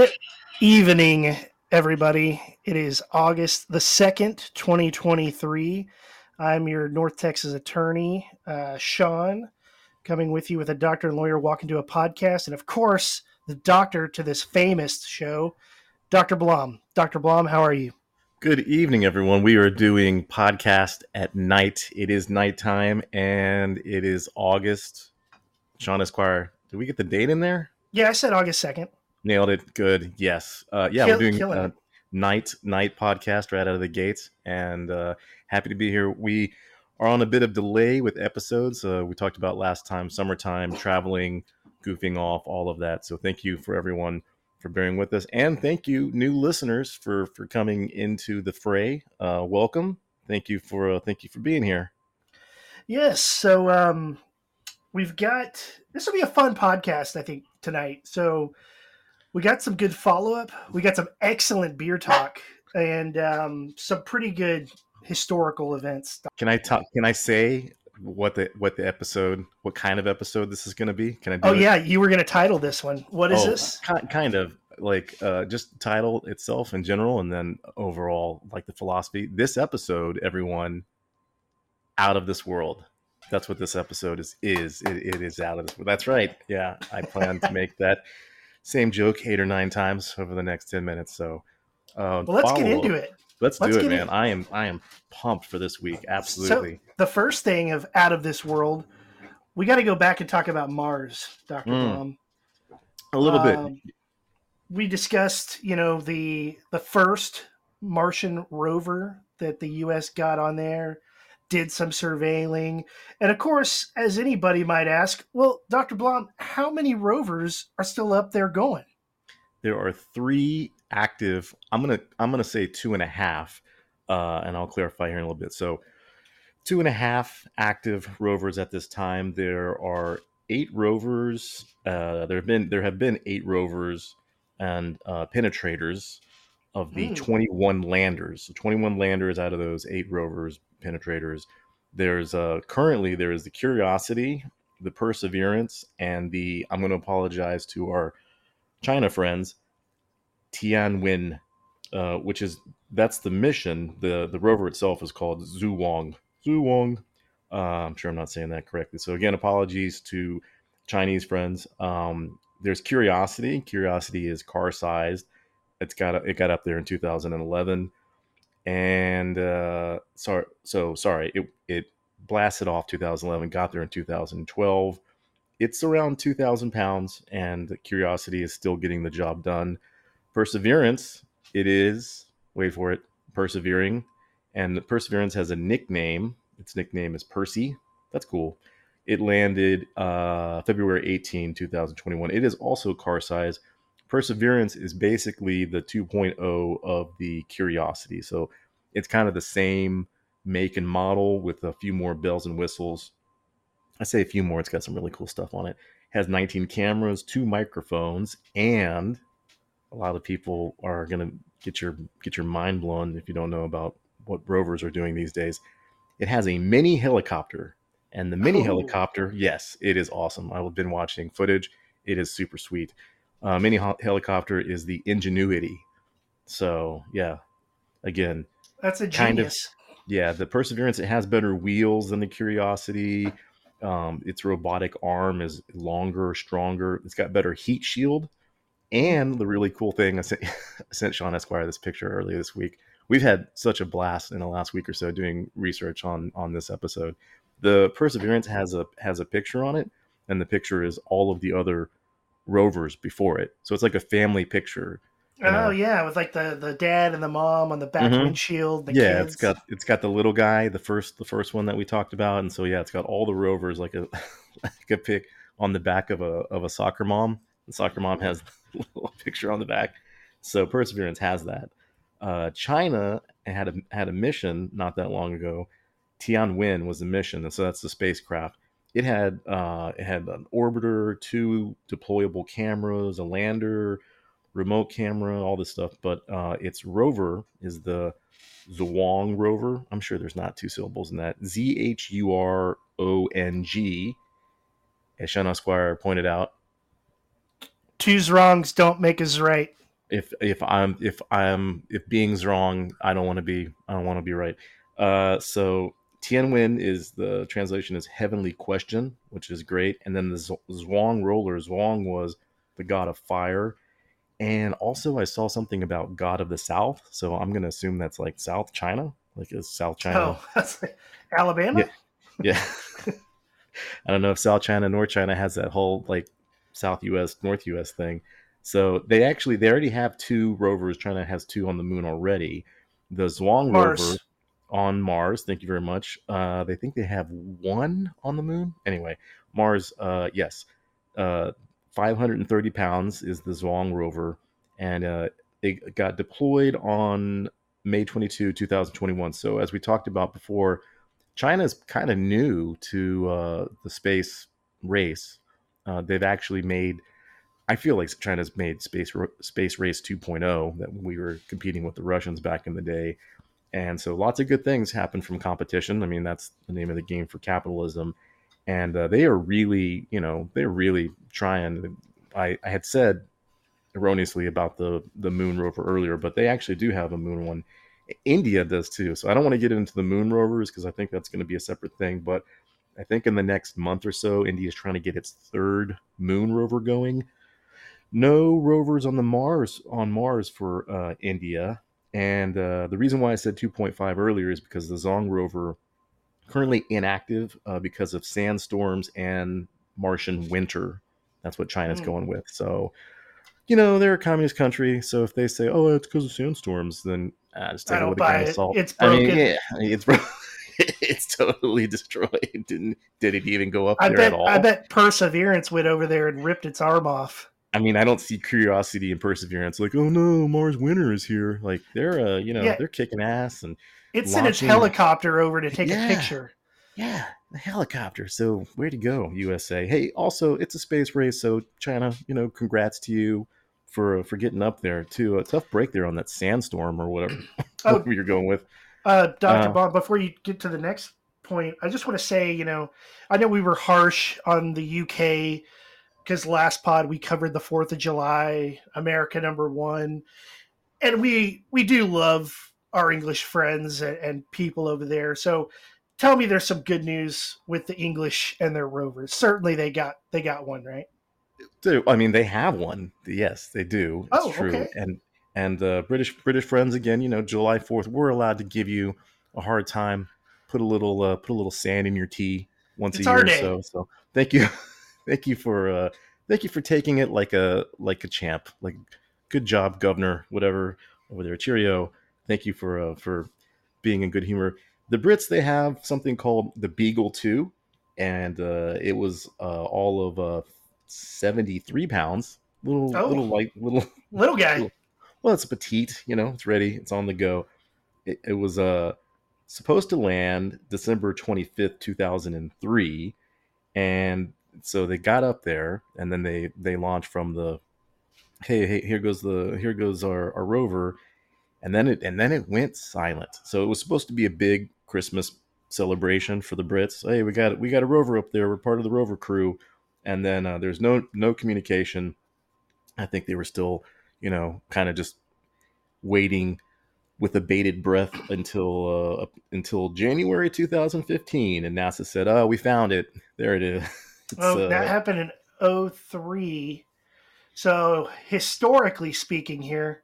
Good evening, everybody. It is August the 2nd, 2023. I'm your North Texas attorney, uh, Sean, coming with you with a doctor and lawyer walking to a podcast. And of course, the doctor to this famous show, Dr. Blom. Dr. Blom, how are you? Good evening, everyone. We are doing podcast at night. It is nighttime and it is August. Sean Esquire, did we get the date in there? Yeah, I said August 2nd. Nailed it. Good. Yes. Uh, yeah, Kill- we're doing uh, it. night night podcast right out of the gates, and uh, happy to be here. We are on a bit of delay with episodes. Uh, we talked about last time, summertime, traveling, goofing off, all of that. So thank you for everyone for bearing with us, and thank you, new listeners, for for coming into the fray. Uh, welcome. Thank you for uh, thank you for being here. Yes. So um, we've got this will be a fun podcast, I think, tonight. So we got some good follow up. We got some excellent beer talk and um, some pretty good historical events. Can I talk? Can I say what the what the episode, what kind of episode this is going to be? Can I? Do Oh it? yeah, you were going to title this one. What is Oh, this? kind of like uh, just title itself in general, and then overall, like the philosophy. This episode, everyone, out of this world. That's what this episode is. Is it, it is out of this world. That's right. Yeah, I plan to make that same joke eight or nine times over the next ten minutes. So, uh, Well, let's get into it. Let's, Let's do it, man. in- I am I am pumped for this week. Absolutely. The first thing of out of this world, we got to go back and talk about Mars, Doctor Mm, Blom. A little bit. Um, we discussed, you know, the the first Martian rover that the U.S. got on there, did some surveilling, and of course, as anybody might ask, well, Doctor Blom, how many rovers are still up there going? there are three active i'm gonna i'm gonna say two and a half uh, and i'll clarify here in a little bit so two and a half active rovers at this time there are eight rovers uh, there have been there have been eight rovers and uh, penetrators of the Hmm. 21 landers so 21 landers out of those eight rovers penetrators there's uh currently there is the curiosity the perseverance and the i'm going to apologize to our China friends, Tianwen, uh, which is that's the mission. the The rover itself is called Zhurong. Zhurong. Uh, I'm sure I'm not saying that correctly. So again, apologies to Chinese friends. Um, there's Curiosity. Curiosity is car sized. It's got it got up there in 2011, and uh, sorry, so sorry, it it blasted off 2011, got there in 2012 it's around 2,000 pounds, and Curiosity is still getting the job done. Perseverance, it is, wait for it, persevering. And Perseverance has a nickname. Its nickname is Percy. That's cool. It landed uh, February 18, 2021. It is also car size. Perseverance is basically the 2.0 of the Curiosity. So it's kind of the same make and model with a few more bells and whistles. I say a few more. It's got some really cool stuff on it. Has 19 cameras, two microphones, and a lot of people are gonna get your get your mind blown if you don't know about what rovers are doing these days. It has a mini helicopter, and the mini Oh. helicopter, yes, it is awesome. I've been watching footage. It is super sweet. Uh, mini helicopter is the Ingenuity. So yeah, again, That's a Kind of. yeah, the Perseverance it has better wheels than the Curiosity. Um, its robotic arm is longer, stronger. It's got better heat shield, and the really cool thing I sent, I sent Sean Esquire this picture earlier this week. We've had such a blast in the last week or so doing research on on this episode. The Perseverance has a has a picture on it, and the picture is all of the other rovers before it. So it's like a family picture. Oh know. yeah, with like the the dad and the mom on the back Mhm. windshield. The yeah, kids. it's got it's got the little guy, the first the first one that we talked about, and so yeah, it's got all the rovers like a like a pic on the back of a of a soccer mom. The soccer mom has a little picture on the back. So Perseverance has that. Uh, China had a had a mission not that long ago. Tianwen was the mission, and so that's the spacecraft. It had uh, it had an orbiter, two deployable cameras, a lander, remote camera, all this stuff. But uh, its rover is the Zhurong rover. I'm sure there's not two syllables in that. Z H U R O N G. As Sean Esquire pointed out, two's wrongs don't make us right. If if I'm if I'm if being's wrong, I don't want to be I don't want to be right. Uh, so Tianwen is the translation is heavenly question, which is great. And then the Zhurong roller, Zhurong was the god of fire. And also, I saw something about God of the South. So I'm going to assume that's like South China. Like, is South China? Oh, that's like Alabama? Yeah. yeah. I don't know if South China, North China has that whole like South US, North US thing. So they actually, they already have two rovers. China has two on the moon already. The Zhurong rover on Mars. Thank you very much. Uh, they think they have one on the moon. Anyway, Mars, uh, yes. Uh, 530 pounds is the Zhurong rover, and uh, it got deployed on May 22, 2021. So, as we talked about before, China's kind of new to uh, the space race. Uh, they've actually made, I feel like China's made space space race 2.0 that we were competing with the Russians back in the day. And so lots of good things happen from competition. I mean, that's the name of the game for capitalism. And uh, they are really, you know, they're really trying. I, I had said erroneously about the the moon rover earlier, but they actually do have a moon one. India does too. So I don't want to get into the moon rovers because I think that's going to be a separate thing. But I think in the next month or so, India is trying to get its third moon rover going. No rovers on the Mars on Mars for uh, India, and uh, the reason why I said 2.5 earlier is because the Zhurong rover currently inactive uh, because of sandstorms and Martian winter. That's what China's mm. going with. So, you know, they're a communist country. So if they say, "Oh, it's because of sandstorms," then uh, just take it with a grain of salt. It's broken. I mean, yeah, it's it's totally destroyed. Didn't did it even go up I there bet, at all? I bet Perseverance went over there and ripped its arm off. I mean, I don't see curiosity and perseverance like, oh no, Mars Winter is here. Like they're, uh, you know, yeah. they're kicking ass and it in its helicopter over to take yeah. a picture. Yeah, the helicopter. So where to go, USA? Hey, also it's a space race, so China, you know, congrats to you for uh, for getting up there too. A tough break there on that sandstorm or whatever, oh, you're going with. Uh, Doctor uh, Bob, before you get to the next point, I just want to say, you know, I know we were harsh on the UK because last pod we covered the Fourth of July, America number one, and we we do love our English friends and, and people over there. So tell me, there's some good news with the English and their rovers. Certainly, they got they got one right. I mean, they have one. Yes, they do. It's oh, true. Okay. And and uh, British British friends again. You know, July Fourth, we're allowed to give you a hard time. Put a little uh, put a little sand in your tea once it's a year or so. So thank you. thank you for uh, thank you for taking it like a like a champ. Like good job, governor, whatever over there. Cheerio. Thank you for uh, for being in good humor. The Brits they have something called the Beagle Two, and uh, it was uh, all of uh, seventy three pounds. Little oh, little light little little guy. Little, well, it's petite. You know, it's ready. It's on the go. It, it was uh supposed to land December twenty fifth, two thousand and three, and so they got up there and then they they launched from the hey hey here goes the here goes our, our rover. And then it and then it went silent. So it was supposed to be a big christmas celebration for the brits. Hey we got we got a rover up there. We're part of the rover crew. And then uh, there's no no communication. I think they were still you know kind of just waiting with a bated breath until uh, until January 2015, and NASA said, "Oh, we found it. There it is." Oh, uh, that happened in 03. So historically speaking, here,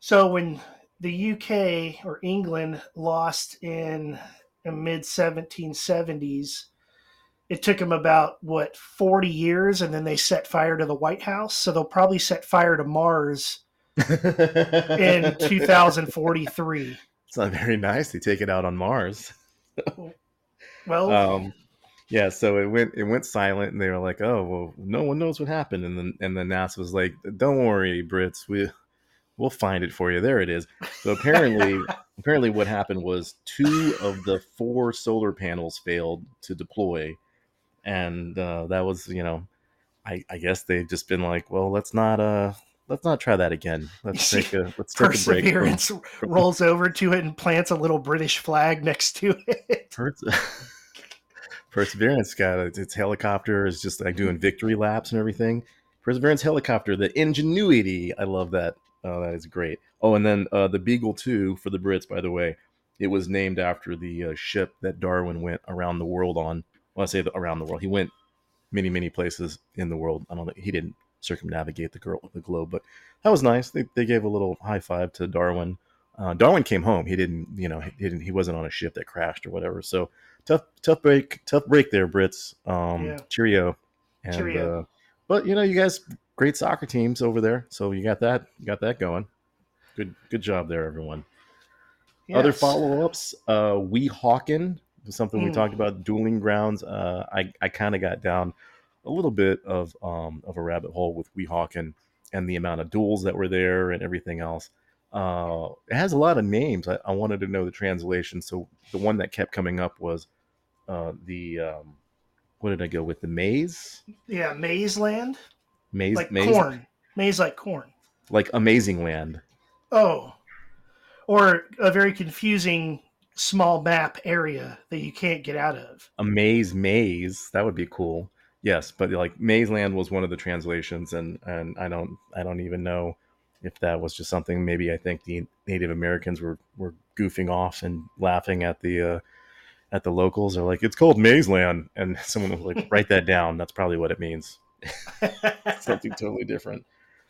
so when the UK or England lost in the mid 1770s, it took them about what 40 years, and then they set fire to the White House. So they'll probably set fire to Mars in 2043. It's not very nice. They take it out on Mars. well, um, yeah, so it went it went silent, and they were like, "Oh, well, no one knows what happened." And then and then NASA was like, "Don't worry, Brits, we we'll find it for you. There it is." So apparently, apparently, what happened was two of the four solar panels failed to deploy, and uh, that was you know, I, I guess they've just been like, "Well, let's not uh." Let's not try that again. Let's take a let's take a break. Perseverance rolls over to it and plants a little British flag next to it. Perseverance got its helicopter is just like doing victory laps and everything. Perseverance helicopter, the Ingenuity. I love that. Oh, that is great. Oh, and then uh, the Beagle 2 for the Brits, by the way. It was named after the uh, ship that Darwin went around the world on. Well, I say the, around the world. He went many, many places in the world. I don't know. He didn't circumnavigate the, girl, the globe, but that was nice. They, they gave a little high five to Darwin. Uh, Darwin came home. He didn't, you know, he didn't. He wasn't on a ship that crashed or whatever. So tough, tough break, tough break there, Brits. Um, Yeah. Cheerio. And, Cheerio. Uh, but you know, you guys, great soccer teams over there. So you got that, you got that going. Good, good job there, everyone. Other follow ups, uh, Weehawken something we Mm. talked about. Dueling Grounds. Uh, I I kind of got down a little bit of um of a rabbit hole with Weehawken and the amount of duels that were there and everything else. Uh, it has a lot of names. I, I wanted to know the translation. So the one that kept coming up was uh, the um, what did I go with? The maze, Yeah, Maze Land, maze, like maze, corn. Maze like corn. like Amazing Land. Oh, or a very confusing small map area that you can't get out of. a maze maze that would be cool yes but like maze land was one of the translations and and i don't i don't even know if that was just something maybe i think the native americans were were goofing off and laughing at the uh at the locals. Are like it's called maze land. And someone was like write that down. That's probably what it means. Something totally different.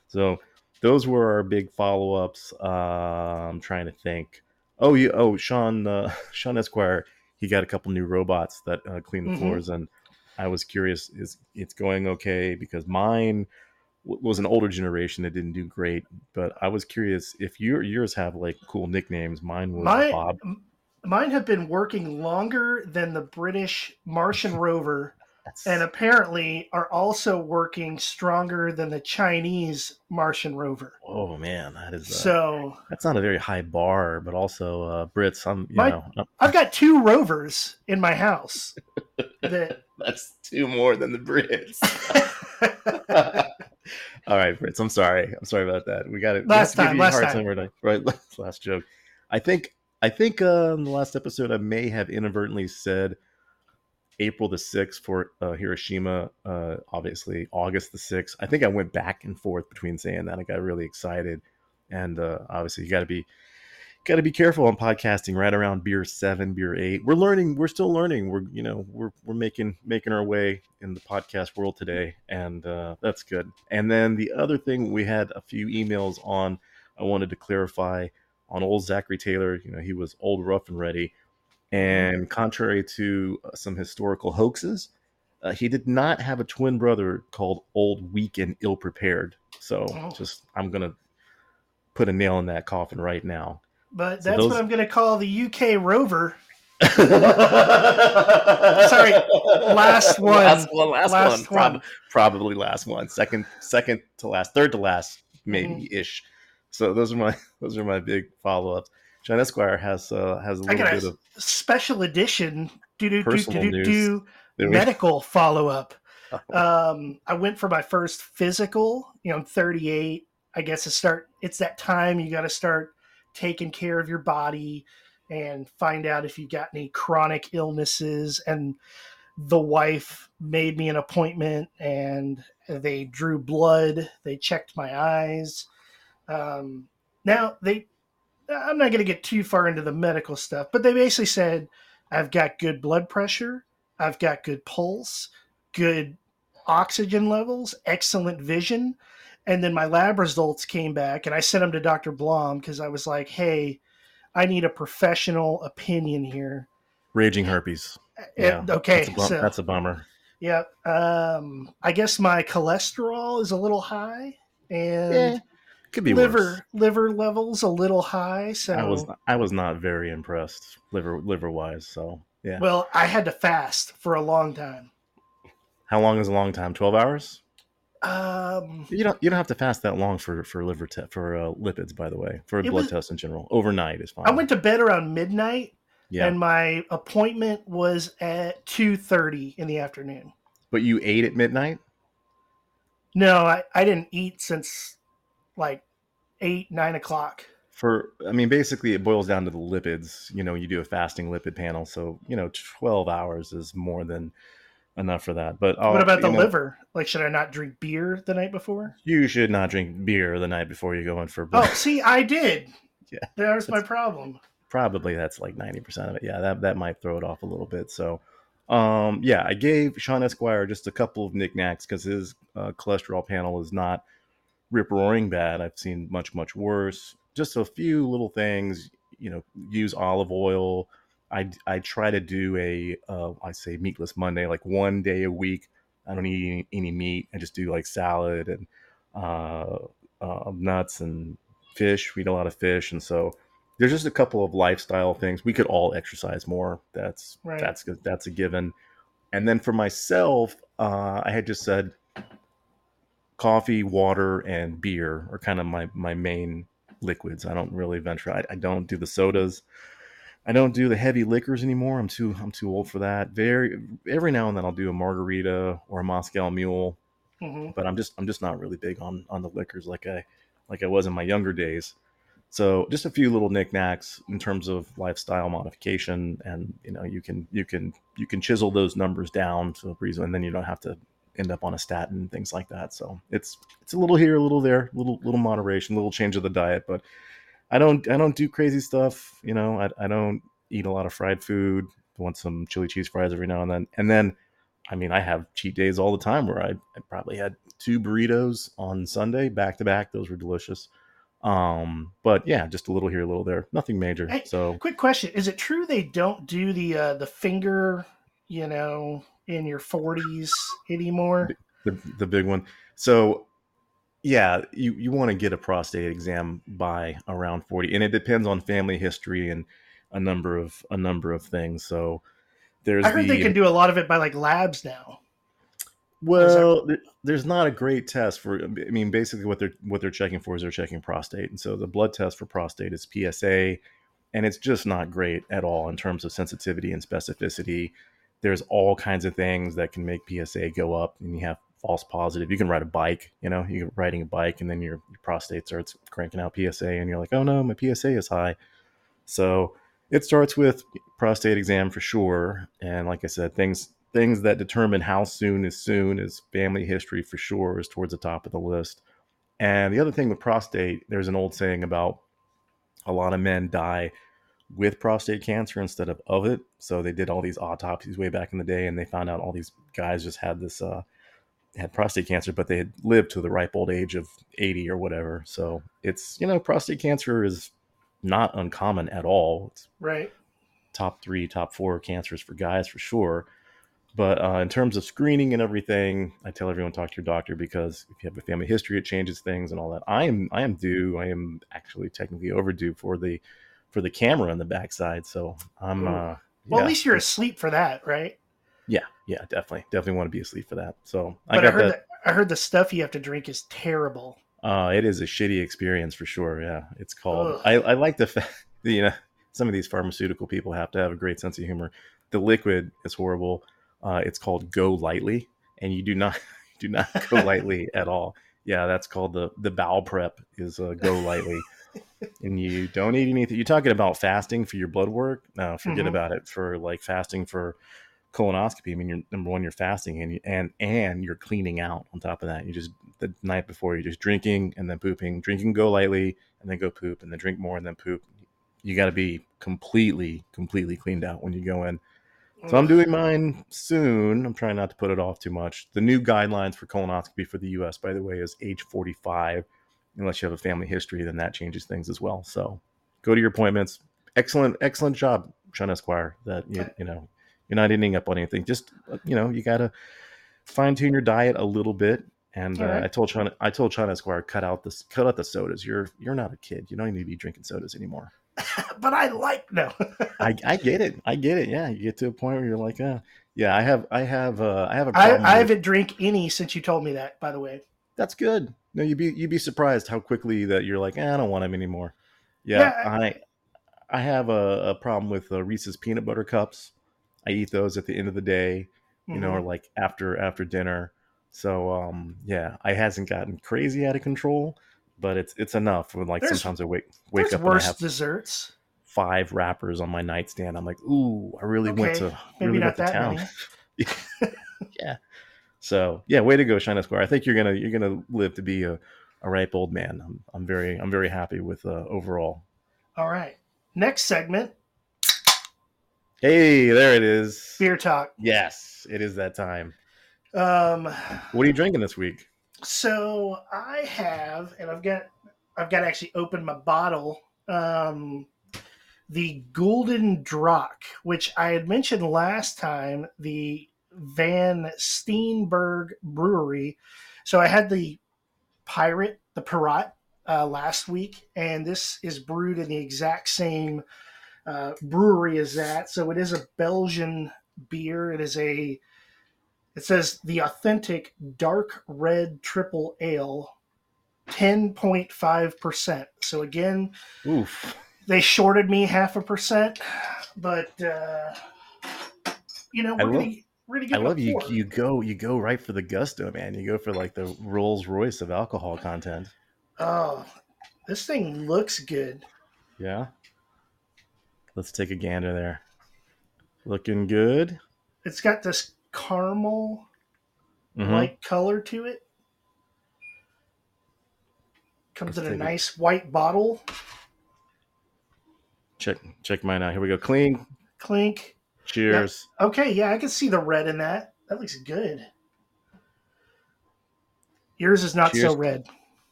So those were our big follow-ups. Uh i'm trying to think. Oh yeah. Oh sean uh, sean esquire he got a couple new robots that uh, clean the Mhm. floors. And i was curious is it's going okay? Because mine was an older generation that didn't do great but i was curious if your yours have like cool nicknames. Mine was My, bob. mine have been working longer than the British Martian rover, That's- and apparently are also working stronger than the Chinese Martian rover. oh man that is uh, So that's not a very high bar but also uh brits i'm you My- know uh, I've got two rovers in my house that that's two more than the brits All right, Fritz. I'm sorry. I'm sorry about that. We got it. Last time, last time. Right, right. Last, last joke. I think. I think uh, in the last episode, I may have inadvertently said April the sixth for uh, Hiroshima. Uh, obviously, August the sixth. I think I went back and forth between saying that. I got really excited, and uh, obviously, you got to be got to be careful on podcasting right around beer seven, beer eight. We're learning. We're still learning. We're you know we're we're making making our way in the podcast world today, and uh, that's good. And then the other thing we had a few emails on. I wanted to clarify on old Zachary Taylor. You know he was old, rough, and ready. And contrary to uh, some historical hoaxes, uh, he did not have a twin brother called Old, Weak, and Ill Prepared. So Oh. just I'm gonna put a nail in that coffin right now. But So that's those- what I'm going to call the UK rover. Sorry, last one. Last one. Last, Last one. Prob- one. probably last one. Second, second to last. Third to last, maybe ish. So those are my those are my big follow ups. John Esquire has uh, has a little bit a of special edition. Do do do do do medical follow up. Um, I went for my first physical. You know, I'm 38. I guess to start. It's that time you got to start taking care of your body and find out if you got any chronic illnesses. And the wife made me an appointment, and they drew blood. They checked my eyes. Um, now they. I'm not going to get too far into the medical stuff, but they basically said I've got good blood pressure, I've got good pulse, good oxygen levels, excellent vision. And then my lab results came back, and I sent them to Dr. Blom because I was like, hey, I need a professional opinion here. raging herpes. Uh, okay, that's a, bum- so that's a bummer. yeah, um, I guess my cholesterol is a little high, and Eh, Could be liver worse. liver levels a little high. So I was I was not very impressed liver liver wise. So yeah. well, I had to fast for a long time. How long is a long time? Twelve hours? Um, You don't you don't have to fast that long for for liver te- for uh, lipids. By the way, for a blood was- test in general, overnight is fine. I went to bed around midnight, yeah, and my appointment was at two thirty in the afternoon. but you ate at midnight. No, I, I didn't eat since like eight nine o'clock. For I mean, basically, it boils down to the lipids. You know, you do a fasting lipid panel, so you know, twelve hours is more than enough for that. But what I'll- about the know, liver? Like, should I not drink beer the night before? You should not drink beer the night before you go in for. Oh, see, I did. Yeah. Was my problem. probably that's like 90% of it yeah that, that might throw it off a little bit so um yeah i gave sean esquire just a couple of knickknacks because his uh, cholesterol panel is not rip roaring bad i've seen much much worse just a few little things you know use olive oil i i try to do a uh, i say meatless monday like one day a week. I don't eat any, any meat. I just do like salad and uh, uh nuts and fish. We eat a lot of fish and so there's just a couple of lifestyle things. We could all exercise more. That's Right. that's that's a given. And then for myself uh, i had just said coffee water and beer are kind of my my main liquids. I don't really venture I, I don't do the sodas i don't do the heavy liquors anymore i'm too i'm too old for that very every now and then i'll do a margarita or a moscow mule hmm but I'm just I'm just not really big on on the liquors like I like I was in my younger days. So just a few little knickknacks in terms of lifestyle modification, and you know you can you can you can chisel those numbers down to a reason, and then you don't have to end up on a statin and things like that. So it's it's a little here, a little there, little little moderation, little change of the diet, but I don't I don't do crazy stuff. You know I I don't eat a lot of fried food. I want some chili cheese fries every now and then, and then I mean, I have cheat days all the time where I, I probably had two burritos on Sunday back to back. Those were delicious. Um, but yeah, just a little here, a little there. Nothing major. Hey, So Quick question: Is it true they don't do the uh, the finger, you know, in your forties anymore? the the big one. So yeah, you you want to get a prostate exam by around 40 and it depends on family history and a number of a number of things. So there's I heard the they can do a lot of it by like labs now. Well, there- there's not a great test for. I mean, basically, what they're what they're checking for is they're checking prostate, and so the blood test for prostate is PSA, and it's just not great at all in terms of sensitivity and specificity. There's all kinds of things that can make PSA go up, and you have false positive. You can ride a bike, you know, you're riding a bike, and then your, your prostate starts cranking out PSA, and you're like, oh no, my PSA is high. So it starts with prostate exam for sure, and like I said, things things that determine how soon is soon is family history for sure is towards the top of the list. And the other thing with prostate, there's an old saying about a lot of men die with prostate cancer instead of of it. So they did all these autopsies way back in the day, and they found out all these guys just had this uh, had prostate cancer, but they had lived to the ripe old age of 80 or whatever. So it's you know prostate cancer is not uncommon at all. It's Right. top three, top four cancers for guys for sure. But uh, in terms of screening and everything, I tell everyone talk to your doctor because if you have a family history, it changes things and all that. I am I am due. I am actually technically overdue for the for the camera on the backside. So I'm. Ooh. Uh, Well, yeah, at least you're asleep for that, right? Yeah, yeah, definitely, definitely want to be asleep for that. So I But I, got heard that. that. I heard the stuff you have to drink is terrible. Uh, it is a shitty experience for sure. Yeah, it's called. Ugh. I, I like the fact that, you know some of these pharmaceutical people have to have a great sense of humor. The liquid is horrible. Uh, it's called GoLytely, and you do not do not go lightly at all. Yeah, that's called the the bowel prep is uh, GoLytely, and you don't eat anything. You're talking about fasting for your blood work. No, forget Mhm. about it. For like fasting for colonoscopy, I mean, you're number one, you're fasting, and you, and and you're cleaning out on top of that. You just the night before you're just drinking and then pooping, drinking GoLytely and then go poop and then drink more and then poop. You got to be completely, completely cleaned out when you go in. So I'm doing mine soon. I'm trying not to put it off too much. The new guidelines for colonoscopy for the U.S., by the way, is age 45. Unless you have a family history, then that changes things as well. So go to your appointments. Excellent, excellent job, Sean Esquire. That you, you know you're not ending up on anything. Just you know you got to fine tune your diet a little bit. And uh, right. I told China, I told China Esquire, cut out this, cut out the sodas. You're you're not a kid. You don't need to be drinking sodas anymore. but I like no. I, I get it. I get it. Yeah, you get to a point where you're like, uh, yeah, I have, I have, uh, I have a I, problem. I haven't drank any since you told me that. By the way, That's good. No, you'd be, you'd be surprised how quickly that you're like, eh, I don't want them anymore. Yeah, Yeah. I, I have a, a problem with uh, Reese's peanut butter cups. I eat those at the end of the day, you know, Mhm. or like after after dinner. So, um, yeah, I hasn't gotten crazy out of control, but it's it's enough. When like There's- sometimes I wake wake up and I have desserts. five wrappers on my nightstand. I'm like, ooh, I really went to maybe really went to town. yeah. So yeah, way to go, China Square. I think you're gonna you're gonna live to be a, a ripe old man. I'm, I'm very I'm very happy with uh, overall. All right. Next segment, Hey, there it is. beer talk. Yes, it is that time. Um, What are you drinking this week? so I have, and I've got, I've got to actually open my bottle. Um, the Golden Drac, which I had mentioned last time, the Van Steenberg Brewery. So I had the Pirate, the Pirat, uh, last week, and this is brewed in the exact same uh, brewery is that. So it is a Belgian beer. It is a it says the authentic dark red triple ale, 10.5%. So again, Oof. they shorted me half a percent, but uh, you know, we're love- gonna, we're gonna I love you. four. You go you go right for the gusto, man. You go for like the Rolls Royce of alcohol content. Oh, this thing looks good. Yeah. Let's take a gander there. Looking good. It's got this caramel Mhm. color to it. Comes Let's in a take it. nice white bottle. Check check mine out. Here we go. Clean. Clink. Cheers. Okay, yeah, I can see the red in that. That looks good. Yours is not so red.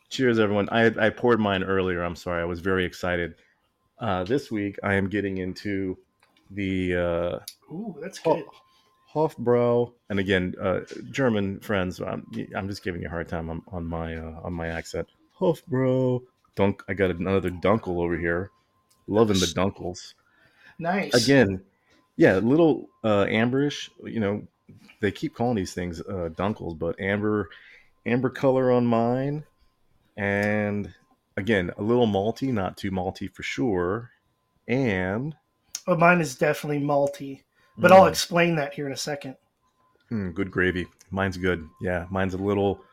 Cheers, everyone. I I poured mine earlier. I'm sorry. I was very excited. Uh, this week I am getting into the uh, Ooh, that's good. Hofbrau, and again, uh, German friends. I'm, I'm just giving you a hard time on, on my uh, on my accent. Hofbrau. Dunk. I got another Dunkel over here. Loving the Dunkels. Nice. Again, yeah, little uh, amberish. You know, they keep calling these things uh, Dunkels, but amber, amber color on mine, and again, a little malty, not too malty for sure, and Well, mine is definitely malty, but I'll Mm. explain that here in a second. Mm, good gravy. Mine's good. Yeah, mine's a little,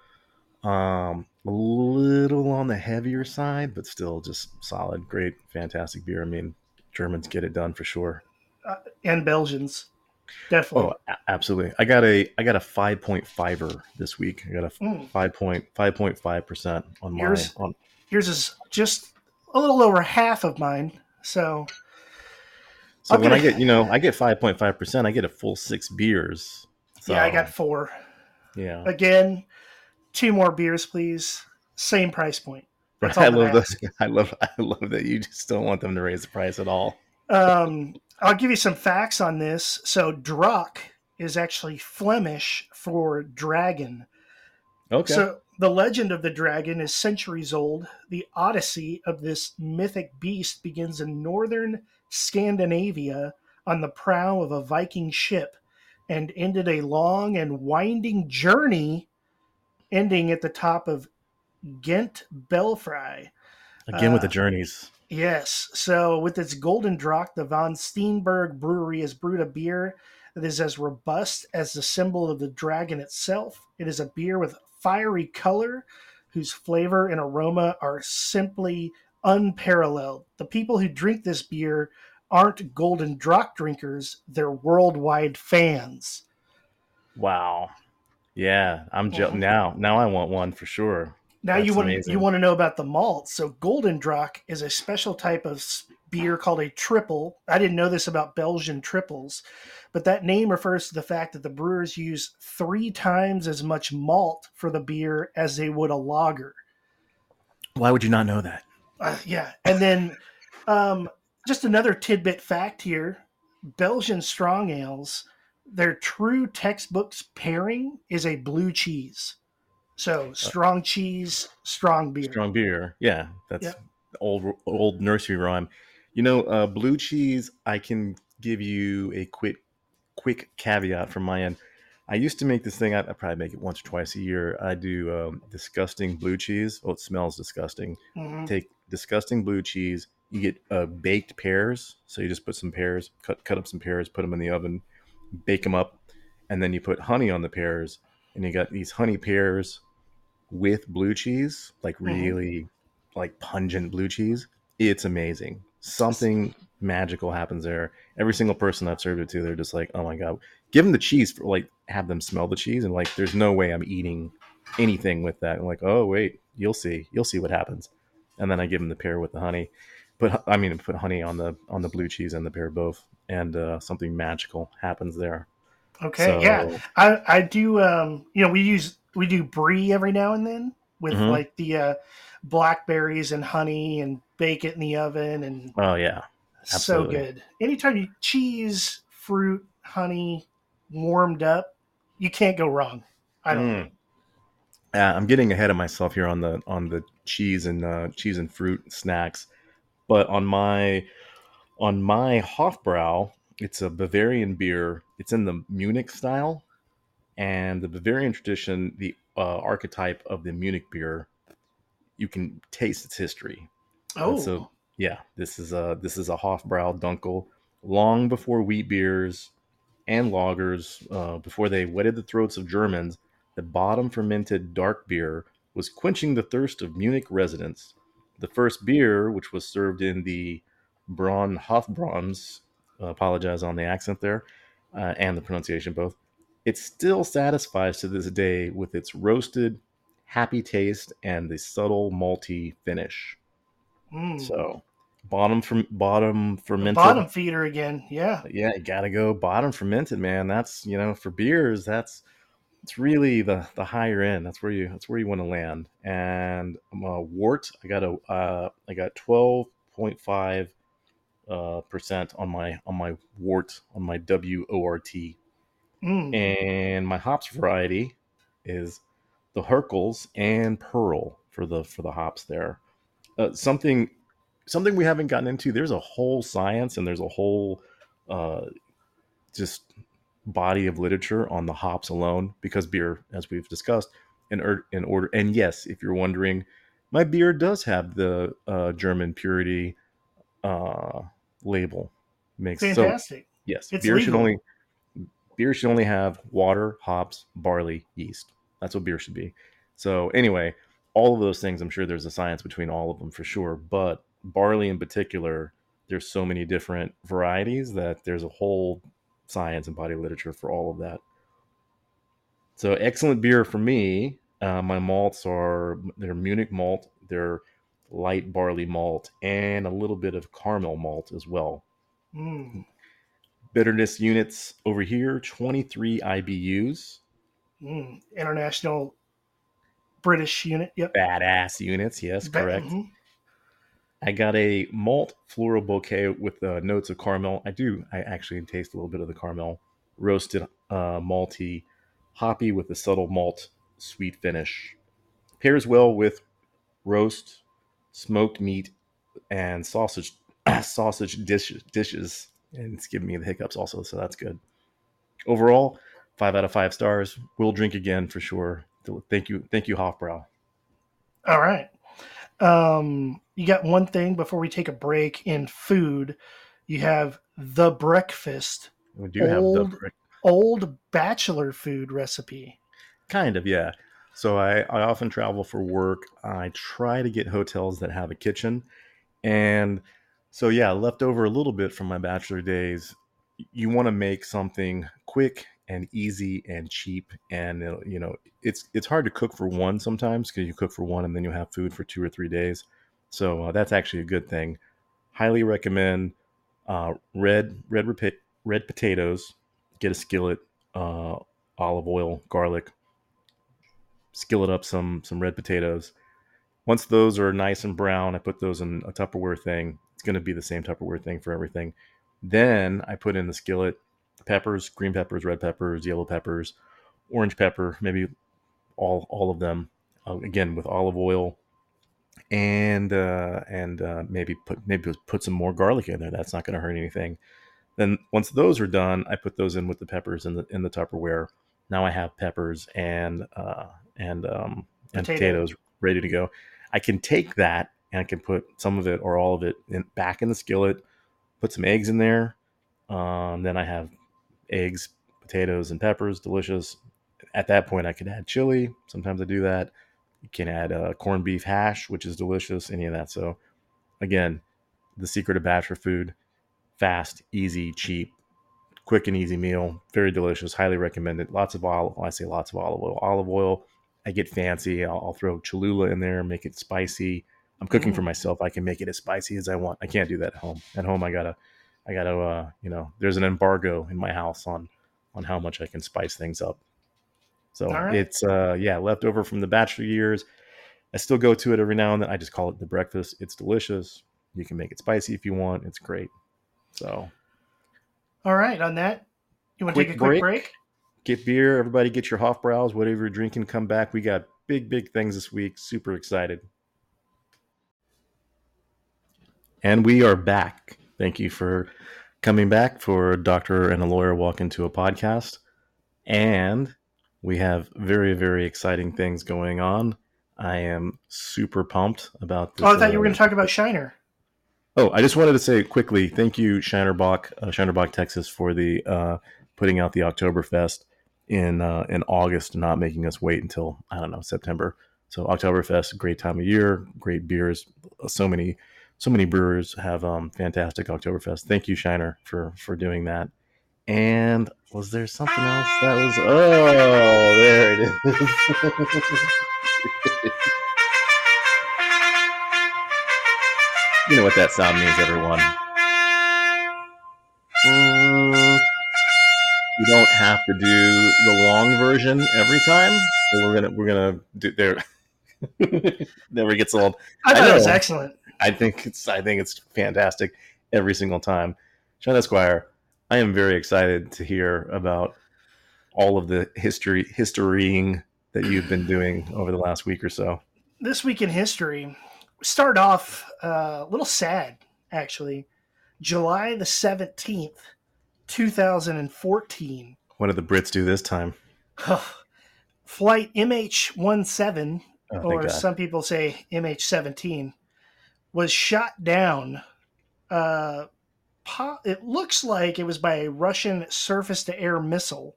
um, a little on the heavier side, but still just solid. Great, fantastic beer. I mean, Germans get it done for sure. And Belgians, definitely. Oh, absolutely. I got a, I got a five point fiver this week. I got a Mm. five point five point five percent on my Yours- on. Yours is just a little over half of mine. So So I'm when I gonna- get, you know, I get five point five percent. I get a full six beers. So, yeah, I got four. yeah. Again, two more beers, please. Same price point. That's I love that. I love. I love that you just don't want them to raise the price at all. Um, I'll give you some facts on this. So, Drac is actually Flemish for dragon. Okay. So, the legend of the dragon is centuries old. The odyssey of this mythic beast begins in northern Scandinavia on the prow of a Viking ship and ended a long and winding journey, ending at the top of Ghent Belfry. Again with the uh, journeys. Yes. So with its golden drac, the von Steenberg Brewery has brewed a beer that is as robust as the symbol of the dragon itself. It is a beer with fiery color, whose flavor and aroma are simply unparalleled. The people who drink this beer aren't golden drac drinkers; they're worldwide fans. Wow. Yeah, I'm je- Mhm. now. Now I want one for sure. Now That's you want amazing. you want to know about the malt. So Golden Drac is a special type of beer called a triple. I didn't know this about Belgian triples, but that name refers to the fact that the brewers use three times as much malt for the beer as they would a lager. Why would you not know that? Uh, yeah, and then um, just another tidbit fact here: Belgian strong ales, their true textbooks pairing is a blue cheese. So strong cheese, strong beer. Strong beer. Yeah, that's Yep. old old nursery rhyme. You know, uh, blue cheese. I can give you a quick quick caveat from my end. I used to make this thing. I, I probably make it once or twice a year. I do um, disgusting blue cheese. Oh, it smells disgusting. Mhm. take disgusting blue cheese. You get uh, baked pears. So you just put some pears, cut cut up some pears, put them in the oven, bake them up, and then you put honey on the pears, and you got these honey pears with blue cheese, like Mhm. really like pungent blue cheese. It's amazing. Something magical happens there. Every single person I've served it to, they're just like, "Oh my god, give them the cheese for like have them smell the cheese and like there's no way I'm eating anything with that. I'm like, oh wait, you'll see, you'll see what happens. And then I give them the pear with the honey. But I mean, put honey on the on the blue cheese and the pear both, and uh, something magical happens there. Okay, so, yeah, I I do. Um, you know, we use we do brie every now and then with mm-hmm. like the uh, blackberries and honey and bake it in the oven and oh yeah, Absolutely. so good. Anytime you cheese, fruit, honey, warmed up, you can't go wrong. I don't. Mm. Yeah, I'm getting ahead of myself here on the on the cheese and uh, cheese and fruit snacks, but on my on my Hofbrau, it's a Bavarian beer. It's in the Munich style, and the Bavarian tradition, the uh, archetype of the Munich beer, you can taste its history. Oh, so yeah, this is a this is a Hofbrau Dunkel, long before wheat beers and lagers, uh, before they wetted the throats of Germans. The bottom fermented dark beer was quenching the thirst of Munich residents. The first beer, which was served in the Braun Hofbrauns, uh, apologize on the accent there uh, and the pronunciation both it still satisfies to this day with its roasted, happy taste and the subtle malty finish. Mm. So, bottom from bottom fermented. Bottom feeder again, yeah. Yeah, you gotta go bottom fermented, man. That's you know for beers, that's it's really the the higher end. That's where you that's where you want to land. And uh, wort, I got a uh, I got twelve point five uh, percent on my on my wort on my W O R T Mm. And my hops variety is the Herkels and Pearl for the for the hops there. Uh, something something we haven't gotten into. There's a whole science and there's a whole uh, just body of literature on the hops alone because beer, as we've discussed, in, er, in order. And yes, if you're wondering, my beer does have the uh, German purity uh, label. Makes fantastic. So, yes, it's beer legal. should only beer should only have water, hops, barley, yeast. That's what beer should be. So anyway, all of those things, I'm sure there's a science between all of them for sure. But barley in particular, there's so many different varieties that there's a whole science and body literature for all of that. So excellent beer for me. Uh, my malts are they're Munich malt, they're light barley malt, and a little bit of caramel malt as well. Mm bitterness units over here 23 IBUs. Mm, international British unit. Yep. Badass units. Yes, correct. Mm-hmm. I got a malt floral bouquet with uh, notes of caramel. I do. I actually taste a little bit of the caramel. Roasted, uh, malty, hoppy with a subtle malt sweet finish. Pairs well with roast, smoked meat, and sausage sausage dish, dishes and it's giving me the hiccups also, so that's good. Overall, five out of five stars. We'll drink again for sure. Thank you, thank you, Hofbrau. All right. Um, you got one thing before we take a break in food. You have the breakfast. We do old, have the old bachelor food recipe. Kind of, yeah. So I, I often travel for work. I try to get hotels that have a kitchen, and so yeah, left over a little bit from my bachelor days. You want to make something quick and easy and cheap, and you know it's it's hard to cook for one sometimes because you cook for one and then you have food for two or three days. So uh, that's actually a good thing. Highly recommend uh, red red red potatoes. Get a skillet, uh, olive oil, garlic. Skillet up some some red potatoes. Once those are nice and brown, I put those in a Tupperware thing it's going to be the same Tupperware thing for everything. Then I put in the skillet peppers, green peppers, red peppers, yellow peppers, orange pepper, maybe all all of them. Uh, again with olive oil, and uh, and uh, maybe put maybe put some more garlic in there. That's not going to hurt anything. Then once those are done, I put those in with the peppers in the in the Tupperware. Now I have peppers and uh, and um, and Potato. potatoes ready to go. I can take that and I can put some of it or all of it in, back in the skillet, put some eggs in there. Um, then I have eggs, potatoes, and peppers, delicious. At that point, I could add chili. Sometimes I do that. You can add uh, corned beef hash, which is delicious, any of that. So, again, the secret of bachelor food fast, easy, cheap, quick and easy meal, very delicious, highly recommended. Lots of olive. I say lots of olive oil. Olive oil. I get fancy. I'll, I'll throw Cholula in there, make it spicy. I'm cooking for Mm. myself. I can make it as spicy as I want. I can't do that at home. At home, I gotta, I gotta, uh, you know, there's an embargo in my house on, on how much I can spice things up. So right. it's, uh, yeah, leftover from the bachelor years. I still go to it every now and then. I just call it the breakfast. It's delicious. You can make it spicy if you want. It's great. So All right. On that, you want to take a quick break. break? get beer. Everybody get your Hofbrau's, whatever you're drinking. Come back. We got big, big things this week. Super excited. And we are back. Thank you for coming back for a doctor and a lawyer walk into a podcast. And we have very, very exciting things going on. I am super pumped about this. Oh, I thought you were uh, going to talk about Shiner. Oh, I just wanted to say quickly, thank you, Shiner Bock, uh, Shiner Bock, Texas, for the uh, putting out the Oktoberfest in uh, in August, not making us wait until I don't know September. So Oktoberfest, great time of year, great beers. So many, so many brewers have um, fantastic Oktoberfest. Thank you, Shiner, for for doing that. And was there something else that was? Oh, there it is. you know what that sound means, everyone. Mm, you don't have to do the long version every time. We're gonna we're gonna do there. Never gets old. I I thought it was excellent. I think it's I think it's fantastic every single time. Sean Esquire, I am very excited to hear about all of the history historying that you've been doing over the last week or so. This week in history, start off uh, a little sad, actually. July the 17th, 2014. What did the Brits do this time? Flight MH17, Oh, or some people say MH17, was shot down. Uh, po- it looks like it was by a Russian surface to air missile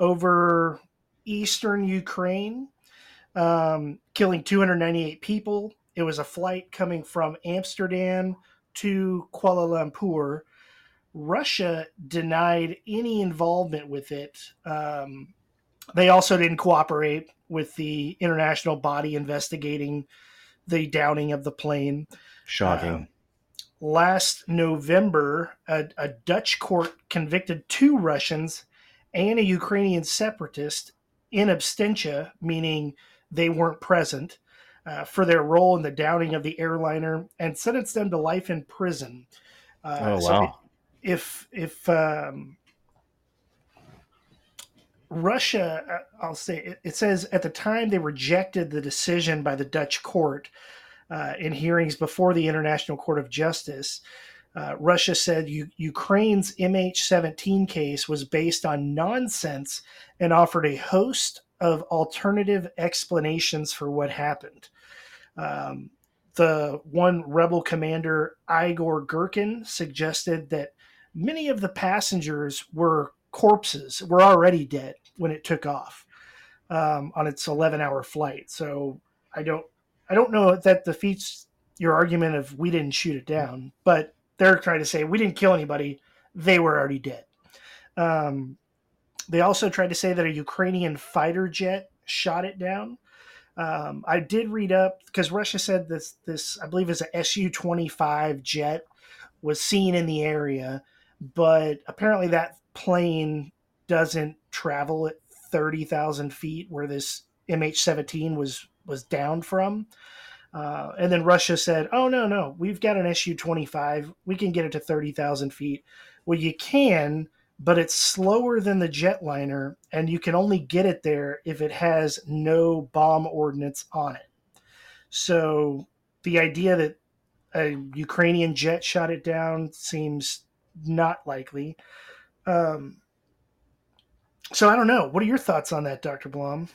over eastern Ukraine, um, killing 298 people. It was a flight coming from Amsterdam to Kuala Lumpur. Russia denied any involvement with it. Um, they also didn't cooperate with the international body investigating the downing of the plane. Shocking. Last November, a, a Dutch court convicted two Russians and a Ukrainian separatist in absentia, meaning they weren't present, uh, for their role in the downing of the airliner and sentenced them to life in prison. Uh, oh so wow. if if um, Russia, uh, I'll say it, it says at the time they rejected the decision by the Dutch court uh, in hearings before the International Court of Justice. Uh, Russia said U- Ukraine's MH17 case was based on nonsense and offered a host of alternative explanations for what happened. Um, the one rebel commander, Igor Girkin, suggested that many of the passengers were corpses, were already dead when it took off um, on its 11 hour flight. So I don't, I don't know if that defeats your argument of we didn't shoot it down, but they're trying to say we didn't kill anybody; they were already dead. Um, they also tried to say that a Ukrainian fighter jet shot it down. Um, I did read up because Russia said this this I believe is a Su twenty five jet was seen in the area, but apparently that plane doesn't travel at thirty thousand feet where this MH seventeen was was down from. Uh, and then Russia said, "Oh no, no, we've got an Su twenty five. We can get it to thirty thousand feet. Well, you can, but it's slower than the jetliner, and you can only get it there if it has no bomb ordnance on it. So the idea that a Ukrainian jet shot it down seems not likely. Um, so I don't know. What are your thoughts on that, Doctor Blom?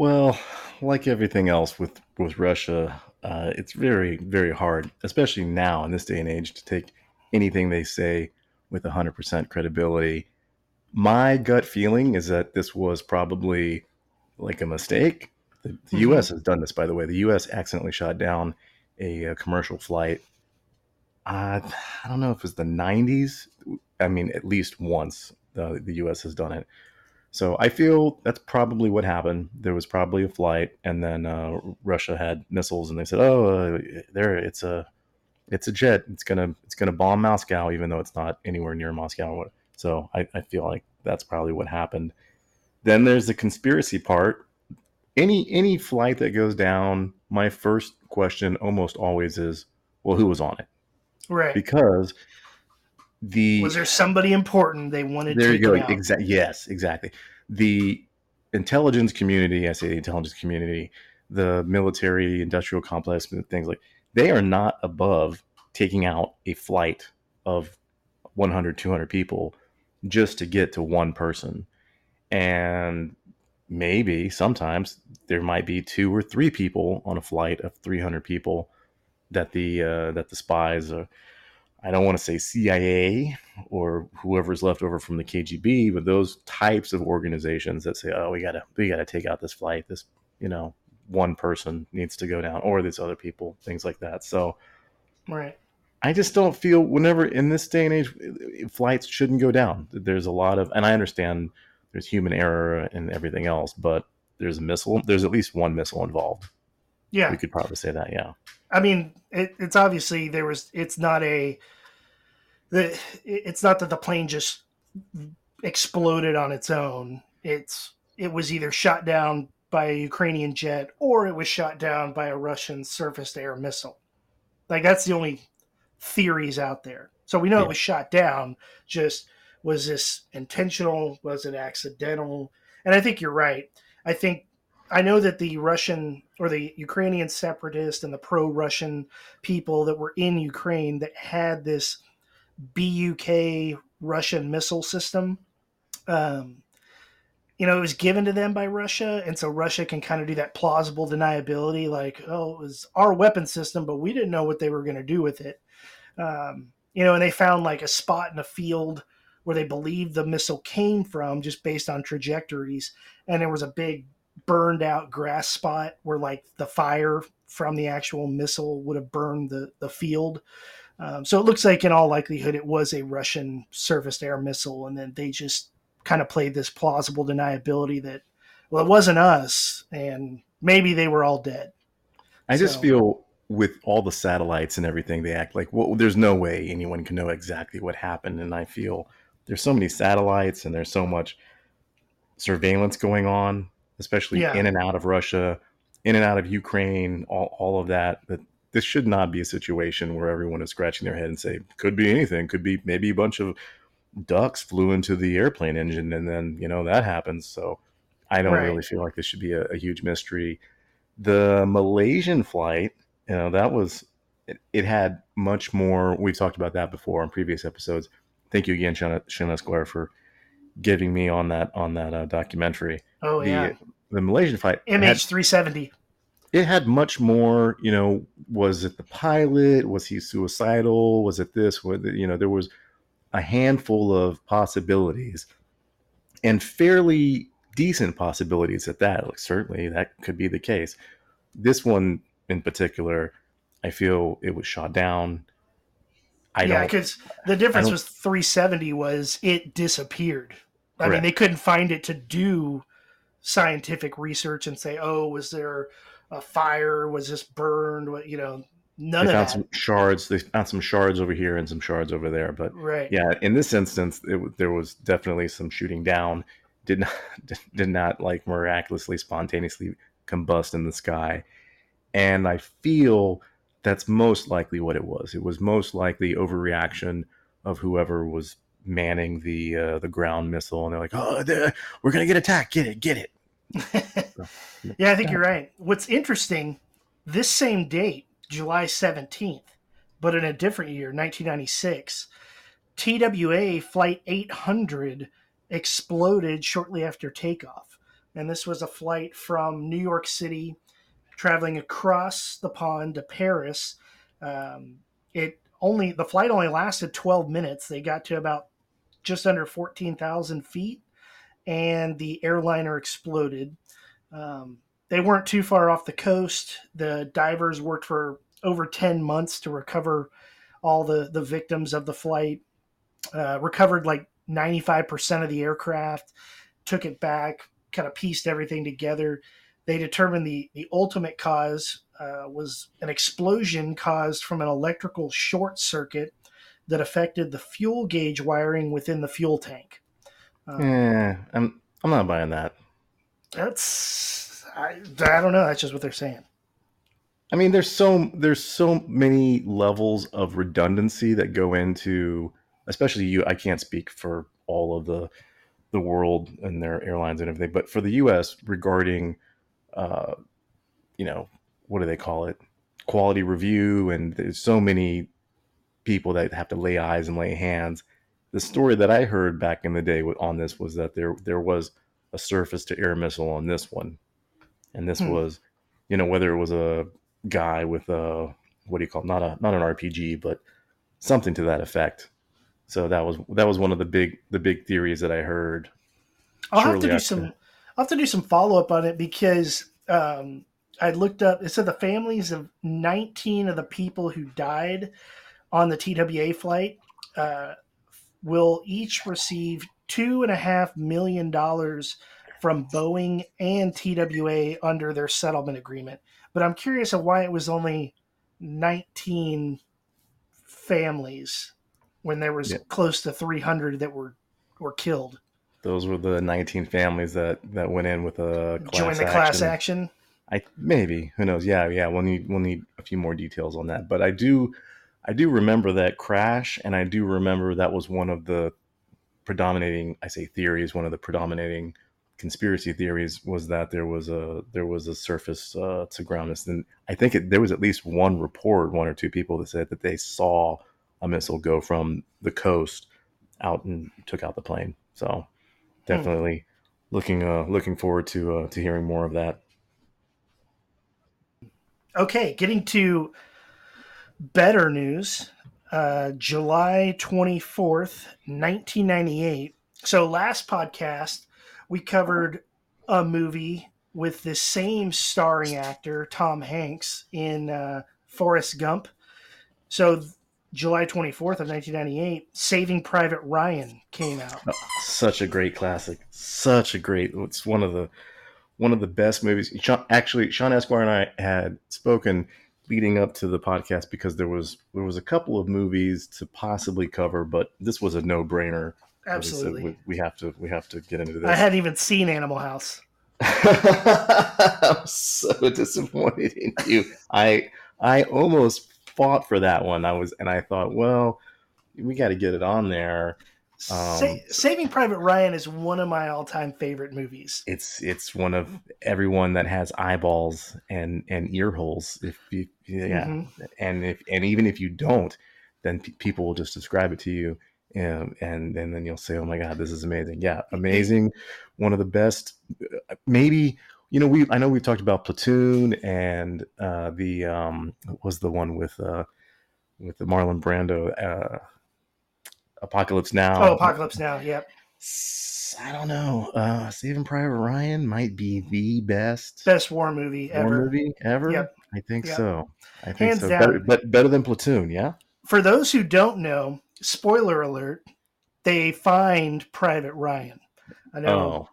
Well, like everything else with with Russia, uh, it's very very hard, especially now in this day and age, to take anything they say with 100% credibility. My gut feeling is that this was probably like a mistake. The, the Mhm. U.S. has done this, by the way. The U.S. accidentally shot down a, uh commercial flight uh, I don't know if it was the 90s. I mean, at least once uh, the U.S. has done it. So I feel that's probably what happened. There was probably a flight, and then uh, Russia had missiles, and they said, "Oh, uh, there, it's a, it's a jet. It's gonna, it's gonna bomb Moscow, even though it's not anywhere near Moscow." So I, I feel like that's probably what happened. Then there's the conspiracy part. Any any flight that goes down, my first question almost always is, "Well, who was on it?" Right. Because the was there somebody important they wanted there to you go exactly yes exactly. The intelligence community i say the intelligence community the military industrial complex things like they are not above taking out a flight of 100 200 people just to get to one person. And maybe sometimes there might be two or three people on a flight of 300 people that the uh, that the spies are I don't want to say CIA or whoever's left over from the KGB, but those types of organizations that say, "Oh, we gotta we gotta take out this flight. This you know one person needs to go down, or these other people, things like that." So, right. I just don't feel whenever in this day and age, flights shouldn't go down. There's a lot of, and I understand there's human error and everything else, but there's a missile. There's at least one missile involved. Yeah, we could probably say that. Yeah. I mean, it, it's obviously there was. It's not a. The it's not that the plane just exploded on its own. It's it was either shot down by a Ukrainian jet or it was shot down by a Russian surface to air missile. Like that's the only theories out there. So we know yeah. it was shot down. Just was this intentional? Was it accidental? And I think you're right. I think I know that the Russian or the Ukrainian separatists and the pro-Russian people that were in Ukraine that had this BUK Russian missile system. Um, you know, it was given to them by Russia, and so Russia can kind of do that plausible deniability, like, oh, it was our weapon system, but we didn't know what they were going to do with it. Um, you know, and they found like a spot in a field where they believed the missile came from just based on trajectories, and there was a big burned out grass spot where like the fire from the actual missile would have burned the the field. Um, so it looks like in all likelihood it was a Russian surface air missile, and then they just kind of played this plausible deniability that well it wasn't us, and maybe they were all dead. I so, just feel with all the satellites and everything, they act like well, there's no way anyone can know exactly what happened, and I feel there's so many satellites and there's so much surveillance going on especially yeah. in and out of Russia, in and out of Ukraine, all, all of that. That this should not be a situation where everyone is scratching their head and say, could be anything, could be maybe a bunch of ducks flew into the airplane engine and then, you know, that happens. So I don't right. really feel like this should be a, a, huge mystery. The Malaysian flight, you know, that was, it, it, had much more. We've talked about that before on previous episodes. Thank you again, Sean Esquire, for giving me on that on that uh, documentary. Oh the, yeah, the Malaysian fight. MH three seventy. It had much more. You know, was it the pilot? Was he suicidal? Was it this? Was you know there was a handful of possibilities, and fairly decent possibilities at that. Like certainly that could be the case. This one in particular, I feel it was shot down. I yeah, because the difference was 370 was it disappeared. I mean, they couldn't find it to do scientific research and say, oh, was there a fire? Was this burned? What you know? None they of found that. some shards. They found some shards over here and some shards over there. But right. yeah, in this instance, it, there was definitely some shooting down. Did not did not like miraculously spontaneously combust in the sky, and I feel that's most likely what it was. It was most likely overreaction of whoever was manning the uh, the ground missile, and they're like, "Oh, we're gonna get attacked! Get it! Get it!" so, yeah, I think you're right. What's interesting, this same date, July seventeenth, but in a different year, 1996, TWA Flight 800 exploded shortly after takeoff, and this was a flight from New York City, traveling across the pond to Paris. Um, it only the flight only lasted 12 minutes. They got to about just under 14,000 feet, and the airliner exploded. Um, they weren't too far off the coast. The divers worked for over 10 months to recover all the the victims of the flight. Uh, recovered like 95% of the aircraft, took it back, kind of pieced everything together. They determined the the ultimate cause uh, was an explosion caused from an electrical short circuit that affected the fuel gauge wiring within the fuel tank. Um, yeah, I'm I'm not buying that. That's I, I don't know. That's just what they're saying. I mean, there's so there's so many levels of redundancy that go into, especially you. I can't speak for all of the the world and their airlines and everything, but for the U.S. regarding, uh, you know, what do they call it, quality review, and there's so many people that have to lay eyes and lay hands. The story that I heard back in the day on this was that there there was a surface to air missile on this one, and this hmm. was, you know, whether it was a guy with a what do you call it? not a not an RPG, but something to that effect. So that was that was one of the big the big theories that I heard. I'll have to do after. some. I'll have to do some follow up on it because um, I looked up. It said the families of 19 of the people who died on the TWA flight uh, will each receive two and a half million dollars from Boeing and TWA under their settlement agreement. But I'm curious of why it was only 19 families when there was yeah. close to 300 that were were killed. Those were the 19 families that that went in with a class join the action. class action. I maybe who knows? Yeah, yeah. We'll need we'll need a few more details on that. But I do I do remember that crash, and I do remember that was one of the predominating I say theories. One of the predominating conspiracy theories was that there was a there was a surface uh, to ground this. And I think it, there was at least one report, one or two people that said that they saw a missile go from the coast out and took out the plane. So. Definitely hmm. looking uh, looking forward to uh, to hearing more of that. Okay, getting to better news. Uh, July 24th, 1998. So, last podcast, we covered a movie with the same starring actor, Tom Hanks, in uh, Forrest Gump. So, July 24th of 1998, Saving Private Ryan came out. Oh, such a great classic. Such a great. It's one of the one of the best movies. Sean, actually, Sean Esquire and I had spoken leading up to the podcast because there was there was a couple of movies to possibly cover, but this was a no brainer. Absolutely, we, we, have to we have to get into this. I hadn't even seen Animal House. I'm so disappointed in you. I I almost fought for that one. I was and I thought, well, we got to get it on there. Um, Sa- Saving Private Ryan is one of my all-time favorite movies. It's it's one of everyone that has eyeballs and and ear holes. If you, yeah, mm-hmm. and if and even if you don't, then p- people will just describe it to you, and, and and then you'll say, "Oh my God, this is amazing!" Yeah, amazing. One of the best. Uh, maybe you know we I know we've talked about Platoon and uh, the um was the one with uh with the Marlon Brando. Uh, Apocalypse Now. Oh, Apocalypse Now. Yep. I don't know. Uh, Saving Private Ryan might be the best best war movie war ever. movie ever. Yep. I think yep. so. I think Hands so. Down. Better, but better than Platoon. Yeah. For those who don't know, spoiler alert: they find Private Ryan. I know. Oh.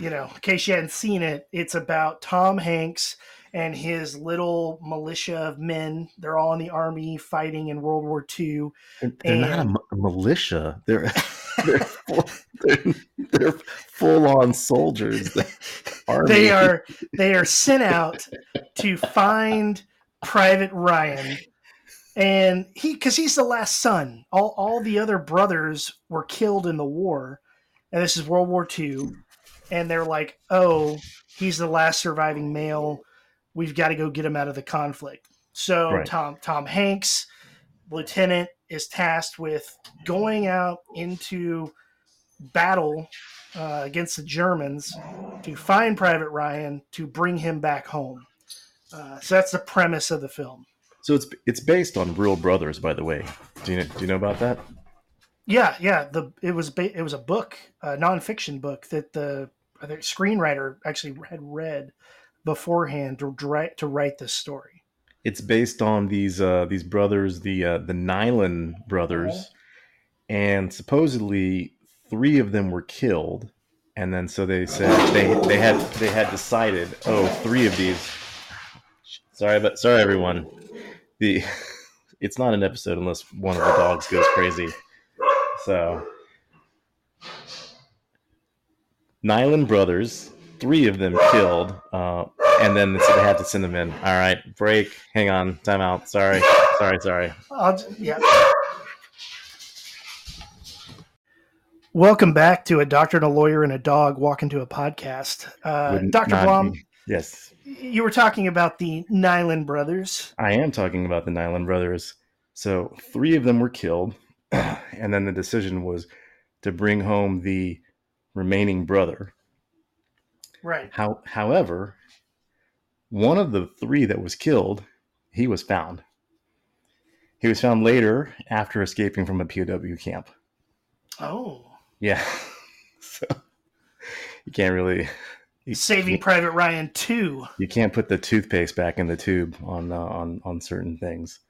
You know, in case you hadn't seen it, it's about Tom Hanks and his little militia of men. They're all in the army fighting in World War II. They're, they're and, not a, a, militia. They're they're, full, they're, they're full on soldiers. they are they are sent out to find Private Ryan. And he, because he's the last son, all, all the other brothers were killed in the war. And this is World War II. And they're like, oh, he's the last surviving male we've got to go get him out of the conflict. So right. Tom Tom Hanks, lieutenant, is tasked with going out into battle uh, against the Germans to find Private Ryan to bring him back home. Uh, so that's the premise of the film. So it's it's based on real brothers, by the way. Do you do you know about that? Yeah, yeah. The it was it was a book, a nonfiction book that the Think screenwriter actually had read beforehand to write to write this story. It's based on these uh, these brothers, the uh, the Niland brothers, and supposedly three of them were killed, and then so they said they they had they had decided, oh, three of these. Sorry, but sorry, everyone. The it's not an episode unless one of the dogs goes crazy. So, Niland brothers, three of them killed, uh, and then so they had to send them in. All right, break. Hang on, time out. Sorry, sorry, sorry. I'll, yeah. Welcome back to a doctor and a lawyer and a dog walk into a podcast. Uh, Dr. not Blom, be- Yes, you were talking about the Niland brothers. I am talking about the Niland brothers. So three of them were killed, and then the decision was to bring home the remaining brother. Right. How, however, one of the three that was killed, he was found. He was found later after escaping from a POW camp. Oh. Yeah, so you can't really you Saving Private Ryan 2. you can't put the toothpaste back in the tube on uh, on on certain things.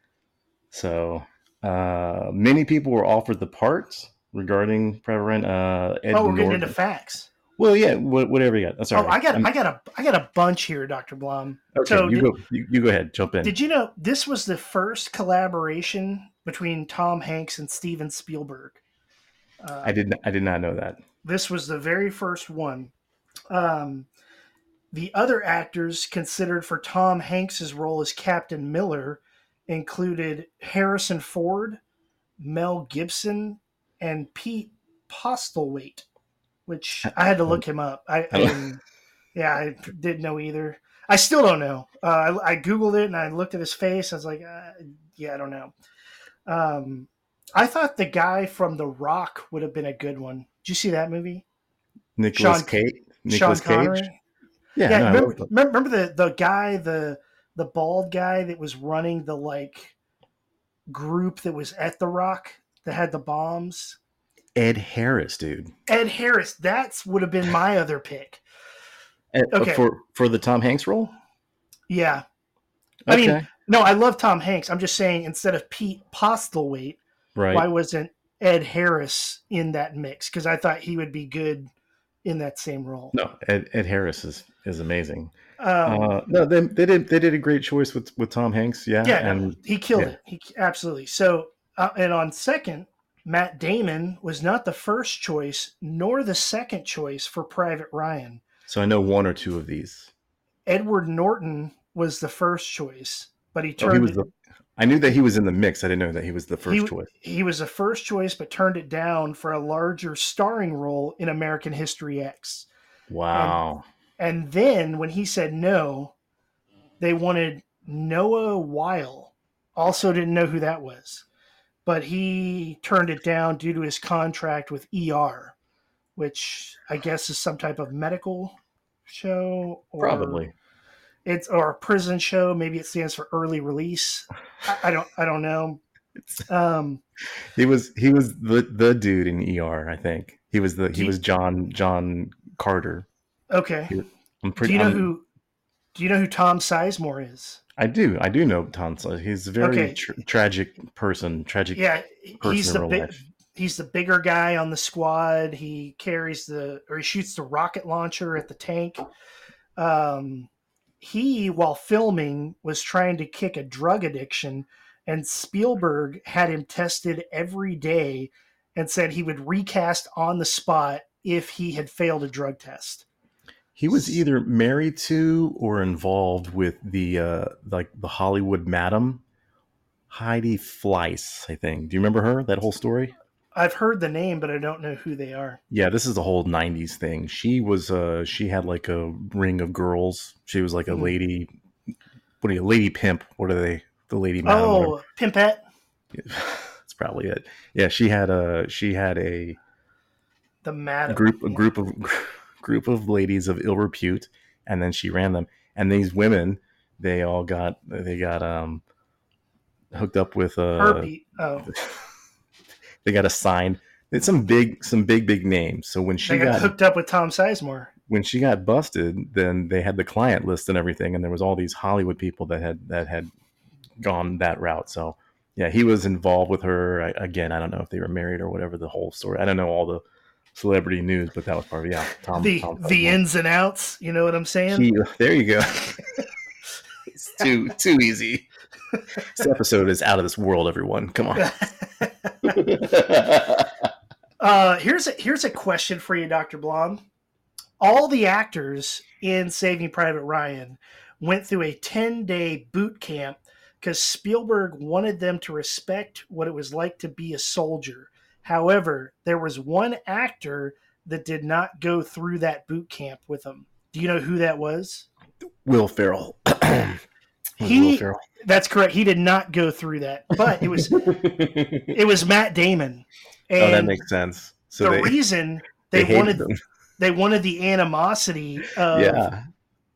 So uh, many people were offered the parts regarding Private Uh, Ed Oh, we're getting into facts. Well, yeah, wha- whatever you got. That's all Oh, right. I got I'm- I got a I got a bunch here, Dr. Blom. okay, so you did- go. You, you go ahead. Jump in. Did you know this was the first collaboration between Tom Hanks and Steven Spielberg? Uh, I did. Not, I did not know that. This was the very first one. Um, the other actors considered for Tom Hanks's role as Captain Miller included Harrison Ford, Mel Gibson, and Pete Postlethwaite, which I had to look him up. I, I didn't, yeah, I didn't know either. I still don't know. Uh, I, I googled it and I looked at his face. I was like, uh, yeah, I don't know. Um, I thought the guy from The Rock would have been a good one. Did you see that movie? Nicolas Cage. Nicolas Cage. Yeah, Yeah, no, remember, remember the the guy the the bald guy that was running the like group that was at the Rock that had the bombs. Ed Harris, dude. Ed Harris. That's would have been my other pick. Ed- Okay. For for the Tom Hanks role. Yeah. I mean, No, I love Tom Hanks. I'm just saying instead of Pete Postlethwaite, right. why wasn't Ed Harris in that mix? Because I thought he would be good in that same role. No, Ed, Ed Harris is is amazing. Um, uh, no, they, they did they did a great choice with with Tom Hanks. Yeah, yeah, and he killed yeah. it. He absolutely. So, uh, and on second, Matt Damon was not the first choice nor the second choice for Private Ryan. so I know one or two of these. Edward Norton was the first choice, but he Oh, turned he was it- the. I knew that he was in the mix. I didn't know that he was the first He- choice. he was the first choice, but turned it down for a larger starring role in American History X. Wow. And then when he said no, they wanted Noah Wyle. Also didn't know who that was. But he turned it down due to his contract with ER, which I guess is some type of medical show or Probably. it's or a prison show. Maybe it stands for early release. I, I don't I don't know. Um He was he was the the dude in ER. I think he was the he you- was John John Carter. okay. I'm pretty. Do pretty. you know I'm- who do you know who Tom Sizemore is? I do. I do know Tom. He's a very Okay. tr- tragic person. Tragic. Yeah, person he's the big, life. he's the bigger guy on the squad. He carries the or he shoots the rocket launcher at the tank. Um, he, while filming, was trying to kick a drug addiction, and Spielberg had him tested every day, and said he would recast on the spot if he had failed a drug test. He was either married to or involved with the uh like the Hollywood madam Heidi Fleiss, I think. Do you remember her? That whole story? I've heard the name, but I don't know who they are. Yeah, this is the whole '90s thing. She was, uh, she had like a ring of girls. She was like a Mhm. lady. What are you, lady pimp? What are they? The lady madam. Oh, Pimpette, That's probably it. Yeah, she had a she had a the madam group a group of group of ladies of ill repute, and then she ran them. And these women, they all got they got um hooked up with uh Herbie. Oh, they got assigned. It's some big some big big names. So when she got got hooked up with Tom Sizemore. when she got busted, then they had the client list and everything, and there was all these Hollywood people that had that had gone that route. So yeah, he was involved with her. I, again, I don't know if they were married or whatever the whole story. I don't know all the celebrity news, but that was part of yeah. Tom, the Tom the ins and outs. You know what I'm saying? He, there you go. it's too too easy. This episode is out of this world. Everyone, come on. uh, here's a here's a question for you, Doctor Blom. All the actors in Saving Private Ryan went through a 10 day boot camp because Spielberg wanted them to respect what it was like to be a soldier. However, there was one actor that did not go through that boot camp with them. Do you know who that was? Will Ferrell. he, Will Ferrell. That's correct. He did not go through that, but it was it was Matt Damon. And oh, that makes sense. So the they, reason they, they wanted them. they wanted the animosity of yeah.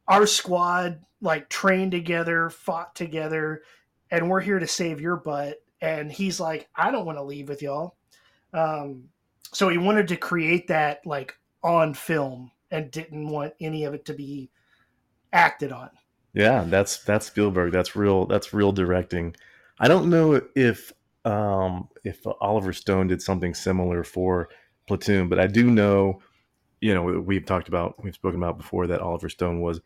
our squad like trained together, fought together, and we're here to save your butt. And he's like, I don't want to leave with y'all. Um, so he wanted to create that like on film and didn't want any of it to be acted on. Yeah, that's that's Spielberg. That's real. That's real directing. I don't know if um, if Oliver Stone did something similar for Platoon, but I do know, you know, we've talked about, we've spoken about before that Oliver Stone was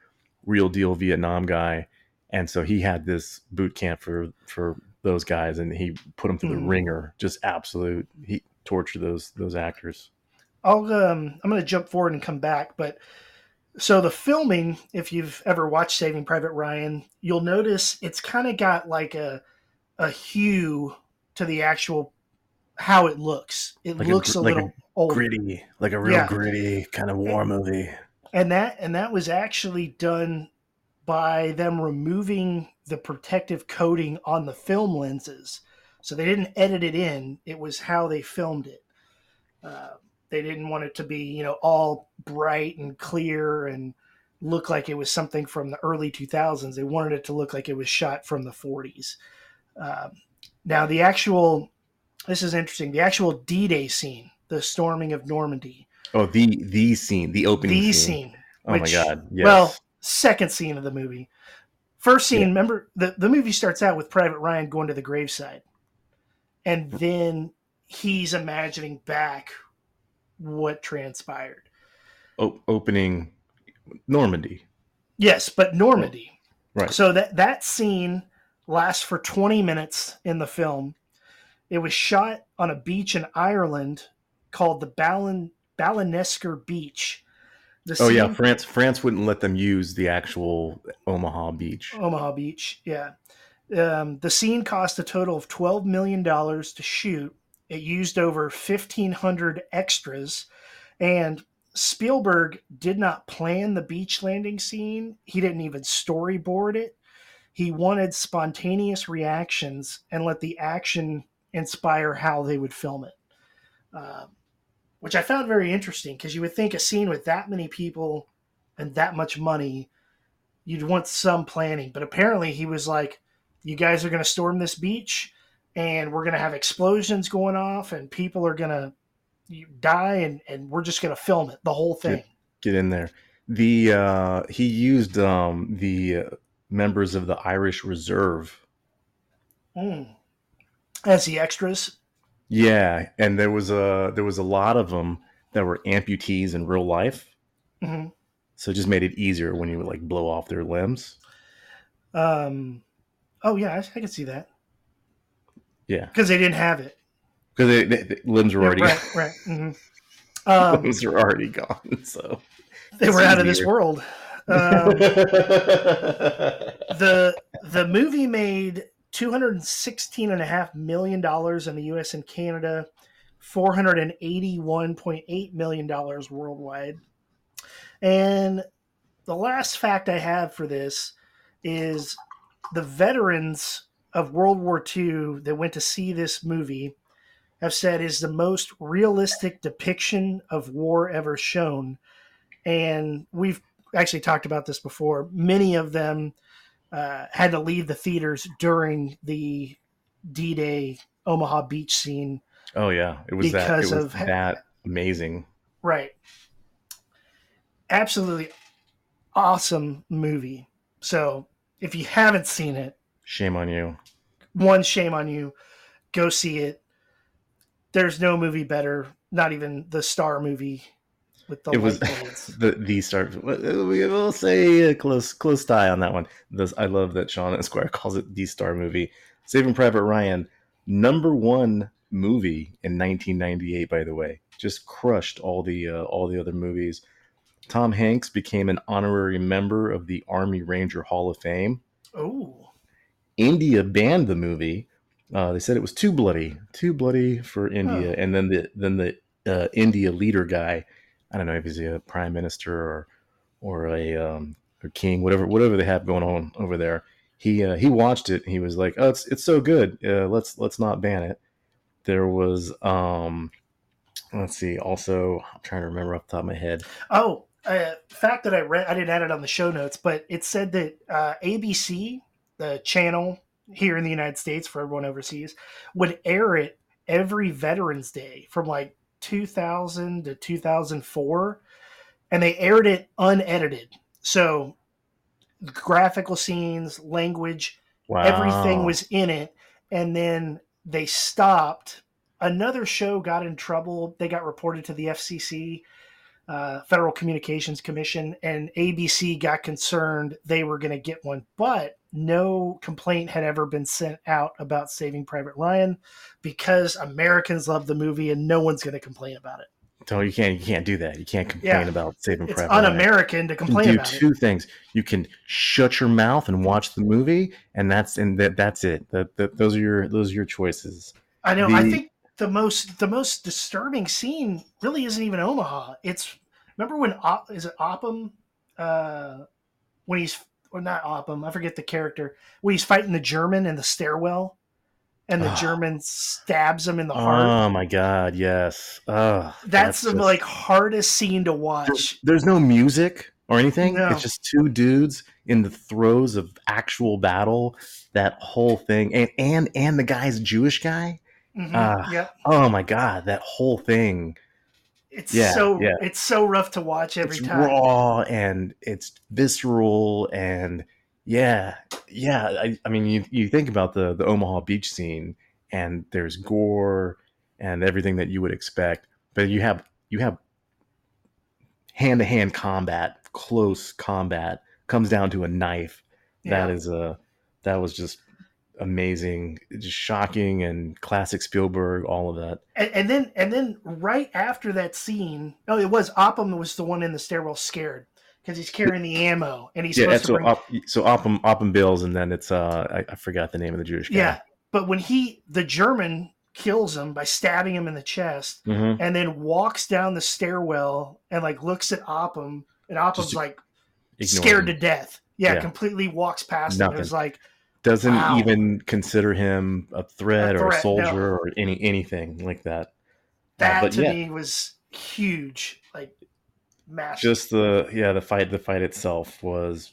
real deal Vietnam guy, and so he had this boot camp for for those guys, and he put them through mm. the ringer, just absolute. He tortured those those actors. I'll um, I'm going to jump forward and come back, but so the filming, if you've ever watched Saving Private Ryan, you'll notice it's kind of got like a a hue to the actual how it looks. It like looks a, a like little a gritty, like a real yeah. gritty kind of war movie and that and that was actually done by them removing the protective coating on the film lenses so they didn't edit it in it was how they filmed it uh, they didn't want it to be you know all bright and clear and look like it was something from the early 2000s they wanted it to look like it was shot from the 40s um, now the actual this is interesting the actual d-day scene the storming of normandy Oh, the the scene, the opening scene. the scene. scene oh which, my god! Yes. Well, second scene of the movie. First scene. Yeah. Remember the the movie starts out with Private Ryan going to the graveside, and then he's imagining back what transpired. O- opening Normandy. Yes, but Normandy. Right. So that that scene lasts for 20 minutes in the film. It was shot on a beach in Ireland called the Ballin Ballinesker Beach. The oh yeah, France France wouldn't let them use the actual Omaha Beach. Omaha Beach, yeah. Um, the scene cost a total of twelve million dollars to shoot. It used over fifteen hundred extras, and Spielberg did not plan the beach landing scene. He didn't even storyboard it. He wanted spontaneous reactions and let the action inspire how they would film it. Uh, which I found very interesting because you would think a scene with that many people and that much money, you'd want some planning. But apparently, he was like, "You guys are going to storm this beach, and we're going to have explosions going off, and people are going to die, and and we're just going to film it, the whole thing." Get, get in there. The uh, he used um, the uh, members of the Irish Reserve mm. as the extras. Yeah, and there was a there was a lot of them that were amputees in real life. Mm-hmm. So it just made it easier when you would like blow off their limbs. Um, oh yeah, I, I can see that. Yeah, because they didn't have it. Because the limbs were already yeah, right, right. Mm-hmm. Um, limbs were already gone, so they were out of this world. Um, the the movie made $216.5 million in the US and Canada, $481.8 million worldwide. And the last fact I have for this is the veterans of World War II that went to see this movie have said is the most realistic depiction of war ever shown. And we've actually talked about this before. Many of them uh, had to leave the theaters during the D-Day Omaha Beach scene. Oh yeah, it was that. It was of, that amazing. Right. Absolutely awesome movie. So if you haven't seen it, Shame on you. One shame on you. Go see it. There's no movie better. Not even the Star movie with the it was the the start. We'll say a close close tie on that one. This I love that Sean Esquire calls it the Star movie. Saving Private Ryan, number one movie in 1998. By the way, just crushed all the uh, all the other movies. Tom Hanks became an honorary member of the Army Ranger Hall of Fame. Oh, India banned the movie. Uh, they said it was too bloody, too bloody for India. And then the then the uh, India leader guy I don't know if he's a prime minister or or a um, or king, whatever whatever they have going on over there. He uh, he watched it. He was like, "Oh, it's it's so good. Uh, let's let's not ban it." There was um, let's see. Also, I'm trying to remember off the top of my head. Oh, uh, fact that I read, I didn't add it on the show notes, but it said that uh, ABC, the channel here in the United States for everyone overseas, would air it every Veterans Day from like 2000 to 2004 and they aired it unedited. So graphical scenes language wow. everything was in it and then they stopped. Another show got in trouble. They got reported to the fcc uh, federal communications commission and abc got concerned they were going to get one but no complaint had ever been sent out about Saving Private Ryan because Americans love the movie and no one's going to complain about it. So you can't you can't do that. You can't complain yeah. about Saving Private Ryan. It's un-American to complain do about two it. things. You can shut your mouth and watch the movie, and that's and that that's it. That, that those are your those are your choices. I know. The, I think the most the most disturbing scene really isn't even Omaha. It's remember when is it Upham uh, when he's or not Upham, I forget the character, when he's fighting the German in the stairwell and the oh. German stabs him in the heart. Oh my god, yes. Oh, that's, that's the just... like hardest scene to watch. There's, there's no music or anything. No. It's just two dudes in the throes of actual battle. That whole thing, and and and the guy's Jewish guy. Mm-hmm. Uh, yeah. Oh my god, that whole thing it's yeah, so yeah. it's so rough to watch every it's time. Raw and it's visceral and yeah, yeah. I, I mean, you you think about the the Omaha beach scene and there's gore and everything that you would expect, but you have you have hand to hand combat, close combat comes down to a knife. Yeah. That is a that was just amazing, just shocking and classic Spielberg, all of that. And, and, then and then right after that scene, oh, it was Upham was the one in the stairwell scared because he's carrying the ammo and he's yeah. so bring... Op, so Upham Upham Bills, and then it's uh I, I, forgot the name of the Jewish guy. Yeah, but when he the German kills him by stabbing him in the chest, mm-hmm. and then walks down the stairwell and like looks at Upham, and Upham's like scared him. to death. Yeah, yeah, completely walks past Nothing. him. It was like doesn't wow. even consider him a threat, a threat or a soldier no. or any anything like that. That uh, to yeah. me was huge, like massive. Just the yeah, the fight, the fight itself was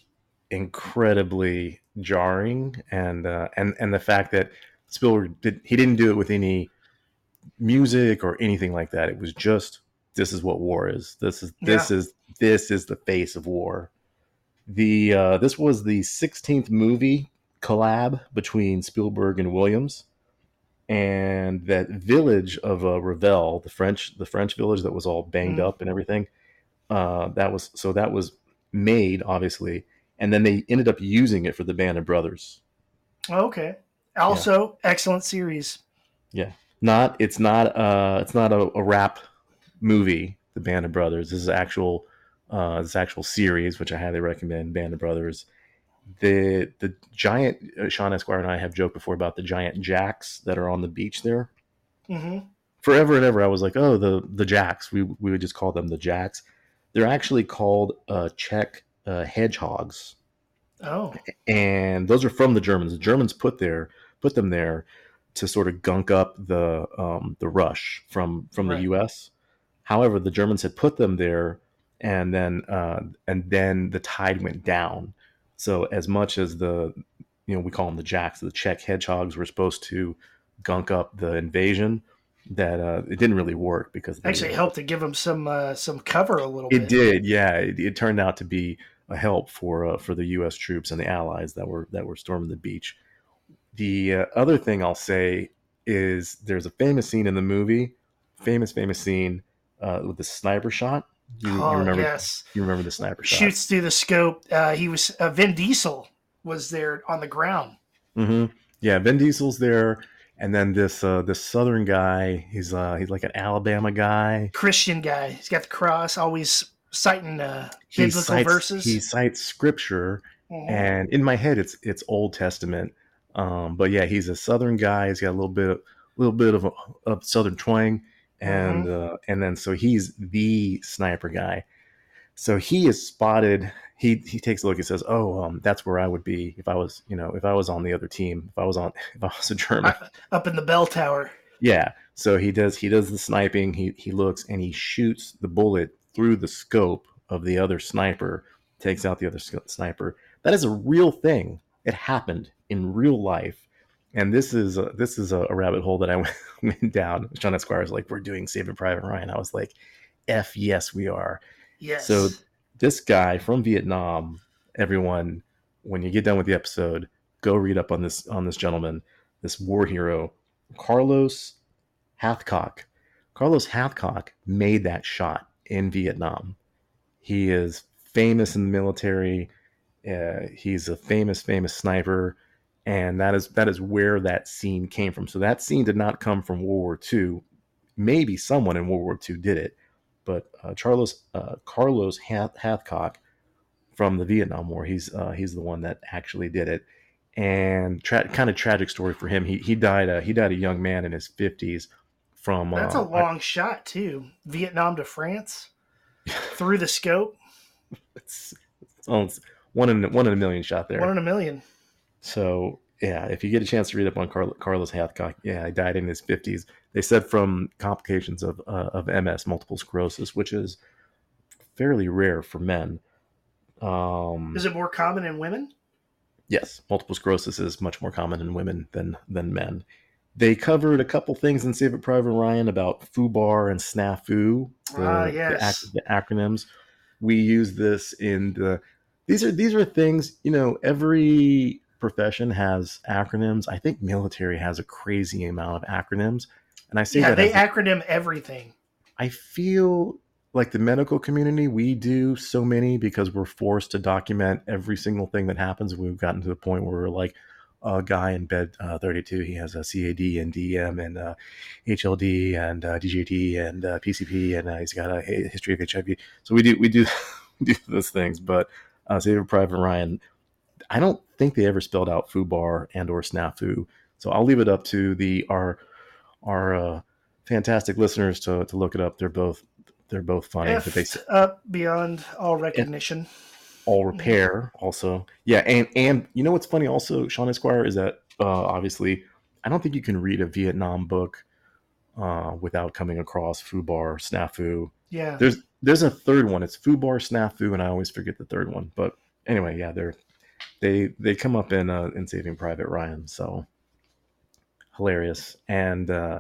incredibly jarring, and uh, and and the fact that Spielberg did he didn't do it with any music or anything like that. It was just this is what war is. This is this yeah. is this is the face of war. The uh, this was the 16th movie collab between Spielberg and Williams, and that village of uh, Revel, the French the French village that was all banged mm. up and everything. Uh, that was so that was made obviously, and then they ended up using it for the Band of Brothers. Okay. Also, yeah. excellent series. Yeah, not it's not uh it's not a, a rap movie. The Band of Brothers. This is actual uh this actual series, which I highly recommend. Band of Brothers the the giant uh, Sean Esquire and I have joked before about the giant jacks that are on the beach there. Mm-hmm. Forever and ever, I was like, oh, the the jacks. We we would just call them the jacks. They're actually called uh, Czech uh, hedgehogs. Oh, and those are from the Germans. The Germans put there put them there to sort of gunk up the um, the rush from from right. the U.S. However, the Germans had put them there, and then uh, and then the tide went down so as much as the you know we call them the jacks, the Czech hedgehogs were supposed to gunk up the invasion, that uh, it didn't really work because they, actually helped to give them some uh, some cover a little bit. it bit. did, yeah. It, it, turned out to be a help for uh, for the U.S. troops and the Allies that were that were storming the beach. The uh, other thing I'll say is there's a famous scene in the movie, famous famous scene uh, with the sniper shot. You, oh you remember? yes, You remember the sniper shot? shoots through the scope. Uh, he was uh, Vin Diesel was there on the ground. Mm-hmm. Yeah, Vin Diesel's there, and then this uh, this Southern guy. He's uh, he's like an Alabama guy. Christian guy. He's got the cross, always citing uh, He biblical cites, verses. He cites scripture, Mhm. and in my head, it's it's Old Testament. Um, but yeah, he's a Southern guy. He's got a little bit of a little bit of a of Southern twang, and uh, and then so he's the sniper guy. So he is spotted. He he takes a look and says, "Oh, um, that's where I would be if I was, you know, if I was on the other team. If I was on, if I was a German." up in the bell tower. Yeah. So he does he does the sniping. He he looks and he shoots the bullet through the scope of the other sniper, takes out the other sniper. That is a real thing. It happened in real life. And this is a, this is a, rabbit hole that I went, went down. Sean Esquire was like, "We're doing Saving Private Ryan." I was like, "F yes, we are." Yes. So this guy from Vietnam, everyone, when you get done with the episode, go read up on this on this gentleman, this war hero, Carlos Hathcock. Carlos Hathcock made that shot in Vietnam. He is famous in the military. Uh, he's a famous, famous sniper, and that is that is where that scene came from. So that scene did not come from World War II. Maybe someone in World War II did it, but uh, Carlos uh, Carlos Hath- Hathcock from the Vietnam War, he's uh, he's the one that actually did it, and tra- kind of tragic story for him. He he died uh, he died a young man in his fifties from. that's uh, a long shot too. Vietnam to France through the scope. it's, it's almost one in one in a million shot there. One in a million. So yeah, if you get a chance to read up on Carl, Carlos Hathcock, yeah, he died in his fifties. They said from complications of uh, of MS, multiple sclerosis, which is fairly rare for men. Um, Is it more common in women? yes, multiple sclerosis is much more common in women than than men. They covered a couple things in Saving Private Ryan about FUBAR and SNAFU, the, the yes. ac- the acronyms. We use this in the. These are these are things you know. Every profession has acronyms. I think military has a crazy amount of acronyms, and I say Yeah, that they as a- acronym everything. I feel like the medical community, we do so many because we're forced to document every single thing that happens. We've gotten to the point where we're like, a guy in bed uh, 32, he has a CAD and DM and uh, HLD and uh, DJT and uh, PCP and uh, he's got a history of HIV. So we do we do we do those things. But uh, Saving Private Ryan, I don't think they ever spelled out FUBAR and or SNAFU. So I'll leave it up to the our our uh, fantastic listeners to, to look it up. They're both they're both funny. But they up beyond all recognition. all repair also. Yeah, and and you know what's funny also, Sean Esquire, is that uh, obviously I don't think you can read a Vietnam book uh, without coming across FUBAR, SNAFU. Yeah. There's there's a third one. It's FUBAR, SNAFU, and I always forget the third one. But anyway, yeah, they're they they come up in uh, in Saving Private Ryan. So hilarious and uh,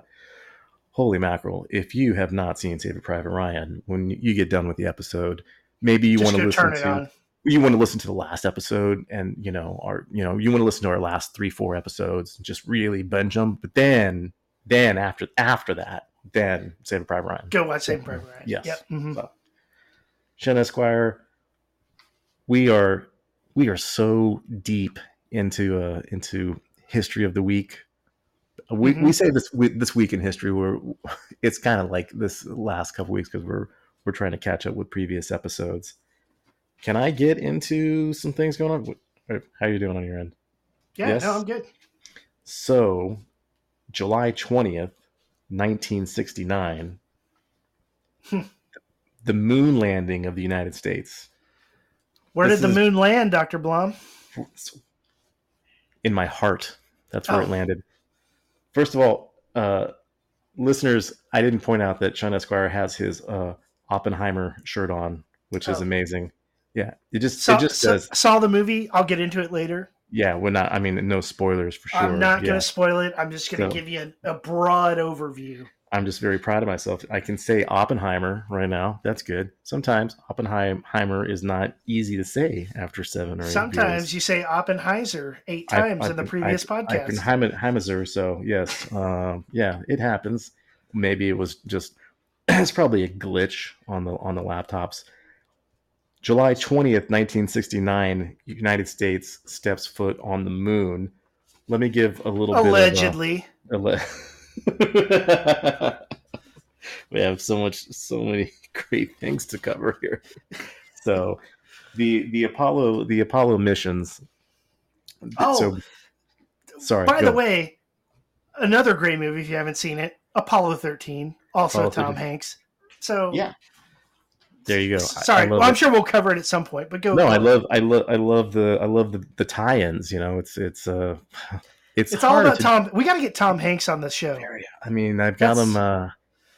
holy mackerel! If you have not seen Saving Private Ryan, when you get done with the episode, maybe you want to listen to on. you want to listen to the last episode and you know our you know you want to listen to our last three four episodes and just really binge them but then then after after that then Saving private ryan Go watch Saving Private Ryan. Yes. Yep. mhm. So, Sean Esquire, we are we are so deep into uh into history of the week. We, we Mhm. say this we, this week in history where it's kind of like this last couple weeks because we're we're trying to catch up with previous episodes. Can I get into some things going on? How are you doing on your end? Yeah, Yes. no, I'm good. So, July 20th, 1969, Hmm. the moon landing of the United States. Where This did the is- moon land, Dr. Blom? In my heart. That's where Oh. it landed. First of all, uh, listeners, I didn't point out that Sean Esquire has his uh, Oppenheimer shirt on, which is Oh. amazing. Yeah, it just Saw, it just saw- says saw the movie. I'll get into it later. yeah. We're not. I mean, no spoilers for sure. I'm not yeah. going to spoil it. I'm just going to So- give you a, a broad overview. I'm just very proud of myself. I can say Oppenheimer right now. That's good. Sometimes Oppenheimer is not easy to say after seven or eight. Sometimes you say Oppenheimer eight times I, I, in the previous I, podcast. Oppenheimer, so yes, um, yeah, it happens. Maybe it was just it's probably a glitch on the on the laptops. July 20th, 1969, United States steps foot on the moon. Let me give a little allegedly. bit of allegedly. we have so much, so many great things to cover here. So, the the Apollo the Apollo missions. Oh, so, sorry. By the way, another great movie if you haven't seen it, Apollo thirteen, also Apollo Tom 13. Hanks. So yeah, there you go. Sorry, well, I'm sure we'll cover it at some point. But go. No, I love, I love, I love the, I love the, the tie-ins. You know, it's, it's, uh, it's, it's all about to, Tom. We got to get Tom Hanks on the show. I mean, I've got That's, him. uh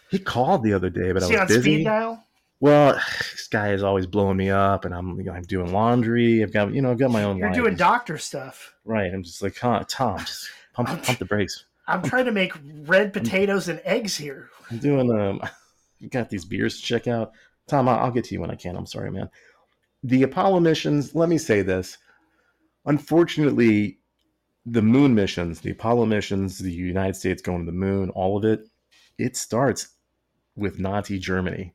He called the other day, but I was on busy. Speed dial? Well, this guy is always blowing me up, and I'm, you know, I'm doing laundry. I've got, you know, I've got my own. You're life. doing doctor stuff, right? I'm just like, huh, Tom, just pump, pump the brakes. I'm trying to make red potatoes and eggs here. I'm doing. Um, got these beers to check out, Tom. I'll, I'll get to you when I can. I'm sorry, man. The Apollo missions. Let me say this. Unfortunately, the moon missions, the Apollo missions, the United States going to the moon, all of it, it starts with Nazi Germany.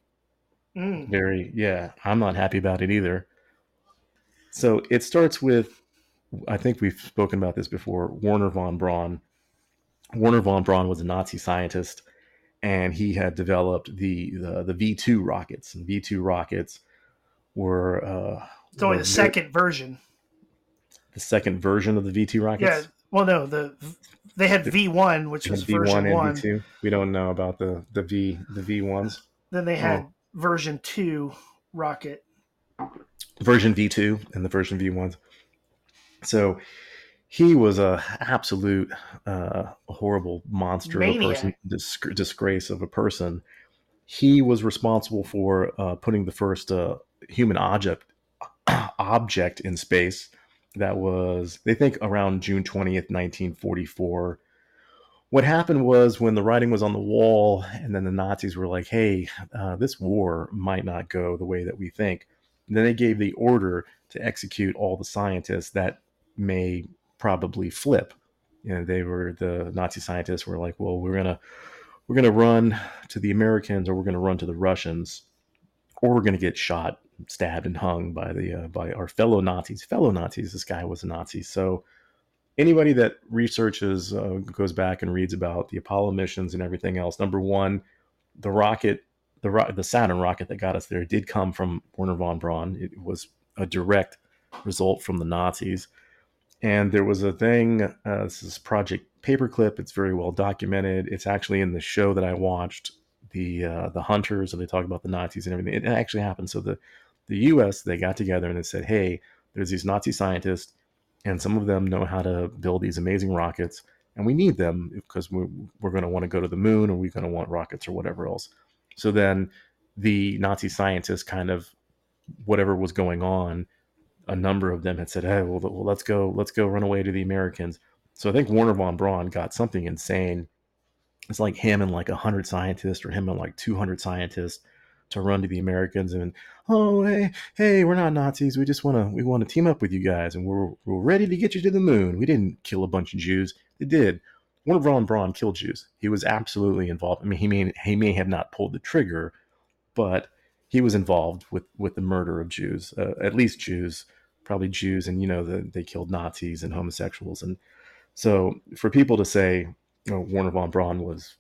Mm. Very, yeah, I'm not happy about it either. So it starts with, I think we've spoken about this before, Wernher von Braun. Wernher von Braun was a Nazi scientist, and he had developed the the, the V two rockets. And V two rockets were uh, it's only the second version the second version of the V2 rockets? Yeah. Well, no, the they had V1, which was V1 version and one. V2. We don't know about the the V the V1s. Then they had oh. version two rocket. Version V2 and the version V1s. So he was a absolute uh, horrible monster Maniac. of a person, disgrace of a person. He was responsible for uh, putting the first uh, human object object in space that was they think around June 20th, 1944. What happened was when the writing was on the wall, and then the Nazis were like, "Hey, uh, this war might not go the way that we think." And then they gave the order to execute all the scientists that may probably flip. You know, they were the Nazi scientists were like, "Well, we're gonna we're gonna run to the Americans, or we're gonna run to the Russians, or we're gonna get shot stabbed and hung by the uh, by our fellow Nazis. Fellow Nazis. This guy was a Nazi. So anybody that researches uh, goes back and reads about the Apollo missions and everything else. Number one, the rocket, the ro- the Saturn rocket that got us there did come from Wernher von Braun. It was a direct result from the Nazis. And there was a thing. Uh, this is Project Paperclip. It's very well documented. It's actually in the show that I watched the uh, the hunters and they talk about the Nazis and everything. It actually happened. So the the US, they got together and they said, hey, there's these Nazi scientists, and some of them know how to build these amazing rockets, and we need them because we're, we're going to want to go to the moon or we're going to want rockets or whatever else. So then the Nazi scientists kind of, whatever was going on, a number of them had said, hey, well, well let's go, let's go run away to the Americans. So I think Wernher von Braun got something insane. It's like him and like 100 scientists or him and like 200 scientists to run to the Americans and oh hey hey we're not Nazis we just want to we want to team up with you guys and we're we're ready to get you to the moon. We didn't kill a bunch of Jews. They did. One von Braun killed Jews. He was absolutely involved. I mean he may he may have not pulled the trigger, but he was involved with with the murder of Jews, uh, at least Jews, probably Jews, and you know the, they killed Nazis and homosexuals, and so for people to say you know, Wernher von Braun was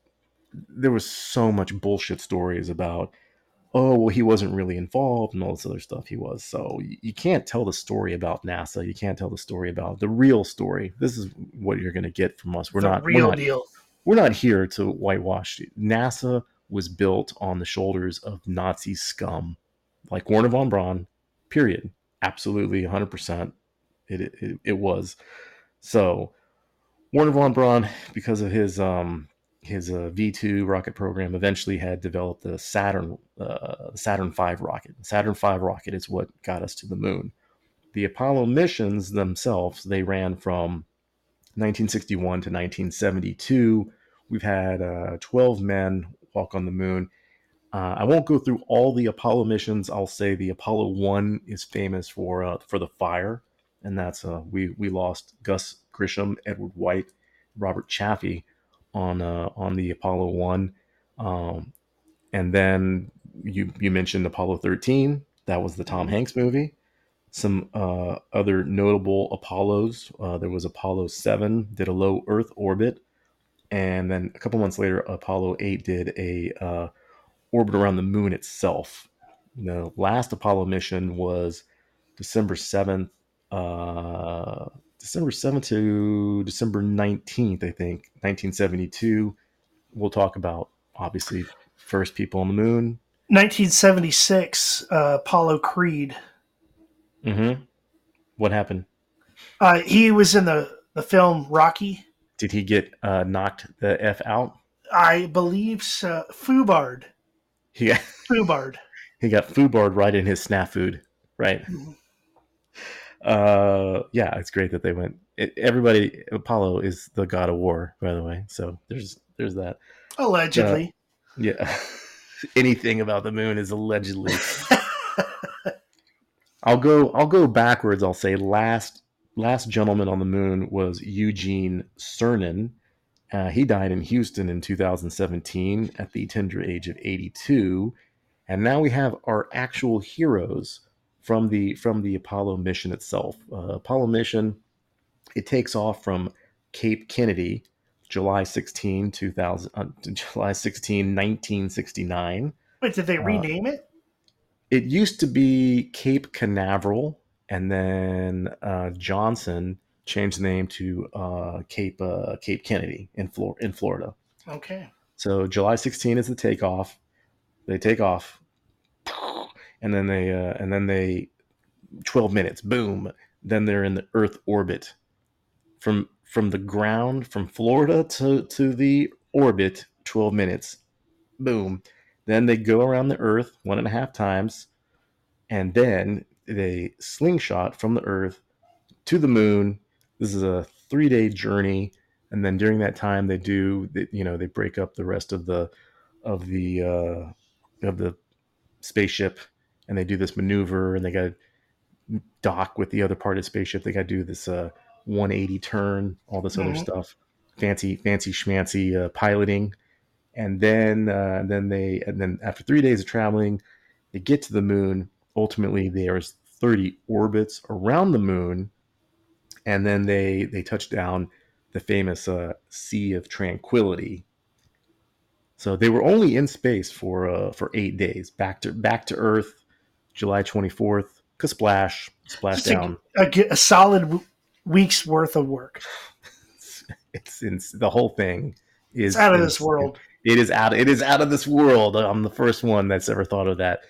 there was so much bullshit stories about oh well he wasn't really involved and all this other stuff he was. So you can't tell the story about nasa. You can't tell the story about the real story. This is what you're going to get from us. We're the not real we're not, deal. we're not here to whitewash nasa was built on the shoulders of nazi scum like Wernher von Braun period. Absolutely 100% it, it, it was. So Wernher von Braun because of his um his uh, V2 rocket program eventually had developed the Saturn uh, Saturn V rocket. Saturn V rocket is what got us to the moon. The Apollo missions themselves they ran from 1961 to 1972 we've had uh, 12 men walk on the moon. Uh, I won't go through all the Apollo missions. I'll say the Apollo one is famous for uh, for the fire, and that's uh, we we lost Gus Grissom, Edward White, Robert Chaffee on uh, on the Apollo one, um, and then you you mentioned Apollo thirteen. That was the Tom Hanks movie. Some uh, other notable Apollos. Uh, there was Apollo seven did a low Earth orbit, and then a couple months later, Apollo eight did a uh, orbit around the moon itself. The last Apollo mission was December 7th, uh, December 7th to December 19th, I think, 1972. We'll talk about, obviously, first people on the moon. 1976, uh, Apollo Creed. Mm-hmm. What happened? Uh, he was in the, the film Rocky. Did he get uh, knocked the F out? I believe so. Fubard. Got Fubard. he got foobarred right in his snafu, right? Mhm. Uh, yeah, it's great that they went. It, everybody, Apollo is the god of war, by the way. So there's there's that. Allegedly. Yeah, anything about the moon is allegedly. I'll go. I'll go backwards. I'll say last last gentleman on the moon was Eugene Cernan. Uh, he died in Houston in 2017 at the tender age of 82, and now we have our actual heroes from the from the Apollo mission itself. Uh, Apollo mission it takes off from Cape Kennedy, July 16, 2000, uh, July 16, 1969. Wait, did they Uh, rename it? It used to be Cape Canaveral, and then uh, Johnson changed the name to uh, Cape uh, Cape Kennedy in Flor- in Florida. Okay. So July 16 is the takeoff. They take off, and then they uh, and then they 12 minutes, boom. Then they're in the Earth orbit from from the ground from Florida to to the orbit. 12 minutes, boom. Then they go around the Earth one and a half times, and then they slingshot from the Earth to the moon. This is a three day journey and then during that time they do you know they break up the rest of the of the uh of the spaceship and they do this maneuver and they got to dock with the other part of the spaceship. They got to do this uh 180 turn all this other Mhm. stuff. Fancy fancy schmancy uh, piloting. And then uh, then they and then after three days of traveling they get to the moon. Ultimately there's 30 orbits around the moon. And then they they touch down the famous uh, Sea of Tranquility. So they were only in space for uh, for eight days, back to back to Earth, July twenty fourth. Splash, splash Just a- down. A, a solid w- week's worth of work. It's, it's the whole thing is It's out of this is- world. It is out. It is out of this world. I'm the first one that's ever thought of that.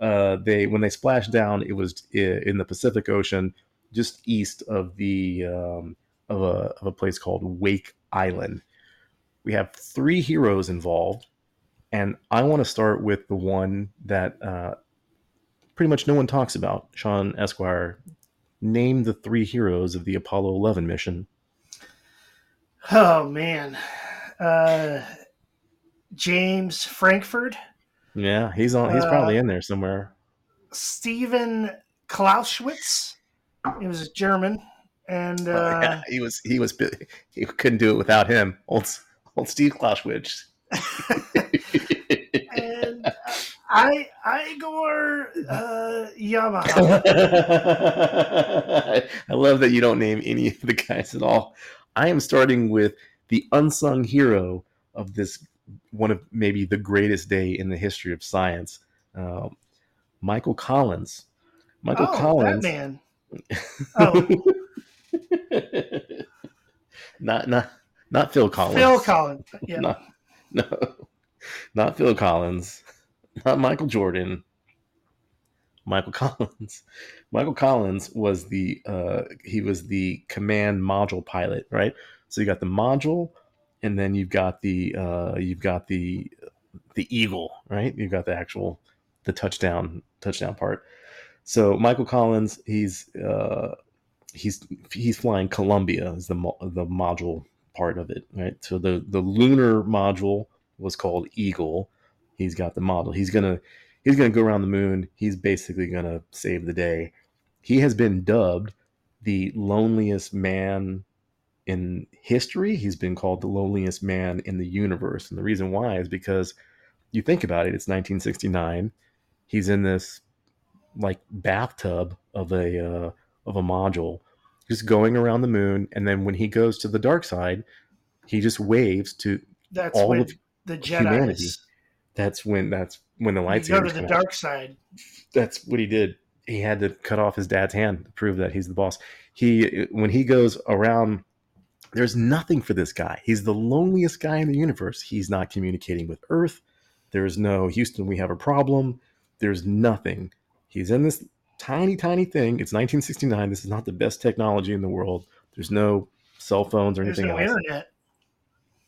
Uh, they when they splashed down, it was in the Pacific Ocean, just east of the um, of a of a place called Wake Island. We have three heroes involved, and I want to start with the one that uh, pretty much no one talks about. Sean Esquire, name the three heroes of the Apollo 11 mission. Oh man, uh, James Frankfurt, Yeah, he's on. He's Uh, probably in there somewhere. Stephen Clausewitz. He was a German, and Oh, uh, yeah, he was he was he couldn't do it without him. Old old Steve Clausewitz. uh, I Igor uh, Yamaha. I love that you don't name any of the guys at all. I am starting with the unsung hero of this one of maybe the greatest day in the history of science, um, Michael Collins. Michael oh, Collins. that man. Oh, not not not Phil Collins. Phil Collins. Yeah. Not, no, not Phil Collins. Not Michael Jordan. Michael Collins. Michael Collins was the uh, he was the command module pilot, right? So you got the module, and then you've got the uh, you've got the the eagle, right? You've got the actual the touchdown touchdown part. So Michael Collins, he's uh, he's he's flying Columbia is the the module part of it, right? So the the lunar module was called Eagle. He's got the model. He's gonna he's gonna go around the moon. He's basically gonna save the day. He has been dubbed the loneliest man in history. He's been called the loneliest man in the universe, and the reason why is because you think about it. It's 1969. He's in this like bathtub of a uh, of a module, just going around the moon, and then when he goes to the dark side, he just waves to That's all when of the humanity. Jedi's that's when that's when the lights go to the dark side. That's what he did. He had to cut off his dad's hand to prove that he's the boss. He when he goes around, there's nothing for this guy. He's the loneliest guy in the universe. He's not communicating with Earth. There's no Houston. We have a problem. There's nothing. He's in this tiny, tiny thing. It's 1969. This is not the best technology in the world. There's no cell phones or There's anything no else. internet.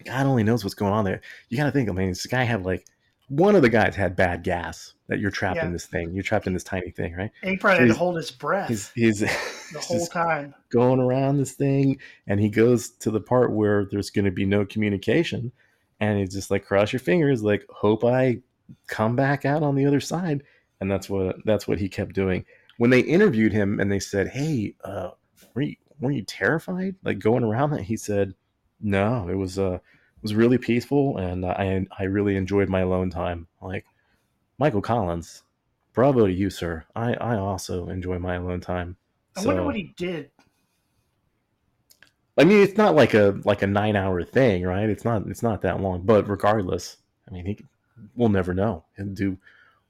God only knows what's going on there. You got to think, I mean, this guy had like one of the guys had bad gas that you're trapped Yeah. in this thing. You're trapped in this tiny thing, right? And he probably had to hold his breath He's he's the he's whole time. going around this thing, and he goes to the part where there's going to be no communication, and he's just like, cross your fingers, like, hope I come back out on the other side, and that's what that's what he kept doing. When they interviewed him and they said, "Hey, uh, were you were you terrified, like going around that?" He said, "No, it was uh, it was really peaceful, and I I really enjoyed my alone time." Like Michael Collins, bravo to you, sir. I I also enjoy my alone time. I wonder what he did. I mean, it's not like a like a nine hour thing, right? It's not it's not that long. But regardless, I mean, he we'll never know. He'll do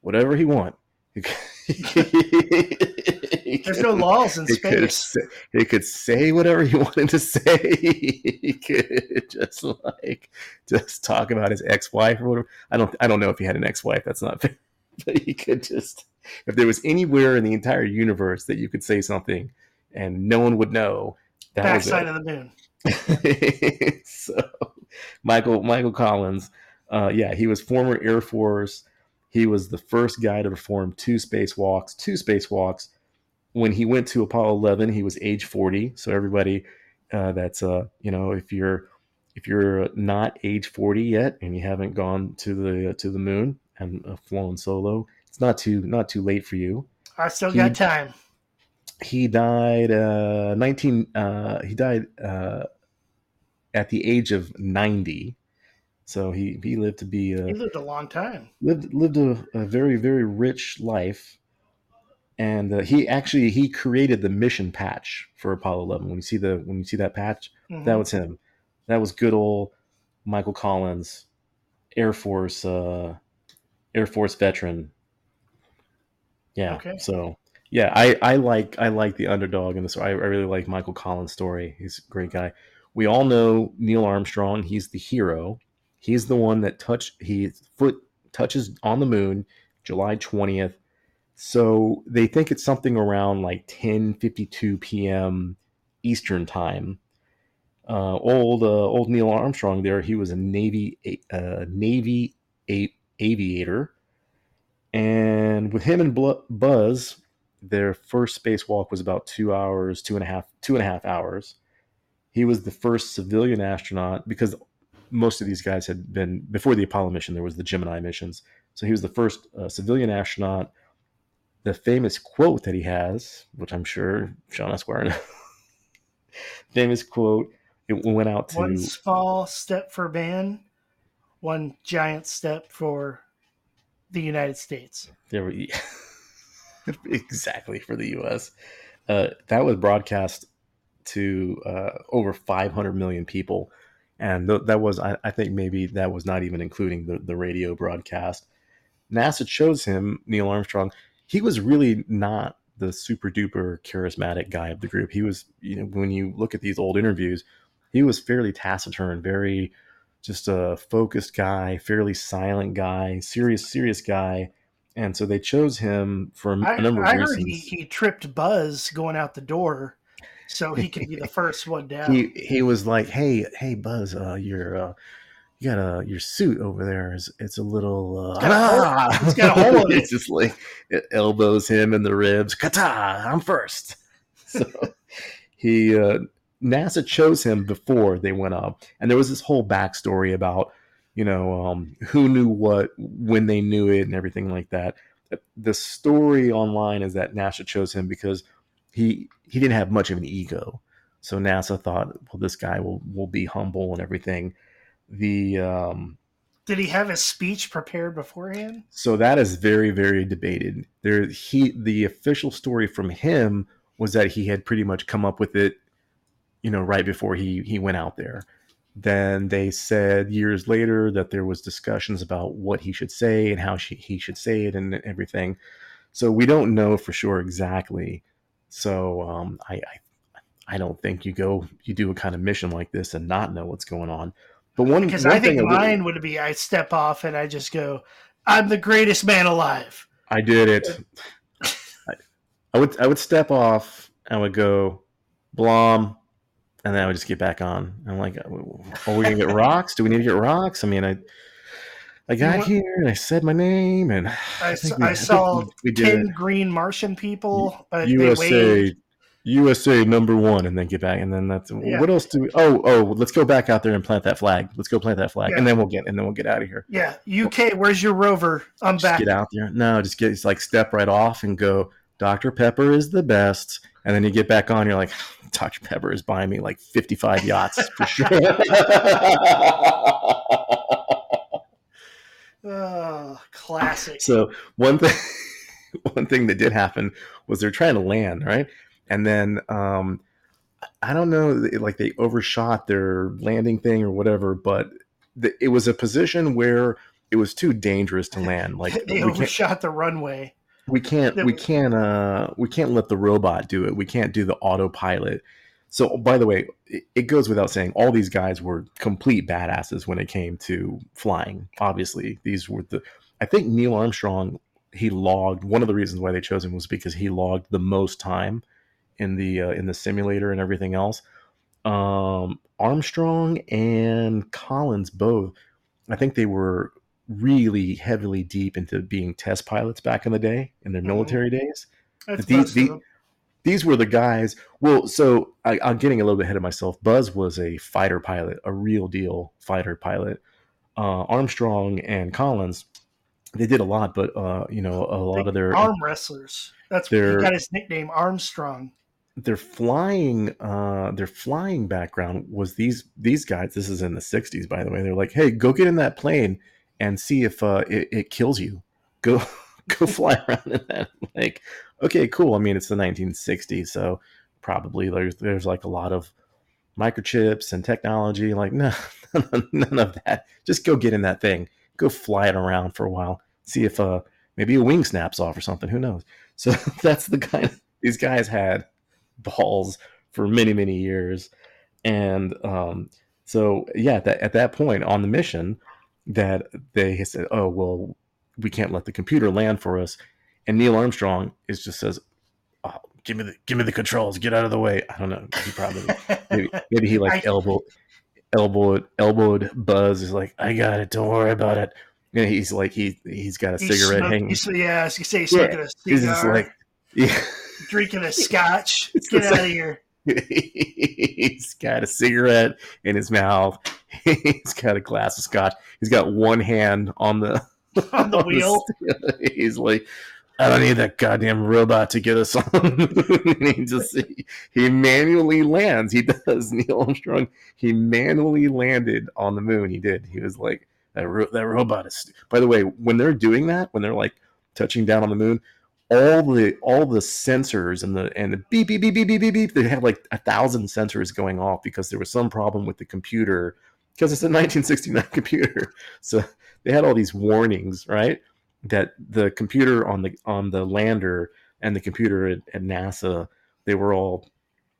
whatever he want. There's no laws in He could, space. say, he could say whatever he wanted to say. he could just like just talk about his ex wife or whatever. I don't I don't know if he had an ex wife. That's not fair. But he could just if there was anywhere in the entire universe that you could say something and no one would know. That was it of the moon. so Michael Michael Collins, uh, yeah, he was former Air Force. He was the first guy to perform two spacewalks. Two spacewalks. When he went to Apollo 11, he was age 40. So everybody, uh, that's uh, you know, if you're if you're not age 40 yet and you haven't gone to the to the moon and uh, flown solo, it's not too not too late for you I still He- got time. he died uh 19 uh he died uh at the age of 90 so he he lived to be He uh lived a long time. lived lived a, a very very rich life and uh, he actually he created the mission patch for apollo 11 when you see the when you see that patch Mhm. that was him. That was good old michael collins air force uh air force veteran. Yeah Okay. so yeah i i like i like the underdog in this I, I really like michael collins story. He's a great guy. We all know neil armstrong. He's the hero. He's the one that touched his foot touches on the moon july 20th so they think it's something around like 10:52 p.m. Eastern time. Uh, old uh, old Neil Armstrong there, he was a Navy uh, Navy a- aviator, and with him and Buzz, their first spacewalk was about two hours, two and a half, two and a half hours. He was the first civilian astronaut because most of these guys had been before the Apollo mission. There was the Gemini missions, so he was the first uh, civilian astronaut the famous quote that he has, which I'm sure Sean Esquire knows. famous quote. It went out to One small step for man, one giant step for the United States. there we exactly for the U.S. Uh, that was broadcast to uh, over 500 million people, and th- that was I, I think maybe that was not even including the the radio broadcast. NASA chose him, Neil Armstrong. He was really not the super duper charismatic guy of the group. He was, you know, when you look at these old interviews, he was fairly taciturn, very just a focused guy, fairly silent guy, serious, serious guy. And so they chose him for a, I, number of I heard reasons. he, he tripped Buzz going out the door so he could be the first one down. he he was like, "Hey, hey, Buzz, uh, your uh, you got a your suit over there is it's a little uh, got a hole- it's got a hole in it." It's just like it elbows him in the ribs. Kata, I'm first. So he uh, NASA chose him before they went up, and there was this whole backstory about you know um, who knew what when they knew it and everything like that. The story online is that NASA chose him because he he didn't have much of an ego, so NASA thought, well, this guy will will be humble and everything. The um, did he have his speech prepared beforehand? So that is very very debated. There he the official story from him was that he had pretty much come up with it, you know, right before he he went out there. Then they said years later that there was discussions about what he should say and how she, he should say it and everything. So we don't know for sure exactly. So um, I, I I don't think you go you do a kind of mission like this and not know what's going on. But one because one I think mine would be I step off and I just go, I'm the greatest man alive. I did it. I, I would I would step off. And I would go, Blom, and then I would just get back on. I'm like, oh, are we gonna get rocks? Do we need to get rocks? I mean, I I got what? here and I said my name and I, we- I I saw we- ten it. green Martian people. They USA. USA number one, and then get back, and then that's Yeah. what else do we? Oh, oh, let's go back out there and plant that flag. Let's go plant that flag, Yeah. and then we'll get, and then we'll get out of here. Yeah, UK. Where's your rover? I'm Just back. get out there. No, just get it's like step right off and go. Dr Pepper is the best, and then you get back on. You're like, Dr Pepper is buying me like 55 yachts for sure. Oh, classic. so one thing one thing that did happen was they're trying to land right and then um i don't know like they overshot their landing thing or whatever but the, it was a position where it was too dangerous to land. Like they overshot the runway. we can't we can't uh we can't let the robot do it. We can't do the autopilot. So by the way it, it goes without saying all these guys were complete badasses when it came to flying obviously. These were the i think neil armstrong he logged one of the reasons why they chose him was because he logged the most time in the uh, in the simulator and everything else um armstrong and collins both i think they were really heavily deep into being test pilots back in the day in their Mhm. military days That's The- these were the guys well so I, i'm getting a little bit ahead of myself buzz was a fighter pilot a real deal fighter pilot uh, armstrong and collins they did a lot but uh, you know a lot of their arm wrestlers. That's their- got his nickname Armstrong. Their flying uh their flying background was these these guys this is in the 60s by the way they're like hey go get in that plane and see if uh it, it kills you. Go go fly around in that. Like okay cool i mean it's the 1960s so probably there's there's like a lot of microchips and technology like no none of that. Just go get in that thing. Go fly it around for a while. See if uh maybe a wing snaps off or something who knows? So that's the kind these guys had balls for many many years. And um so yeah that at that point on the mission that they said oh well we can't let the computer land for us and neil armstrong is just says oh, give me the give me the controls get out of the way. I don't know. He probably maybe, maybe he like I- elbowed elbowed elbowed buzz is like i got it don't worry about it. And he's like he he's got a He's cigarette hanging. he's- yeah, as you say, he's Yeah, smoking a he's cigar, just like yeah drinking a scotch. It's Get out of here. he's got a cigarette in his mouth. He's got a glass of scotch. He's got one hand on the On the wheel. steer- He's like, I don't need that goddamn robot to get us on. he just he, he manually lands. He does. Neil Armstrong. He manually landed on the moon. He did. He was like that. Ro- that robot is. By the way, when they're doing that, when they're like touching down on the moon, all the all the sensors and the and the beep beep beep beep beep beep beep they had like a thousand sensors going off because there was some problem with the computer because it's a 1969 computer so they had all these warnings right that the computer on the on the lander and the computer at, at nasa they were all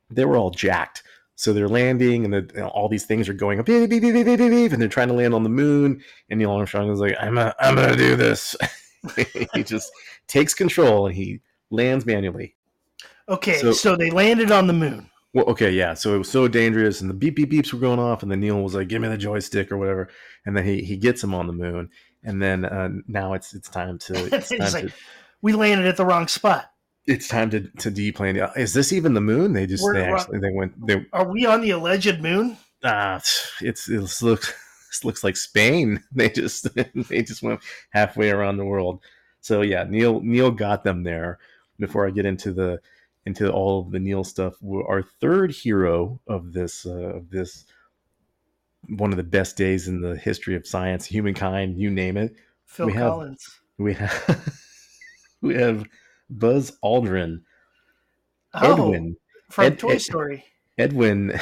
they were all jacked so they're landing and the, you all these things are going up beep, beep, beep, beep, beep, beep, and they're trying to land on the moon and neil armstrong was like i'm a, i'm gonna do this he just takes control and he lands manually. Okay, So- so, they landed on the moon. Well, okay, yeah. So it was so dangerous, and the beep beep beeps were going off, and then Neil was like, "Give me the joystick" or whatever, and then he he gets him on the moon, and then uh, now it's it's time to it's time like, to We landed at the wrong spot. it's time to to deplane. Is this even the moon? They just We're- they actually they went they Are we on the alleged moon? ah it's it looks this looks like Spain. They just they just went halfway around the world. So yeah, Neil Neil got them there. Before I get into the into all of the Neil stuff, our third hero of this uh, of this one of the best days in the history of science, humankind, you name it. Phil We have- We have we have Buzz Aldrin, Oh, Edwin, from Ed- Toy Ed- Story. Edwin,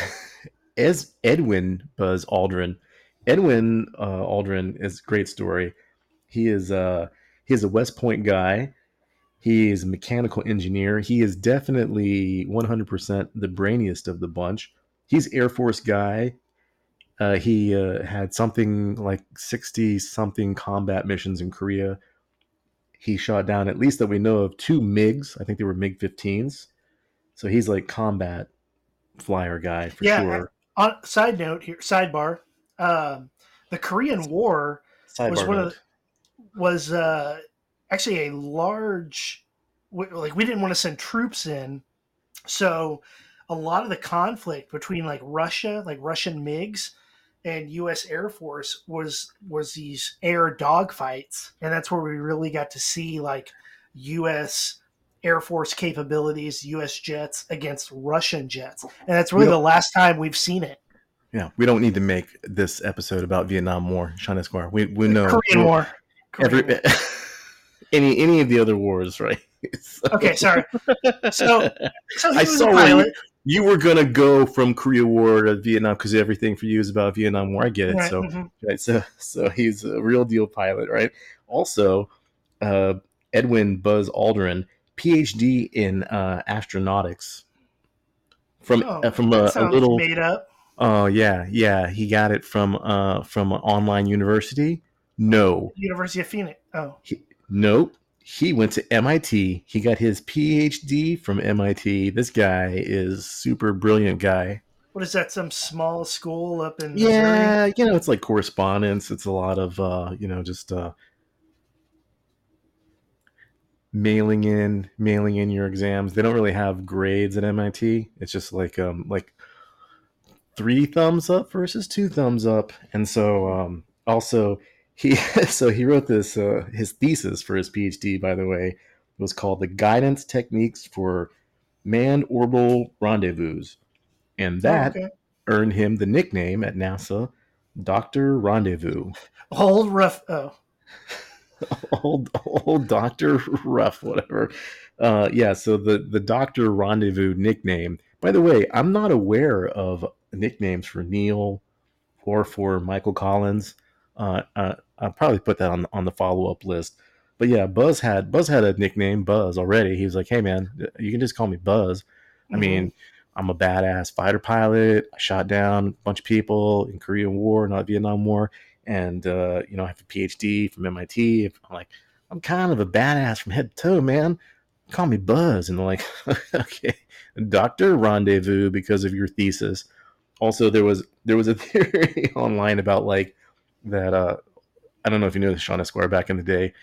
as Edwin Buzz Aldrin. Edwin uh, Aldrin is a great story. He is uh he is a West Point guy. He is a mechanical engineer. He is definitely 100% the brainiest of the bunch. He's Air Force guy. Uh, he uh, had something like 60 something combat missions in Korea. He shot down, at least that we know of, two MiGs. I think they were MiG 15s. So he's like combat flyer guy for Yeah, sure. On side note here, sidebar. Um, the Korean War Sidebar was one of note. was uh, actually a large. Like we didn't want to send troops in, so a lot of the conflict between like Russia, like Russian MiGs, and U.S. Air Force was was these air dogfights, and that's where we really got to see like U.S. Air Force capabilities, U.S. jets against Russian jets, and that's really know- the last time we've seen it. Yeah, we don't need to make this episode about Vietnam War, Sean Esquire. We we know Korean War. Korean every War. any any of the other wars, right? So- Okay, sorry. So, so I saw a you- pilot. you were gonna go from Korea War to Vietnam because everything for you is about Vietnam War. I get it. Right, So mhm. right, so so he's a real deal pilot, right? Also, uh, Edwin Buzz Aldrin, PhD in uh, astronautics from Oh, uh, from a, a little. made up. Oh yeah, yeah. He got it from uh from an online university. No, University of Phoenix. Oh, nope. He went to MIT. He got his PhD from MIT. This guy is super brilliant guy. what is that? Some small school up in Missouri? Yeah, you know, it's like correspondence. It's a lot of uh, you know, just uh mailing in mailing in your exams. They don't really have grades at MIT. It's just like um like three thumbs up versus two thumbs up. And so um also he so he wrote this uh his thesis for his PhD by the way was called The Guidance Techniques for Manned Orbital Rendezvous. And that Oh, okay. earned him the nickname at NASA Dr. Rendezvous. old rough. Oh, old old Doctor Rough, whatever. Uh, yeah, so the the Doctor Rendezvous nickname. By the way, I'm not aware of nicknames for Neil or for Michael Collins. Uh, uh, I'll probably put that on on the follow up list. But yeah, Buzz had Buzz had a nickname, Buzz already. He was like, "Hey man, you can just call me Buzz." I Mhm. mean, I'm a badass fighter pilot. I shot down a bunch of people in Korean War, not Vietnam War, and uh, you know I have a PhD from MIT. I'm like, I'm kind of a badass from head to toe, man. Call me Buzz, and they're like, okay, Doctor Rendezvous because of your thesis. Also, there was there was a theory online about like that. Uh, I don't know if you knew this, Sean Esquire, back in the day.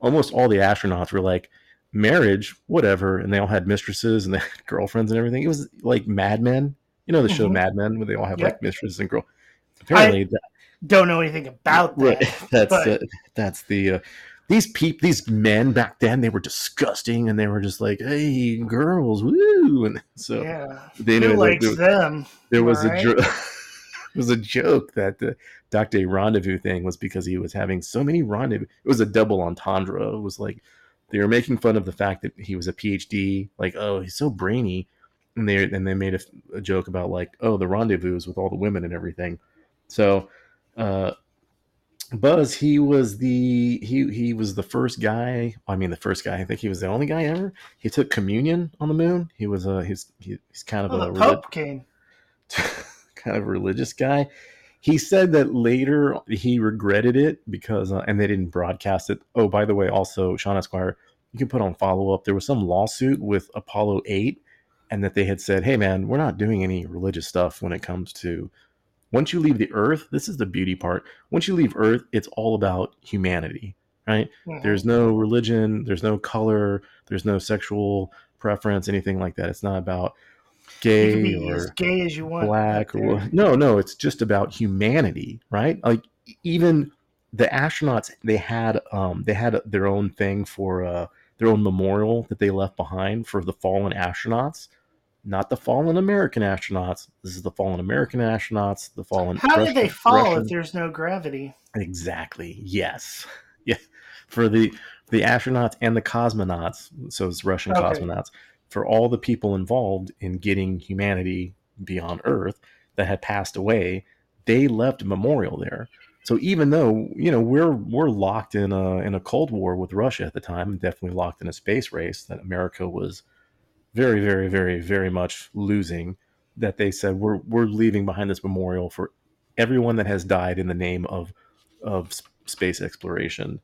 Almost all the astronauts were like, marriage, whatever, and they all had mistresses and they had girlfriends and everything. It was like Mad Men. You know the show Mhm. Mad Men, where they all have Yep. like mistresses and girl. Apparently, that, don't know anything about that. right, that's but- uh, that's the uh, these peop these men back then they were disgusting and they were just like, hey, girls, woo, and so yeah, they who know likes there, them? there was a jo- it was a joke that the Dr. Rendezvous thing was because he was having so many rendezvous. It was a double entendre. It was like they were making fun of the fact that he was a PhD, like, oh, he's so brainy. And they and they made a, a joke about like, oh, the rendezvous with all the women and everything. So uh Buzz, he was the he he was the first guy. I mean, the first guy. I think he was the only guy ever. He took communion on the moon. He was a he's he, he's kind of Oh, a relig- Pope came. kind of religious guy. He said that later he regretted it because, uh, and they didn't broadcast it. Oh, by the way, also Sean Esquire, you can put on follow up. There was some lawsuit with Apollo Eight, and that they had said, "Hey, man, we're not doing any religious stuff when it comes to once you leave the Earth. This is the beauty part. Once you leave Earth, it's all about humanity, right? Mhm. There's no religion, there's no color, there's no sexual preference, anything like that. It's not about gay or as gay as you want. black or no no it's just about humanity right like even the astronauts they had um they had their own thing for uh their own memorial that they left behind for the fallen astronauts not the fallen american astronauts this is the fallen american astronauts the fallen How did they fall Russian- if there's no gravity? Exactly. Yes. Yeah. For the the astronauts and the cosmonauts, so it's Russian Okay. cosmonauts, for all the people involved in getting humanity beyond Earth that had passed away, they left a memorial there. So even though you know we're we're locked in a in a cold war with Russia at the time, definitely locked in a space race that America was very very very very much losing. That they said we're we're leaving behind this memorial for everyone that has died in the name of of space exploration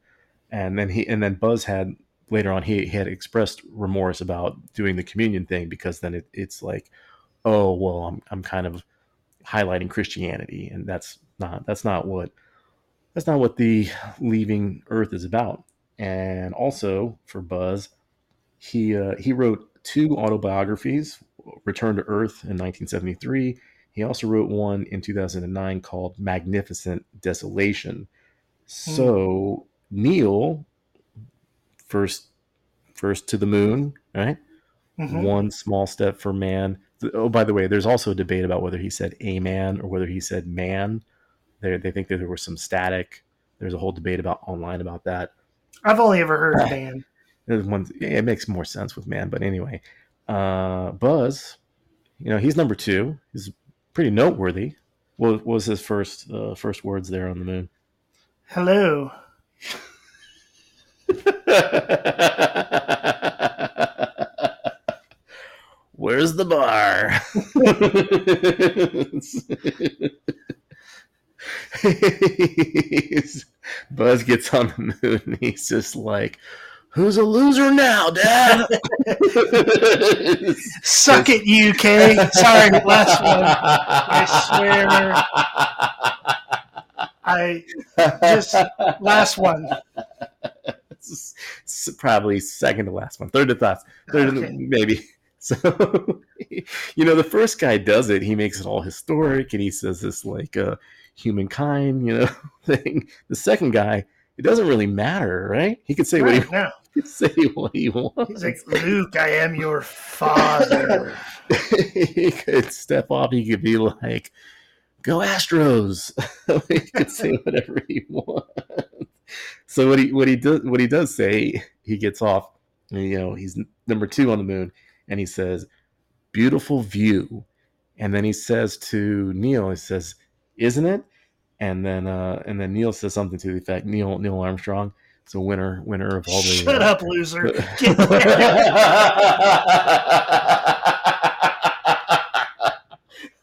and then he and then buzz had later on he, he had expressed remorse about doing the communion thing because then it, it's like oh well I'm, I'm kind of highlighting christianity and that's not that's not what that's not what the leaving earth is about and also for buzz he uh, he wrote two autobiographies return to earth in 1973 he also wrote one in 2009 called Magnificent Desolation. So Neil first first to the moon, right? Mhm. One small step for man. Oh, by the way, there's also a debate about whether he said a man or whether he said man. They they think that there was some static. There's a whole debate about online about that. I've only ever heard man. There's one. It makes more sense with man, but anyway, uh, Buzz, you know, he's number two. He's pretty noteworthy. What was his first uh, first words there on the moon? Hello. Where's the bar? Buzz gets on the moon and he's just like, Who's a loser now, Dad? Suck it, UK. Sorry, last one. I swear. I Just- last one. It's probably second to last one, third to last, third to- Okay. maybe. So, you know, the first guy does it. He makes it all historic, and he says this like uh, humankind, you know, thing. The second guy, it doesn't really matter, right? He could say what he Right now, he could say what he wants. he's like Luke. I am your father. he could step off. He could be like, "Go Astros." he could say whatever he wants. So what he what he does what he does say, he gets off. You know, he's number two on the moon, and he says, "Beautiful view," and then he says to Neil, he says, "Isn't it?" And then uh, and then Neil says something to the effect, Neil Neil Armstrong. So winner winner of all the Shut uh, up, loser. Get there.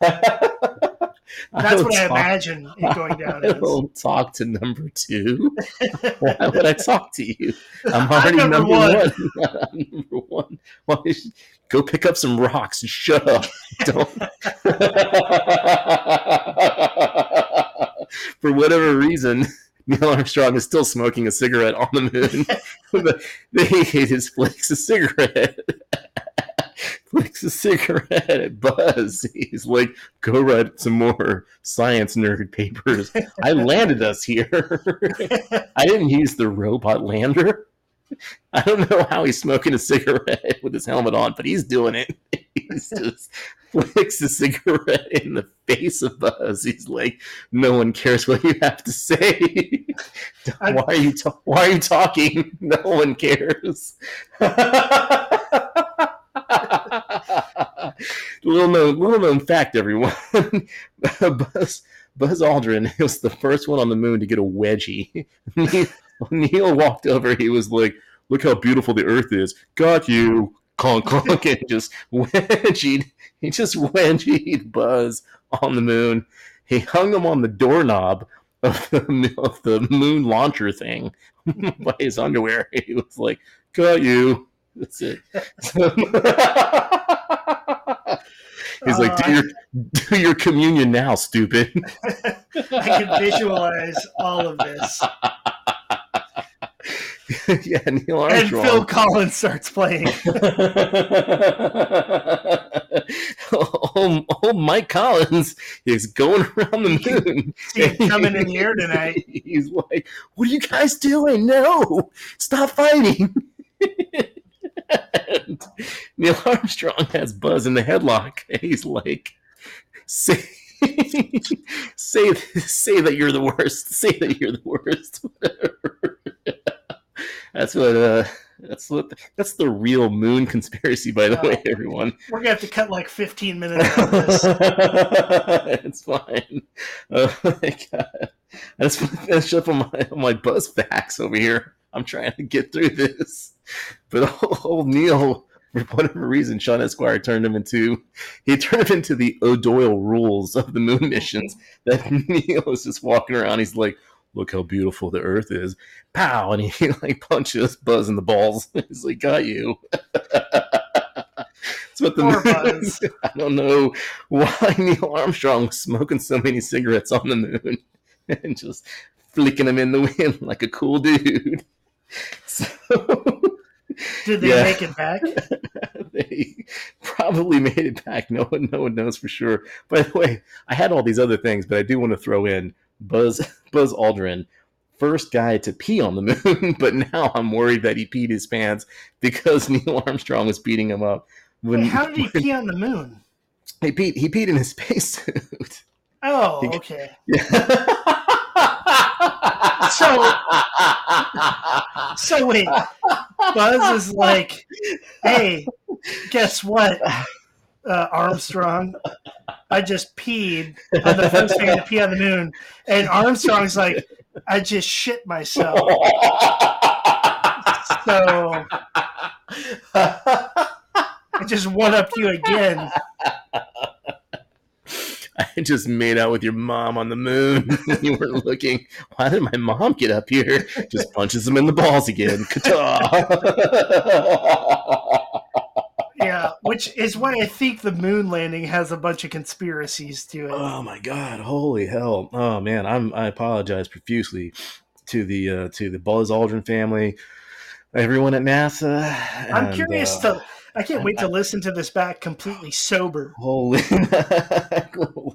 That's what I don't talk- imagine it going down I don't talk to number two. Why would I talk to you? I'm I'm already number number, one. one. I'm number one. Why you go pick up some rocks and shut up. Don't. For whatever reason, Neil Armstrong is still smoking a cigarette on the moon. But he just flicks a cigarette. flicks a cigarette at Buzz. He's like, go write some more science nerd papers. I landed us here. I didn't use the robot lander. I don't know how he's smoking a cigarette with his helmet on, but he's doing it. He's just flicks a cigarette in the face of Buzz. He's like, "No one cares what you have to say. Why are you ta- Why are you talking? No one cares." little known, little known fact, everyone. Buzz Buzz Aldrin was the first one on the moon to get a wedgie. Neil, Neil walked over. He was like, "Look how beautiful the Earth is." Got you, conk conk, and just wedgied. He just wedgied Buzz on the moon. He hung him on the doorknob of the, of the moon launcher thing by his underwear. He was like, "Got you." That's it. He's like, do your do your communion now, stupid. I can visualize all of this. yeah, Neil Armstrong. and Phil Collins starts playing. oh, oh, Mike Collins is going around the moon. Him coming in here tonight. He's like, "What are you guys doing? No, stop fighting!" and Neil Armstrong has Buzz in the headlock. He's like, "Say, say, say that you're the worst. Say that you're the worst." Whatever. That's what. Uh, that's what. That's the real moon conspiracy, by the Oh. way, everyone. We're gonna have to cut like 15 minutes out of this. it's fine. Oh my god! I just want to finish up on my on my buzz facts over here. I'm trying to get through this, but old Neil, for whatever reason, Sean Esquire turned him into he turned him into the O'Doyle rules of the moon missions. That Neil is just walking around. He's like, "Look how beautiful the Earth is!" Pow, and he like punches Buzz in the balls. He's like, "Got you." That's what the Poor moon- Buzz. I don't know why Neil Armstrong was smoking so many cigarettes on the moon and just flicking them in the wind like a cool dude. So Did they Yeah. make it back? they probably made it back. No one, no one knows for sure. By the way, I had all these other things, but I do want to throw in Buzz Buzz Aldrin, first guy to pee on the moon. But now I'm worried that he peed his pants because Neil Armstrong was beating him up. Wait, how did he pee on the moon? He peed. He peed in his spacesuit. Oh, He- okay. so, So wait, Buzz is like, "Hey, guess what, uh, Armstrong? I just peed on the first man to pee on the moon." And Armstrong's like, "I just shit myself." So I just one up you again. I just made out with your mom on the moon. you weren't looking. Why did my mom get up here? Just punches him in the balls again. Kata! Yeah, which is why I think the moon landing has a bunch of conspiracies to it. oh my god! Holy hell! Oh man, I'm. I apologize profusely to the uh, to the Buzz Aldrin family, everyone at NASA. I'm curious uh, to. I can't wait to listen to this back completely sober. Holy,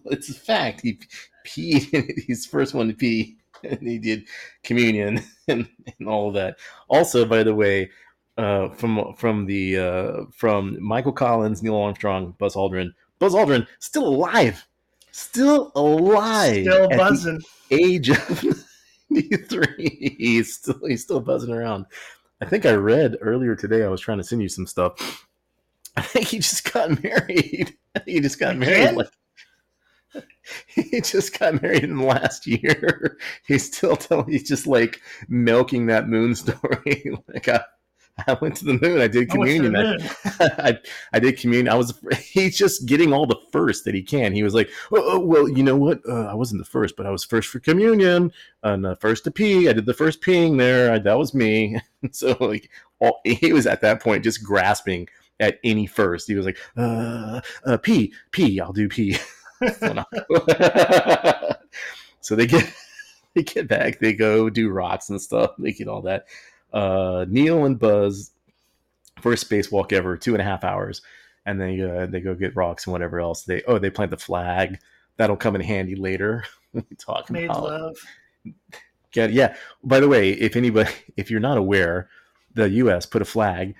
it's a fact. He peed. He's the first one to pee, and he did communion and, and all of that. Also, by the way, uh, from from the uh, from Michael Collins, Neil Armstrong, Buzz Aldrin. Buzz Aldrin still alive, still alive, Still buzzing. age of ninety three. He's still he's still buzzing around. I think I read earlier today. I was trying to send you some stuff. I think he just got married. He just got married. Like, he just got married in the last year. He's still telling. He's just like milking that moon story. like I, I went to the moon. I did I went to the communion. I. I, I did communion. I was he's just getting all the first that he can. He was like, oh, oh, well, you know what? Uh, I wasn't the first, but I was first for communion and uh, first to pee. I did the first peeing there. I, that was me. so like, all, he was at that point just grasping at any first. He was like, uh, uh pee, pee. I'll do pee. so they get they get back. They go do rocks and stuff. They get all that. Uh, Neil and Buzz first spacewalk ever, two and a half hours, and they uh, they go get rocks and whatever else. They oh they plant the flag. That'll come in handy later. we talk Made about love. get yeah. By the way, if anybody if you're not aware, the U.S. put a flag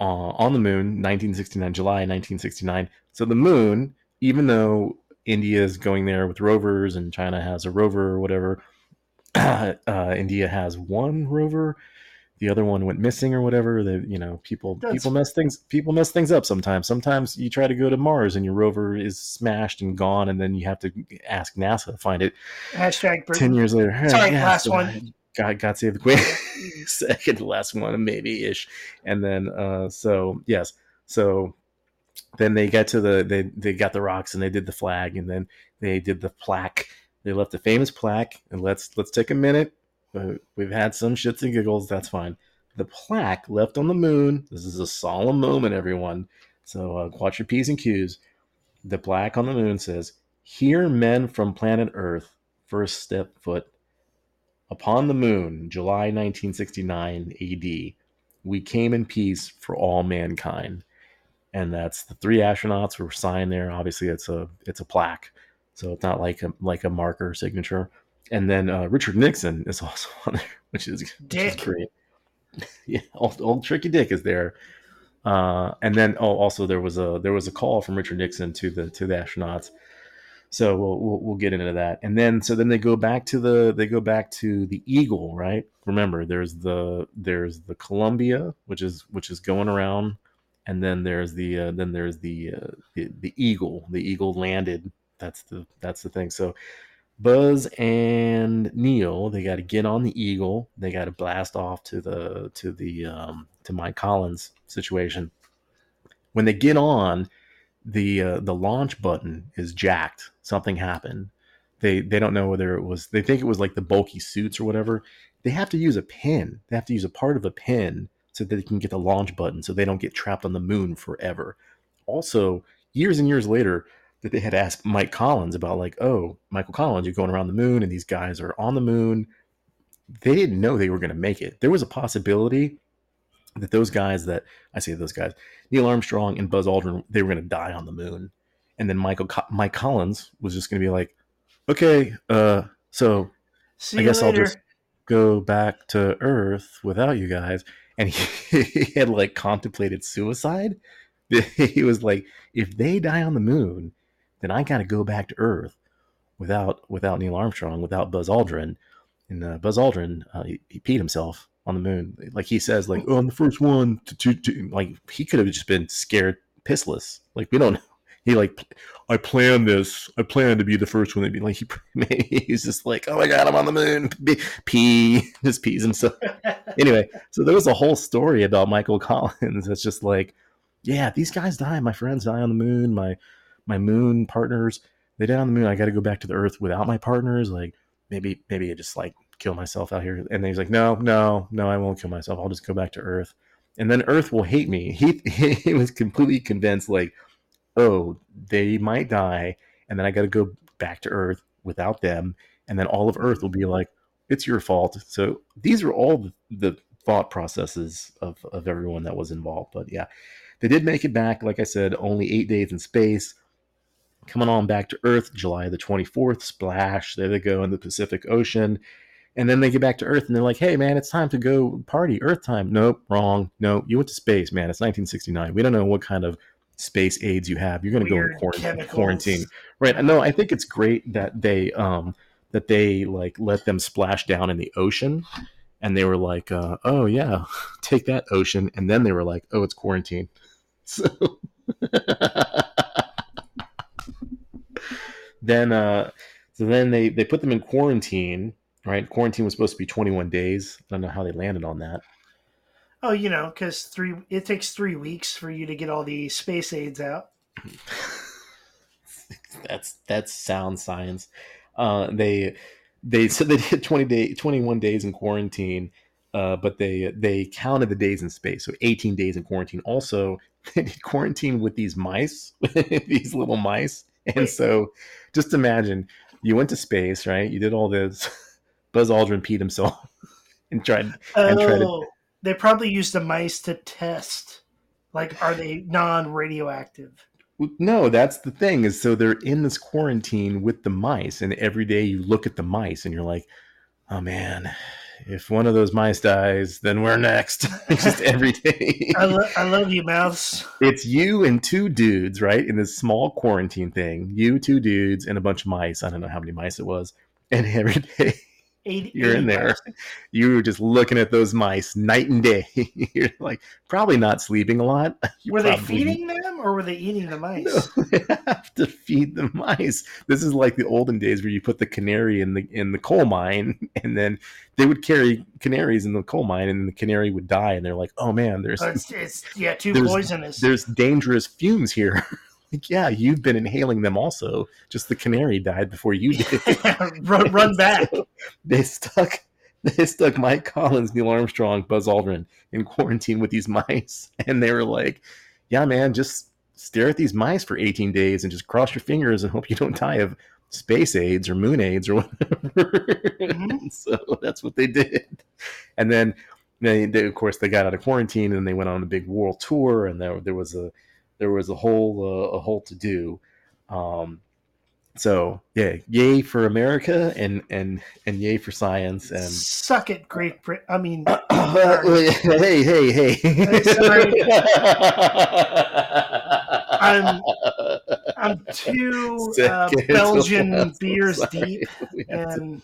uh, on the moon, 1969, July 1969. So the moon, even though India is going there with rovers and China has a rover or whatever, uh, India has one rover. The other one went missing or whatever. The you know people That's- people mess things people mess things up sometimes. Sometimes you try to go to Mars and your rover is smashed and gone, and then you have to ask NASA to find it. Hashtag Ten years later, Sorry, yeah, last so one. God, God save the Queen. Second last one, maybe ish, and then uh, so yes, so then they get to the they they got the rocks and they did the flag and then they did the plaque. They left the famous plaque and let's let's take a minute. We've had some shits and giggles. That's fine. The plaque left on the moon. This is a solemn moment, everyone. So uh, watch your p's and q's. The plaque on the moon says, "Here, men from planet Earth, first step foot upon the moon, July 1969 AD, we came in peace for all mankind. And that's the three astronauts who were signed there. Obviously, it's a it's a plaque, so it's not like a like a marker signature. And then uh, Richard Nixon is also on there, which is, which is great. yeah, old, old Tricky Dick is there. Uh, and then oh, also there was a there was a call from Richard Nixon to the to the astronauts. So we'll, we'll, we'll get into that. And then so then they go back to the they go back to the Eagle, right? Remember, there's the there's the Columbia, which is which is going around, and then there's the uh, then there's the, uh, the the Eagle. The Eagle landed. That's the that's the thing. So Buzz and Neil, they got to get on the Eagle. They got to blast off to the to the um, to Mike Collins situation. When they get on, the uh, the launch button is jacked. Something happened. They they don't know whether it was. They think it was like the bulky suits or whatever. They have to use a pin. They have to use a part of a pin so that they can get the launch button, so they don't get trapped on the moon forever. Also, years and years later, that they had asked Mike Collins about like, oh, Michael Collins, you're going around the moon, and these guys are on the moon. They didn't know they were going to make it. There was a possibility that those guys that I say those guys, Neil Armstrong and Buzz Aldrin, they were going to die on the moon, and then Michael Mike Collins was just going to be like, okay, uh, so See I guess later. I'll just go back to Earth without you guys. And he, he had like contemplated suicide. He was like, if they die on the moon, then I got to go back to Earth without without Neil Armstrong, without Buzz Aldrin. And uh, Buzz Aldrin, uh, he, he, peed himself on the moon. Like he says, like, oh, I'm the first one to, to, to like he could have just been scared pissless. Like we don't know. He like, I planned this. I planned to be the first one to be like he. He's just like, oh my god, I'm on the moon. Pee, just pees himself. anyway, so there was a whole story about Michael Collins. It's just like, yeah, these guys die. My friends die on the moon. My my moon partners they die on the moon i got to go back to the earth without my partners like maybe maybe i just like kill myself out here. And then he's like no no no i won't kill myself. I'll just go back to earth. And then earth will hate me. He he was completely convinced like oh they might die and then i got to go back to earth without them. And then all of earth will be like it's your fault. So these are all the, the thought processes of, of everyone that was involved. But yeah they did make it back like i said only eight days in space coming on back to Earth July the 24th. Splash, there they go in the Pacific Ocean. And then they get back to Earth and they're like, hey, man, it's time to go party. Earth time. Nope, wrong. No, you went to space, man. It's 1969. We don't know what kind of space aids you have. You're going to go in quarantine, quarantine. Right. No, I think it's great that they, um, that they like let them splash down in the ocean and they were like, uh, oh, yeah, take that ocean. And then they were like, oh, it's quarantine. So. then uh, so then they they put them in quarantine. Right, quarantine was supposed to be 21 days. I don't know how they landed on that. Oh, you know, because three it takes three weeks for you to get all the space aids out. that's that's sound science. Uh, they they said they did 20 day 21 days in quarantine uh, but they they counted the days in space so 18 days in quarantine also they did quarantine with these mice these little mice and so just imagine you went to space, right? You did all this. Buzz Aldrin peed himself and tried oh, and tried to. Oh, they probably used the mice to test. Like, are they non-radioactive? No, that's the thing. Is so they're in this quarantine with the mice, and every day you look at the mice, and you're like, "Oh man, if one of those mice dies, then we're next. just every day. I, lo- I love you, mouse. It's you and two dudes, right? In this small quarantine thing. You, two dudes, and a bunch of mice. I don't know how many mice it was. And every day 80, you're 80 in there. You were just looking at those mice night and day. you're like probably not sleeping a lot. You're were they feeding them or were they eating the mice? No, they have to feed the mice. This is like the olden days where you put the canary in the in the coal mine, and then they would carry canaries in the coal mine, and the canary would die. And they're like, "Oh man, there's oh, it's, it's, yeah, too there's, poisonous. There's dangerous fumes here." Like, yeah, you've been inhaling them also. Just the canary died before you did. run, run back. So they stuck they stuck Mike Collins, Neil Armstrong, Buzz Aldrin in quarantine with these mice, and they were like, "Yeah, man, just stare at these mice for 18 days and just cross your fingers and hope you don't die of space aids or moon aids or whatever. Mm-hmm. so that's what they did. And then they, they, of course they got out of quarantine and they went on a big world tour and there, there was a there was a whole uh, a whole to do. Um, so yeah, yay for America and and and yay for science and suck it, Great Britain. I mean, hey hey hey. I'm I'm two uh, Belgian beers deep, and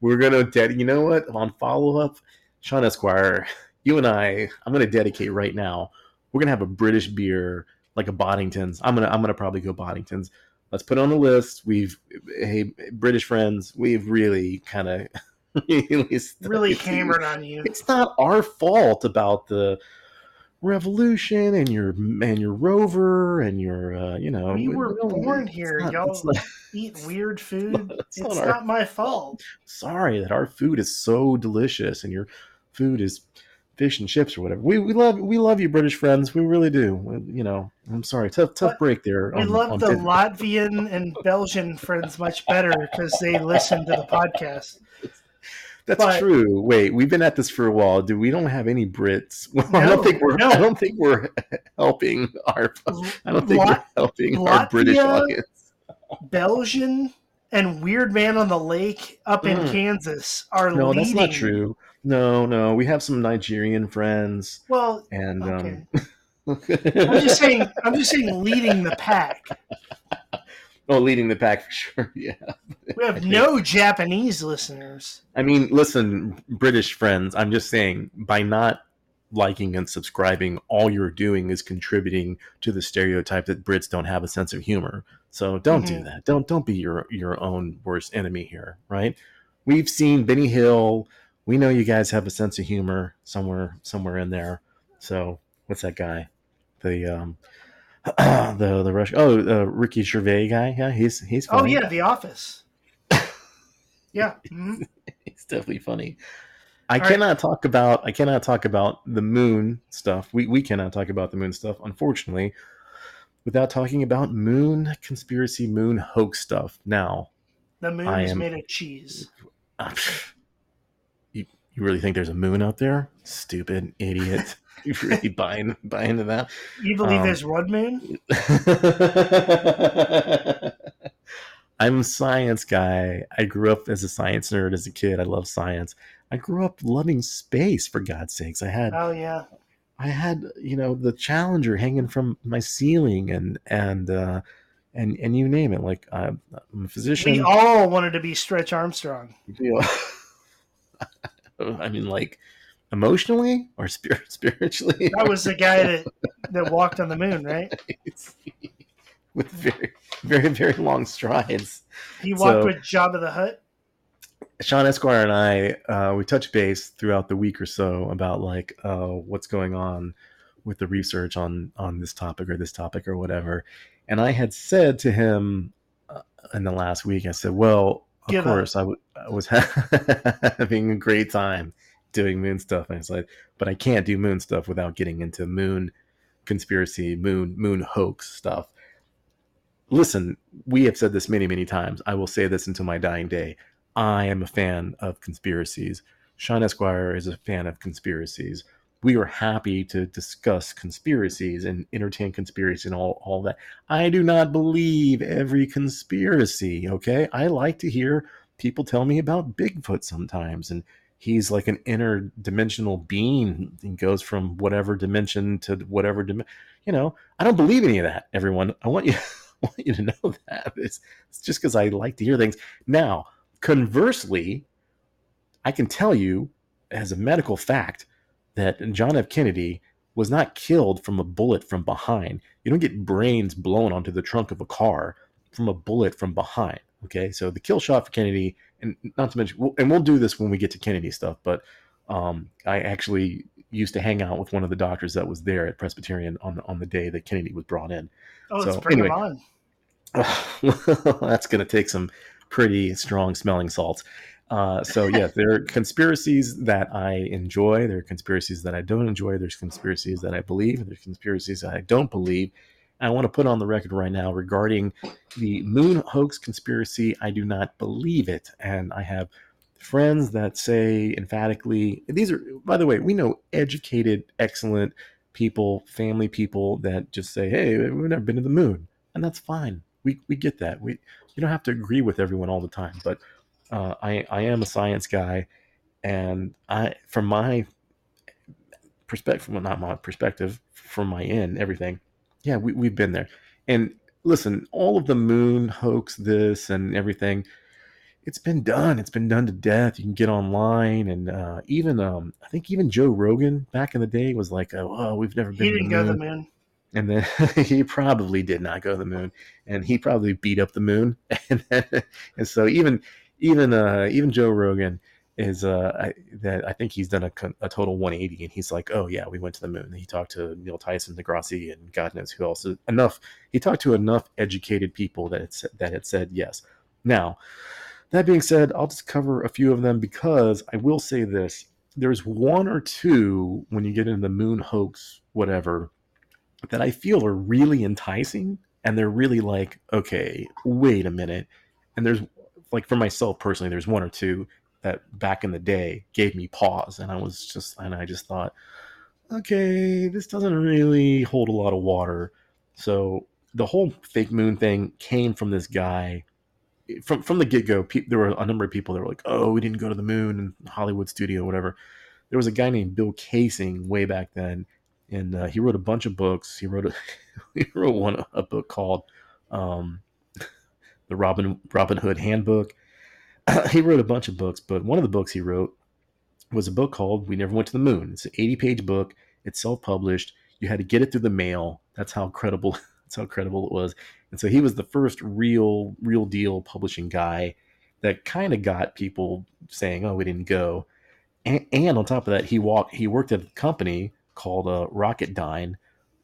we're gonna dedicate. You know what? On follow up, Sean Esquire, you and I, I'm gonna dedicate right now. We're gonna have a British beer like a Boddington's. I'm gonna I'm gonna probably go Boddington's. Let's put on the list. We've hey British friends. We've really kind of really hammered on you. It's not our fault about the revolution and your and your rover and your uh, you know we were born here not, y'all not, eat weird food it's, it's not, not, my fault sorry that our food is so delicious and your food is fish and chips or whatever. We, we love we love you, British friends. We really do. We, you know, I'm sorry, tough tough but break there. We on, love on the Latvian and Belgian friends much better because they listen to the podcast. That's but, true. Wait, we've been at this for a while. Do we don't have any Brits? Well, no, I don't think we're. No. I don't think we're helping our. I don't think we're helping Latvia, our British audience. Belgian and Weird Man on the Lake up in mm. Kansas are no, leading. that's not true. No, no, we have some Nigerian friends. Well, and okay. um, I'm just saying, I'm just saying, leading the pack. Oh, leading the pack for sure. Yeah, we have no Japanese listeners. I mean, listen, British friends. I'm just saying, by not liking and subscribing, all you're doing is contributing to the stereotype that Brits don't have a sense of humor. So don't mm-hmm. do that. Don't don't be your your own worst enemy here, right? We've seen Benny Hill we know you guys have a sense of humor somewhere somewhere in there. So what's that guy? The um the the Rush oh uh, Ricky Gervais guy. Yeah, he's he's oh, funny. Oh yeah, The Office. yeah, mm-hmm. he's definitely funny. I All cannot right. talk about I cannot talk about the moon stuff. We we cannot talk about the moon stuff, unfortunately, without talking about moon conspiracy, moon hoax stuff. Now, the moon I is am, made of cheese. You really think there's a moon out there? Stupid idiot. you really buying buy into that? You believe um, there's one moon? I'm a science guy. I grew up as a science nerd as a kid. I love science. I grew up loving space for God's sakes. I had Oh yeah. I had, you know, the Challenger hanging from my ceiling and and uh and and you name it. Like I'm a physician. We all wanted to be Stretch Armstrong. Yeah. I mean, like emotionally or spirit spiritually. That was the guy that that walked on the moon, right? with very, very, very long strides. He walked so, with Jabba the Hutt. Sean Esquire and I, uh, we touched base throughout the week or so about like uh, what's going on with the research on on this topic or this topic or whatever. And I had said to him uh, in the last week, I said, "Well, of course, I, w- I was having a great time doing moon stuff. And it's like, but I can't do moon stuff without getting into moon conspiracy, moon moon hoax stuff. Listen, we have said this many, many times. I will say this until my dying day. I am a fan of conspiracies. Sean Esquire is a fan of conspiracies we are happy to discuss conspiracies and entertain conspiracy and all, all that. I do not believe every conspiracy, okay? I like to hear people tell me about Bigfoot sometimes and he's like an interdimensional being and goes from whatever dimension to whatever dimension. You know, I don't believe any of that, everyone. I want you I want you to know that. It's, it's just because I like to hear things. Now, conversely, I can tell you as a medical fact that John F. Kennedy was not killed from a bullet from behind. You don't get brains blown onto the trunk of a car from a bullet from behind. Okay, so the kill shot for Kennedy, and not to mention, and we'll do this when we get to Kennedy stuff, but um, I actually used to hang out with one of the doctors that was there at Presbyterian on the, on the day that Kennedy was brought in. Oh, so, anyway, that's going to take some pretty strong smelling salts. Uh, so yeah, there are conspiracies that I enjoy. There are conspiracies that I don't enjoy. There's conspiracies that I believe. There's conspiracies that I don't believe. I want to put on the record right now regarding the moon hoax conspiracy. I do not believe it. And I have friends that say emphatically, these are, by the way, we know educated, excellent people, family people that just say, hey, we've never been to the moon. And that's fine. We, we get that. We, you don't have to agree with everyone all the time. But uh, I, I am a science guy. And I, from my perspective, well, not my perspective, from my end, everything, yeah, we, we've been there. And listen, all of the moon hoax, this and everything, it's been done. It's been done to death. You can get online, and uh, even um, I think even Joe Rogan back in the day was like, "Oh, oh we've never been." He didn't go to the moon, and then he probably did not go to the moon, and he probably beat up the moon, and then, and so even even uh, even Joe Rogan is uh, I, that I think he's done a, a, total 180, and he's like, "Oh yeah, we went to the moon." He talked to Neil Tyson, deGrasse, and God knows who else. Enough. He talked to enough educated people that that had said yes. Now, that being said, I'll just cover a few of them because I will say this: there's one or two when you get into the moon hoax, whatever, that I feel are really enticing, and they're really like, okay, wait a minute, and there's like for myself personally, there's one or two that back in the day gave me pause and i was just and i just thought okay this doesn't really hold a lot of water. So the whole fake moon thing came from this guy from from the get-go pe- there were a number of people that were like oh we didn't go to the moon in hollywood studio whatever. There was a guy named bill kaysing way back then and uh, he wrote a bunch of books he wrote a he wrote one a book called um, the robin robin hood handbook he wrote a bunch of books, but one of the books he wrote was a book called We Never Went to the Moon. It's an 80 page book. It's self published. You had to get it through the mail. That's how credible. That's how credible it was. And so he was the first real, real deal publishing guy that kind of got people saying, "Oh, we didn't go." And, and, on top of that, he walked. He worked at a company called uh, Rocketdyne,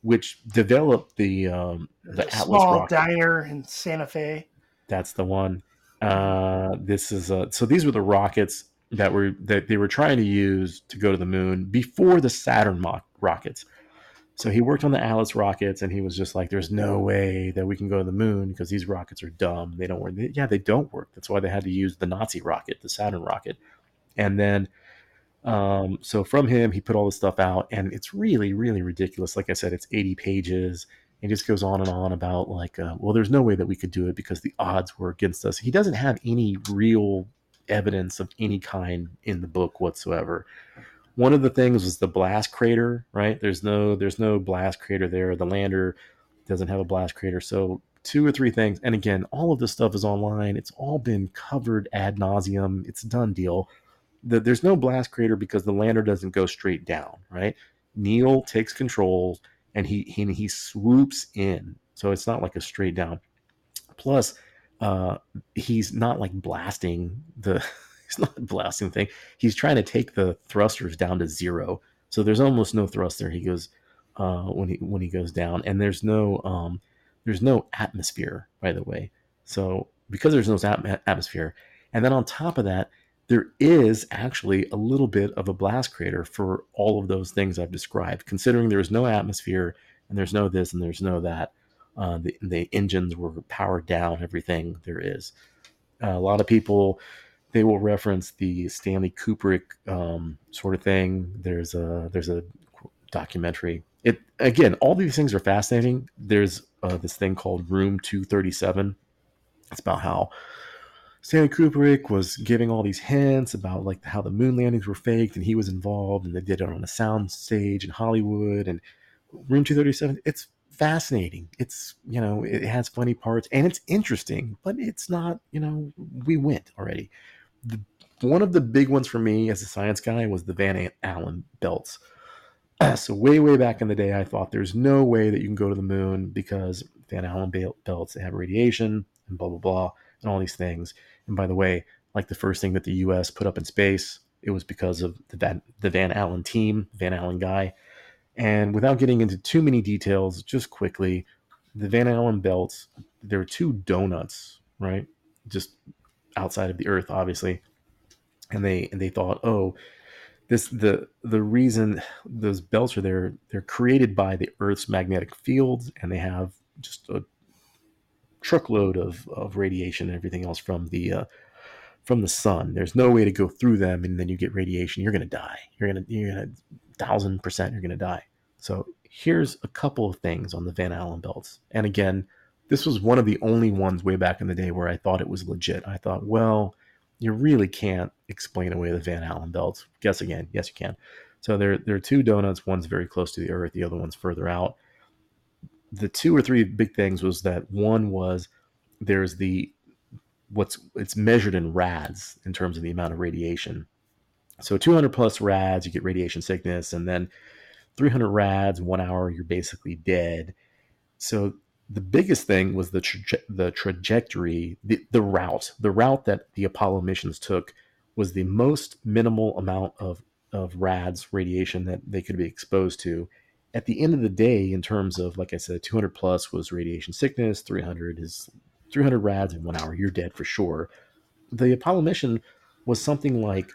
which developed the um, the Atlas Rocket small rocket. diner in Santa Fe. That's the one. Uh, this is uh, so these were the rockets that were that they were trying to use to go to the moon before the Saturn mo- rockets. So he worked on the Atlas rockets, and he was just like, "There's no way that we can go to the moon because these rockets are dumb. They don't work. They, yeah, they don't work. That's why they had to use the Nazi rocket, the Saturn rocket." And then, um, so from him, he put all this stuff out, and it's really, really ridiculous. Like I said, it's 80 pages he just goes on and on about like, uh, well, there's no way that we could do it because the odds were against us. He doesn't have any real evidence of any kind in the book whatsoever. One of the things was the blast crater, right? There's no there's no blast crater there. The lander doesn't have a blast crater. So two or three things, and again, all of this stuff is online. It's all been covered ad nauseum. It's a done deal. The, there's no blast crater because the lander doesn't go straight down, right? Neil takes control and he he, he swoops in. So it's not like a straight down. Plus, uh, he's not like blasting the. He's not blasting thing. He's trying to take the thrusters down to zero. So there's almost no thruster. He goes uh, when he when he goes down, and there's no um, there's no atmosphere. By the way, so because there's no atm- atmosphere, and then on top of that, there is actually a little bit of a blast crater for all of those things I've described, considering there's no atmosphere and there's no this and there's no that. Uh, the, the engines were powered down, everything there is. Uh, a lot of people, they will reference the Stanley Kubrick um, sort of thing. There's a, there's a documentary. It again, all these things are fascinating. There's uh, this thing called Room 237. It's about how Stanley Kubrick was giving all these hints about like how the moon landings were faked, and he was involved, and they did it on a sound stage in Hollywood. And Room 237, it's fascinating. It's you know it has funny parts and it's interesting, but it's not you know we went already. The, one of the big ones for me as a science guy was the Van Allen belts. so way way back in the day, I thought there's no way that you can go to the moon because Van Allen belts they have radiation and blah blah blah and all these things. And by the way, like the first thing that the U.S. put up in space, it was because of the Van, the Van Allen team, Van Allen guy. And without getting into too many details, just quickly, the Van Allen belts, there were two donuts, right? Just outside of the Earth, obviously. And they and they thought, oh, this the the reason those belts are there, they're created by the Earth's magnetic fields, and they have just a truckload of, of radiation and everything else from the uh, from the sun. There's no way to go through them, and then you get radiation. You're gonna die. You're gonna you're gonna thousand percent. You're gonna die. So here's a couple of things on the Van Allen belts. And again, this was one of the only ones way back in the day where I thought it was legit. I thought, well, you really can't explain away the Van Allen belts. Guess again, yes, you can. So there, there are two donuts. One's very close to the Earth. The other one's further out. The two or three big things was that one was there's the what's it's measured in rads in terms of the amount of radiation. So 200 plus rads, you get radiation sickness, and then 300 rads, one hour, you're basically dead. So the biggest thing was the the trajectory, the, the route, the route that the Apollo missions took was the most minimal amount of of rads radiation that they could be exposed to. At the end of the day, in terms of like I said, 200 plus was radiation sickness, 300 is 300 rads in one hour, you're dead for sure. The Apollo mission was something like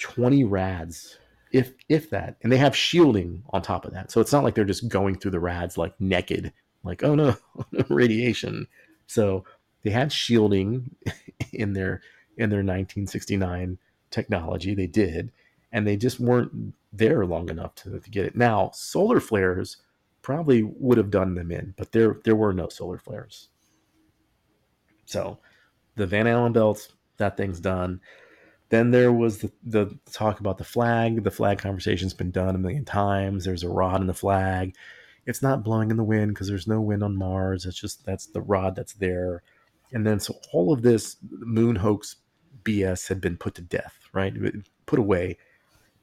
20 rads if if that and they have shielding on top of that. So it's not like they're just going through the rads like naked like oh no radiation. So they had shielding in their in their 1969 technology they did and they just weren't there long enough to, to get it now solar flares probably would have done them in but there there were no solar flares so the van allen belts that thing's done then there was the, the talk about the flag. The flag conversation's been done a million times. There's a rod in the flag. It's not blowing in the wind because there's no wind on Mars. It's just that's the rod that's there. And then so all of this moon hoax BS had been put to death, right? Put away.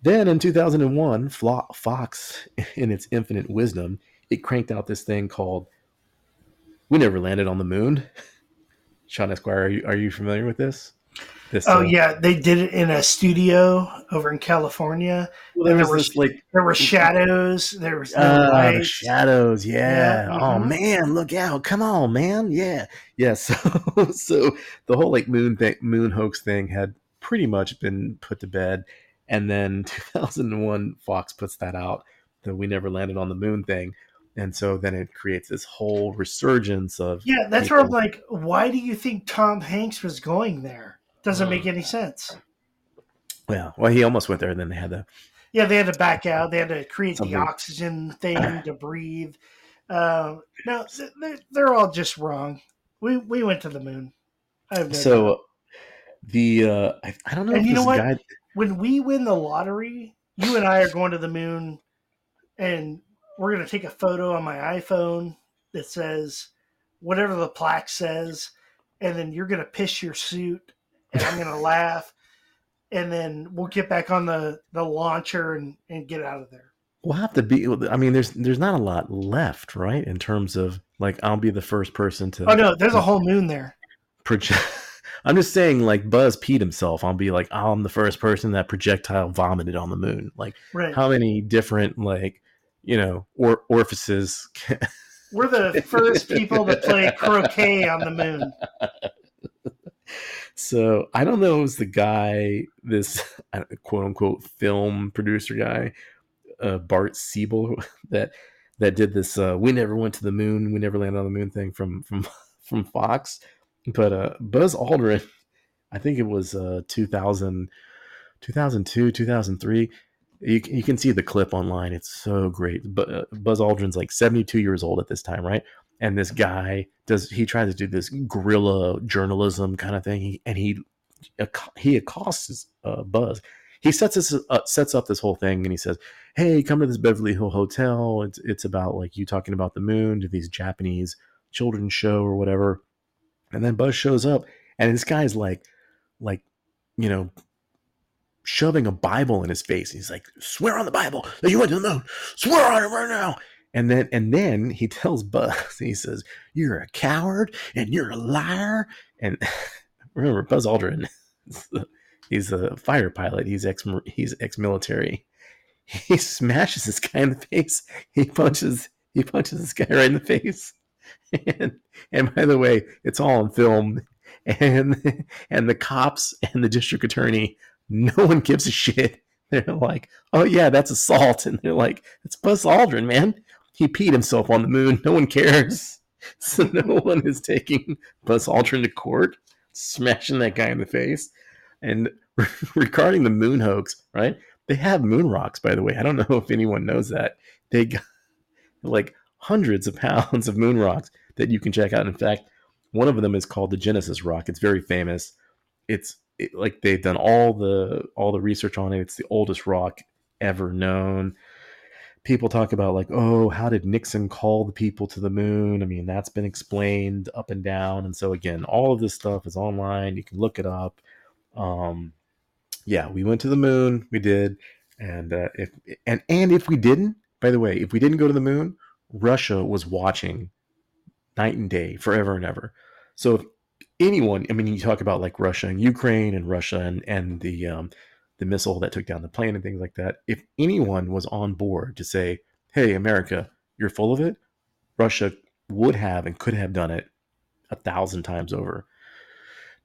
Then in 2001, Fox, in its infinite wisdom, it cranked out this thing called "We Never Landed on the Moon." Sean Esquire, are you, are you familiar with this? This, oh uh, yeah, they did it in a studio over in California. Well, there, there were this, like there were shadows. There was no uh, the shadows. Yeah. yeah. Oh mm-hmm. man, look out! Come on, man. Yeah. Yeah. So so the whole like moon thing, moon hoax thing had pretty much been put to bed, and then 2001 Fox puts that out that we never landed on the moon thing. And so then it creates this whole resurgence of yeah. That's people. where I'm like, why do you think Tom Hanks was going there? Doesn't make any sense. Yeah. Well, he almost went there, and then they had to. Yeah, they had to back out. They had to create Something. the oxygen thing to breathe. Uh, no, they're, they're all just wrong. We we went to the moon. No so doubt. the uh, I, I, don't know. And you know what? Guy... When we win the lottery, you and I are going to the moon, and we're going to take a photo on my iPhone that says whatever the plaque says, and then you're going to piss your suit and I'm gonna laugh, and then we'll get back on the the launcher and and get out of there. We'll have to be. I mean, there's there's not a lot left, right? In terms of like, I'll be the first person to. Oh no, there's a whole moon there. Project. I'm just saying, like Buzz peed himself. I'll be like, oh, I'm the first person that projectile vomited on the moon. Like, right. how many different like, you know, or orifices? We're the first people to play croquet on the moon. So I don't know. It was the guy, this quote unquote film producer guy, uh, Bart Sibrel, that that did this. Uh, we never went to the moon. We never landed on the moon thing from from from Fox. But uh, Buzz Aldrin, I think it was uh, 2000, 2002, 2003. You, you can see the clip online. It's so great. But uh, Buzz Aldrin's like 72 years old at this time, right? and this guy does he tries to do this guerrilla journalism kind of thing he, and he he accosts uh, buzz he sets this uh, sets up this whole thing and he says hey come to this beverly hill hotel it's it's about like you talking about the moon to these japanese children's show or whatever and then buzz shows up and this guy's like like you know shoving a bible in his face he's like swear on the bible that you went to the moon swear on it right now and then and then he tells Buzz, he says, You're a coward and you're a liar. And remember, Buzz Aldrin, he's a fire pilot, he's ex he's ex military. He smashes this guy in the face. He punches he punches this guy right in the face. And and by the way, it's all on film. And and the cops and the district attorney, no one gives a shit. They're like, oh yeah, that's assault. And they're like, it's Buzz Aldrin, man he peed himself on the moon. No one cares. so no one is taking Buzz Aldrin to court, smashing that guy in the face. And regarding the moon hoax, right? They have moon rocks, by the way. I don't know if anyone knows that. They got like hundreds of pounds of moon rocks that you can check out. In fact, one of them is called the Genesis rock. It's very famous. It's it, like they've done all the all the research on it. It's the oldest rock ever known. People talk about like, oh, how did Nixon call the people to the moon? I mean, that's been explained up and down. And so again, all of this stuff is online. You can look it up. Um, yeah, we went to the moon. We did, and uh, if and and if we didn't, by the way, if we didn't go to the moon, Russia was watching night and day, forever and ever. So if anyone, I mean, you talk about like Russia and Ukraine and Russia and and the um, the missile that took down the plane and things like that. If anyone was on board to say, "Hey, America, you're full of it," Russia would have and could have done it a thousand times over.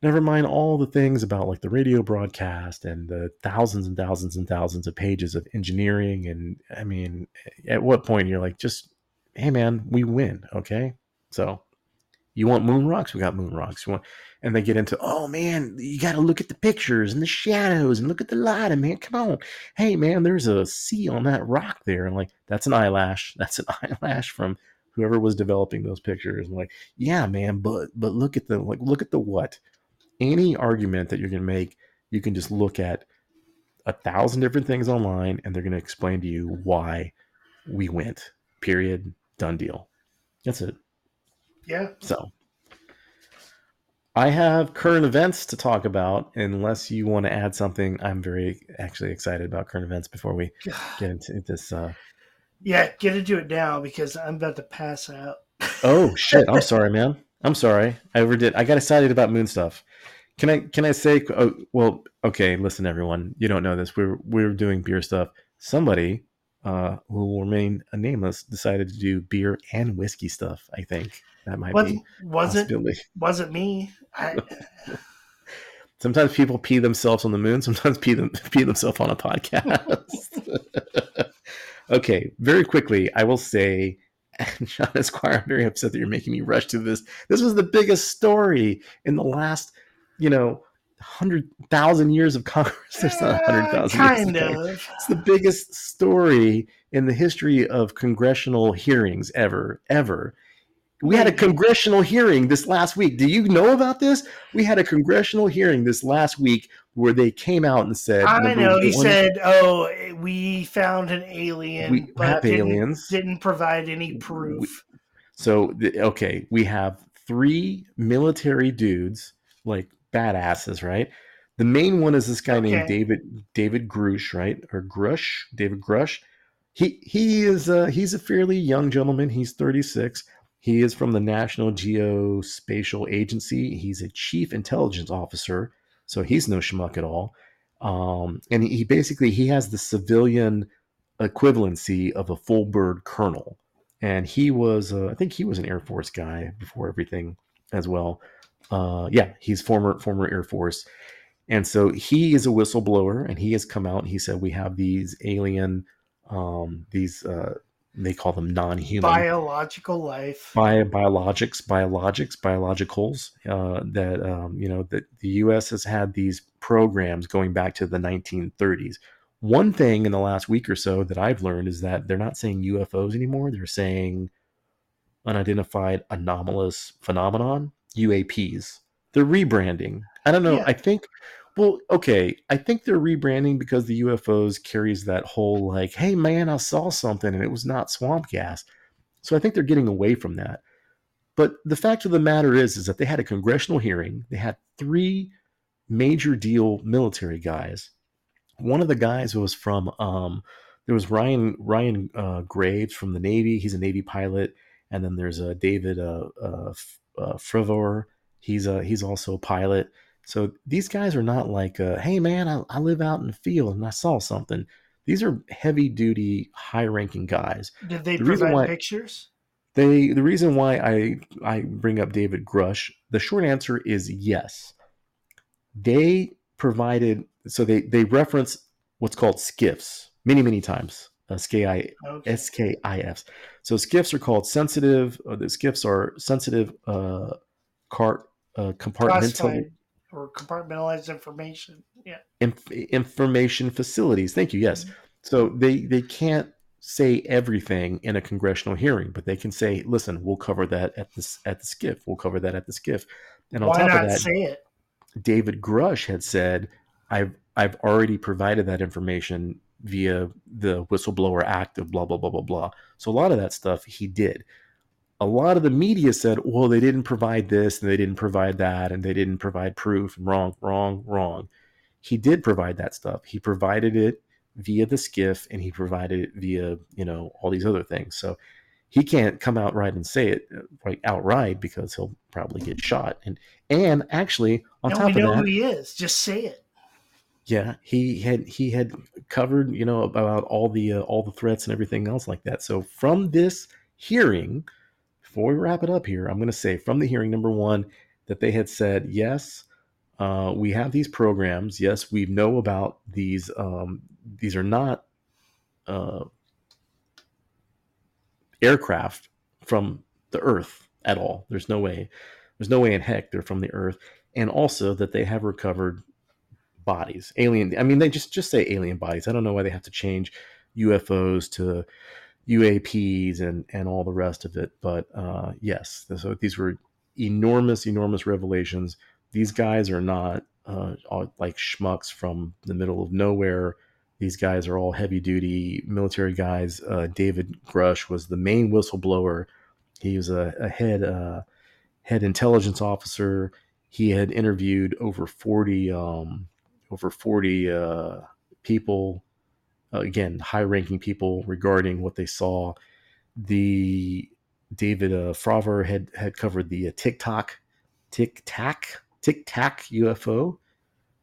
Never mind all the things about like the radio broadcast and the thousands and thousands and thousands of pages of engineering. And I mean, at what point you're like, just, hey man, we win. Okay. So you want moon rocks? We got moon rocks. You want, and they get into, oh man, you got to look at the pictures and the shadows and look at the light. And man, come on. Hey man, there's a C on that rock there. And like, that's an eyelash. That's an eyelash from whoever was developing those pictures. And like, yeah, man, but, but look at the, like, look at the what? any argument that you're to make, you can just look at a thousand different things online and they're to explain to you why we went. Period. Done deal. That's it. Yeah. So I have current events to talk about. Unless you want to add something, I'm very actually excited about current events before we get into this. Uh... Yeah, get into it now because I'm about to pass out. oh shit! I'm sorry, man. I'm sorry. I overdid. I got excited about moon stuff. Can I can I say? Oh, well, okay. Listen, everyone. You don't know this. We're we're doing beer stuff. Somebody uh, who will remain nameless decided to do beer and whiskey stuff. I think that might was, be was it wasn't me. I... sometimes people pee themselves on the moon. Sometimes pee them pee themselves on a podcast. okay, very quickly, I will say and Sean Esquire, I'm very upset that you're making me rush to this. This was the biggest story in the last you know, hundred thousand years of Congress. There's not a hundred thousand. Kind of. It's the biggest story in the history of congressional hearings ever, ever. We had a congressional hearing this last week. Do you know about this? We had a congressional hearing this last week where they came out and said, "I know." He said, "Oh, we found an alien, we but didn't, aliens. didn't provide any proof." We, so, okay, we have three military dudes, like badasses, right? The main one is this guy okay. named David David Grush, right? Or Grush, David Grush. He he is uh, he's a fairly young gentleman. He's 36. He is from the National Geospatial Agency. He's a chief intelligence officer, so he's no schmuck at all. Um, and he, he basically he has the civilian equivalency of a full bird colonel. And he was, uh, I think he was an Air Force guy before everything as well. Uh, yeah, he's former former Air Force, and so he is a whistleblower, and he has come out and he said we have these alien, um, these uh, they call them non-human biological life, bio, biologics, biologics, biologicals. Uh, that um, you know that the U.S. has had these programs going back to the 1930s. One thing in the last week or so that I've learned is that they're not saying UFOs anymore; they're saying unidentified anomalous phenomenon UAPs. They're rebranding. I don't know. Yeah. I think well, okay. I think they're rebranding because the UFOs carries that whole like, hey man, I saw something and it was not swamp gas. So I think they're getting away from that. But the fact of the matter is, is that they had a congressional hearing. They had three major deal military guys. One of the guys was from um, there was Ryan Ryan uh, Graves from the Navy. He's a Navy pilot, and then there's a uh, David uh, uh, uh, Fravor. He's a he's also a pilot. So these guys are not like, uh, hey man, I, I live out in the field and I saw something. These are heavy duty, high ranking guys. Did they the provide why, pictures? They the reason why I I bring up David Grush, the short answer is yes. They provided so they they reference what's called SCIFs many many times. Uh, SKI, Okay. SCIFs. So SCIFs are called sensitive. Uh, the SCIFs are sensitive uh, cart uh, compartmental or compartmentalized information. Yeah. inf- information facilities. Thank you. Yes. So they they can't say everything in a congressional hearing, but they can say, "Listen, we'll cover that at this at the SCIF. We'll cover that at the SCIF." And on Why top not of that, say it? David Grush had said, "I've I've already provided that information via the Whistleblower Act of blah blah blah blah blah." So a lot of that stuff he did. A lot of the media said, "Well, they didn't provide this and they didn't provide that and they didn't provide proof." Wrong, wrong, wrong. He did provide that stuff. He provided it via the SCIF and he provided it via you know all these other things. So he can't come out right and say it uh, right outright because he'll probably get shot. And and actually on And top we of know that, who he is. Just say it. Yeah, he had he had covered you know about all the uh, all the threats and everything else like that. So from this hearing, before we wrap it up here, I'm going to say from the hearing number one that they had said yes, uh, we have these programs. Yes, we know about these. Um, these are not uh, aircraft from the Earth at all. There's no way. There's no way in heck they're from the Earth. And also that they have recovered bodies, alien. I mean, they just just say alien bodies. I don't know why they have to change UFOs to UAPs and and all the rest of it. But uh, yes, so these were enormous, enormous revelations. These guys are not uh, like schmucks from the middle of nowhere. These guys are all heavy duty military guys. Uh, David Grush was the main whistleblower. He was a, a head uh, head intelligence officer. He had interviewed over forty um, over forty uh, people, uh, again high ranking people regarding what they saw. The David uh, Fravor had had covered the uh, TikTok, Tic Tac, Tic Tac UFO,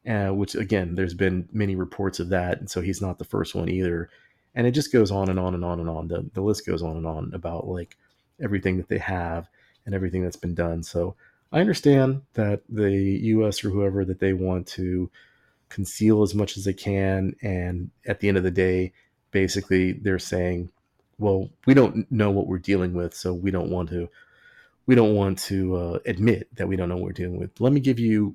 uh, which again, there's been many reports of that, and so he's not the first one either. And it just goes on and on and on and on. The, the list goes on and on about like everything that they have and everything that's been done. So I understand that the U.S. or whoever that they want to conceal as much as they can, and at the end of the day, basically they're saying, "Well, we don't know what we're dealing with, so we don't want to." We don't want to uh, admit that we don't know what we're dealing with. Let me give you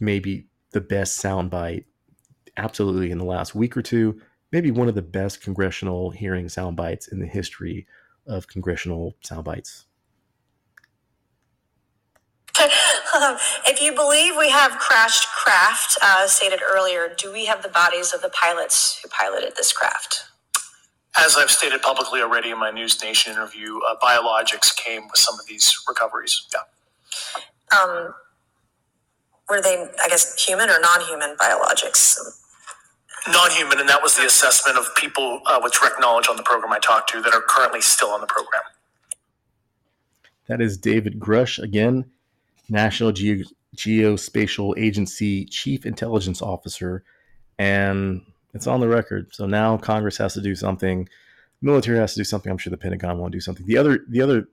maybe the best soundbite, absolutely in the last week or two, maybe one of the best congressional hearing sound bites in the history of congressional sound bites. if you believe we have crashed craft, uh, stated earlier, do we have the bodies of the pilots who piloted this craft? As I've stated publicly already in my NewsNation interview, uh, biologics came with some of these recoveries. Yeah. Um, were they, I guess, human or non-human biologics? Non-human, and that was the assessment of people uh, with direct knowledge on the program I talked to that are currently still on the program. That is David Grush again, National Geo- Geospatial Agency Chief Intelligence Officer, and it's on the record. So now Congress has to do something, military has to do something. I'm sure the Pentagon won't do something. The other, the other,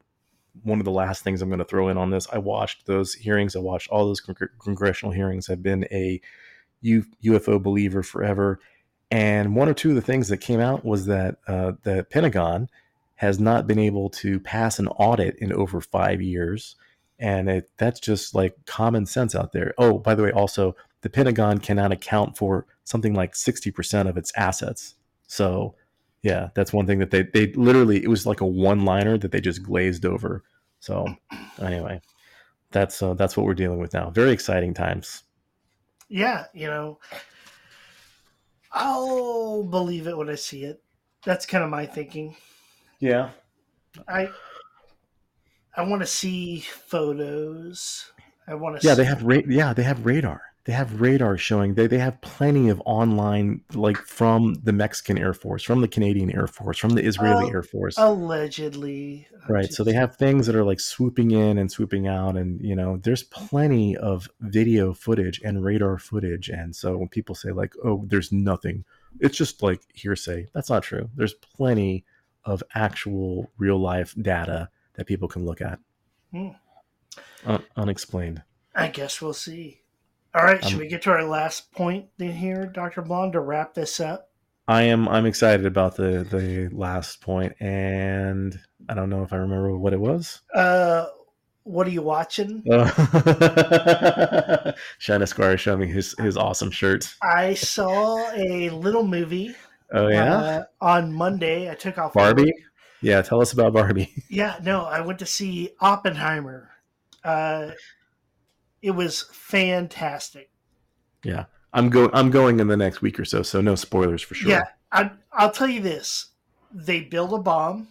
one of the last things I'm going to throw in on this. I watched those hearings. I watched all those con- congressional hearings. I've been a U- UFO believer forever, and one or two of the things that came out was that uh, the Pentagon has not been able to pass an audit in over five years. And it, that's just like common sense out there. Oh, by the way, also, the Pentagon cannot account for something like 60% of its assets. So, yeah, that's one thing that they, they literally, it was like a one liner that they just glazed over. So, anyway, that's, uh, that's what we're dealing with now. Very exciting times. Yeah, you know, I'll believe it when I see it. That's kind of my thinking. Yeah. I I want to see photos. I want to. Yeah, see, they have ra- yeah, they have radar. They have radar showing they, they have plenty of online like from the Mexican Air Force, from the Canadian Air Force, from the Israeli Oh, Air Force. allegedly. Right. So they have things that are like swooping in and swooping out and you know, there's plenty of video footage and radar footage and so when people say like, "Oh, there's nothing." It's just like hearsay. That's not true. There's plenty of actual real life data that people can look at. Hmm. Un- unexplained. I guess we'll see. All right, should Um, we get to our last point in here, Doctor Blom, to wrap this up? I am I'm excited about the the last point, and I don't know if I remember what it was. Uh, what are you watching? Uh, Sean Esquire showed me his his awesome shirt. I saw a little movie. Oh yeah, uh, on Monday. I took off Barbie. work. Yeah, tell us about Barbie. Yeah, no, I went to see Oppenheimer. Uh, it was fantastic. Yeah, I'm go I'm going in the next week or so, so no spoilers for sure. Yeah, I, I'll tell you this: they build a bomb.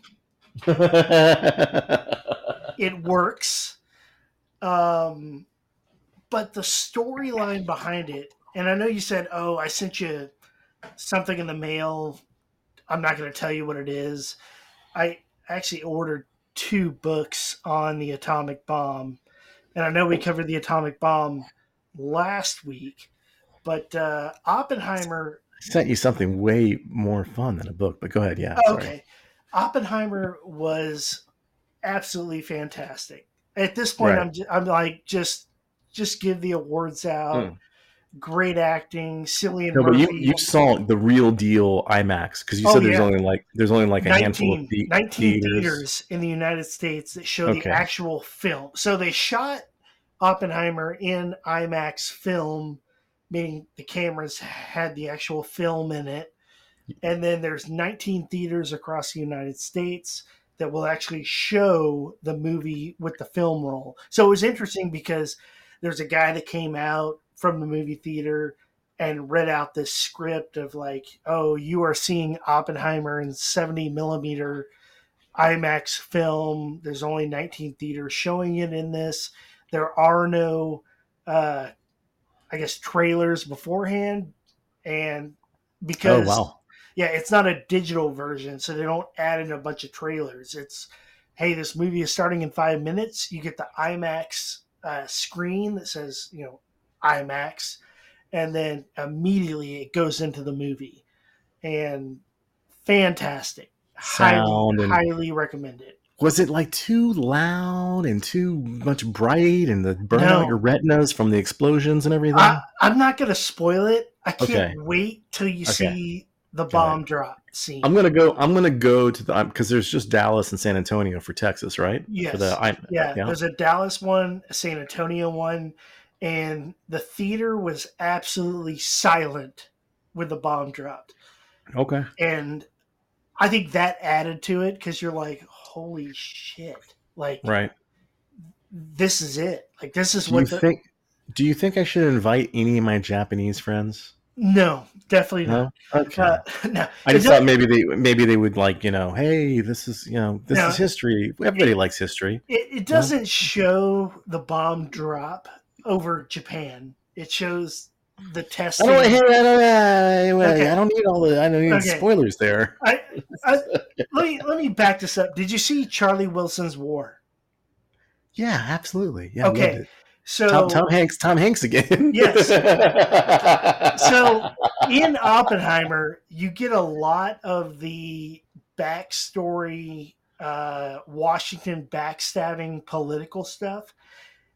It works, um, but the storyline behind it. And I know you said, "Oh, I sent you something in the mail." I'm not going to tell you what it is. I actually ordered two books on the atomic bomb, and I know we covered the atomic bomb last week, but uh, Oppenheimer sent you something way more fun than a book, but go ahead. Yeah. Okay. Oppenheimer was absolutely fantastic. At this point, Right. I'm ju- I'm like just just give the awards out. Mm. Great acting, Cillian No, but you, you saw the real deal IMAX because you Oh, said there's yeah. only like there's only like a handful of the- 19 theaters. in the United States that show Okay. the actual film. So they shot Oppenheimer in IMAX film, meaning the cameras had the actual film in it. And then there's 19 theaters across the United States that will actually show the movie with the film roll. So it was interesting because there's a guy that came out from the movie theater and read out this script of like, oh, you are seeing Oppenheimer in 70 millimeter IMAX film. There's only 19 theaters showing it in this. There are no, uh, I guess, trailers beforehand. And because, Oh wow! yeah, it's not a digital version, so they don't add in a bunch of trailers. It's, hey, this movie is starting in five minutes. You get the IMAX uh, screen that says, you know, IMAX, and then immediately it goes into the movie. And fantastic. Sound highly, and- highly recommended. Was it like too loud and too much bright and the burn out your retinas from the explosions and everything? I, I'm not going to spoil it. I can't Okay. wait till you Okay. see the bomb drop scene. I'm gonna go. I'm gonna go to the because there's just Dallas and San Antonio for Texas, right? Yes. For the, I, Yeah, yeah. there's a Dallas one, a San Antonio one, and the theater was absolutely silent when the bomb dropped. Okay. And I think that added to it because you're like, holy shit. Like, Right. this is it. Like, this is Do you what the. think? Do you think I should invite any of my Japanese friends? no, definitely not. No. Okay. Uh, no. I just It thought maybe they maybe they would like you know hey this is you know this No. is history everybody likes history It, it doesn't show the bomb drop over Japan. It shows the I don't hear I don't, uh, Okay. I don't need all the I don't need Okay. spoilers there I, I, let me let me back this up. Did you see Charlie Wilson's War? yeah absolutely yeah Okay. So Tom, Tom Hanks Tom Hanks again Yes. so in Oppenheimer, you get a lot of the backstory, uh, Washington backstabbing political stuff.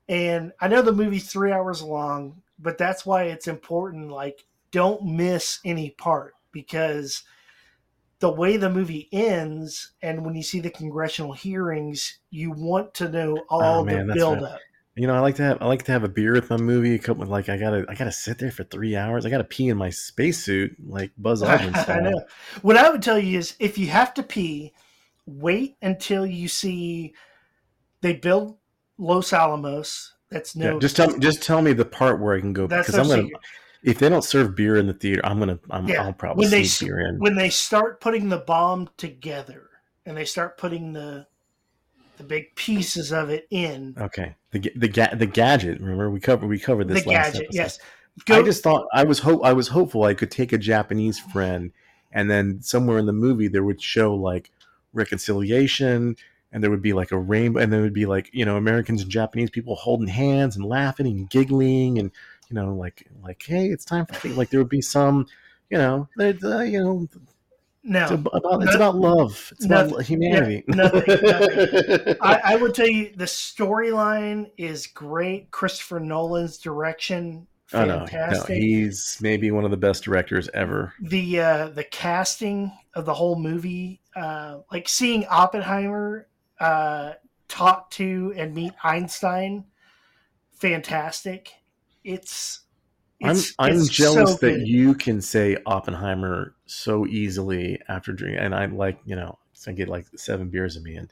And I know the movie's three hours long, but that's why it's important. Like, don't miss any part because the way the movie ends, and when you see the congressional hearings, you want to know ah, all Oh, man, the build-up you know I like to have I like to have a beer with my movie a couple like I gotta I gotta sit there for three hours I gotta pee in my spacesuit like Buzz Aldrin I know. What I would tell you is if you have to pee, wait until you see they build Los Alamos. That's no Yeah, just tell me just tell me the part where I can go because I'm gonna if they don't serve beer in the theater I'm gonna I'm, Yeah, I'll probably when they beer in when they start putting the bomb together and they start putting the the big pieces of it in Okay. The the ga- the gadget. Remember we covered we covered the this last gadget. episode. Yes. I just thought I was hope I was hopeful I could take a Japanese friend and then somewhere in the movie there would show like reconciliation and there would be like a rainbow and there would be like you know Americans and Japanese people holding hands and laughing and giggling and you know like like hey it's time for like there would be some you know uh, you know no. it's about it's No- about love it's nothing. about humanity Yeah, nothing, nothing. I, I would tell you the storyline is great. Christopher Nolan's direction, Oh no, no, fantastic. he's maybe one of the best directors ever. the uh, the casting of the whole movie, uh, like seeing Oppenheimer uh, talk to and meet Einstein, fantastic. It's, it's I'm I'm it's jealous so that you can say Oppenheimer so easily after drinking, and I'm like you know I get like seven beers in me, and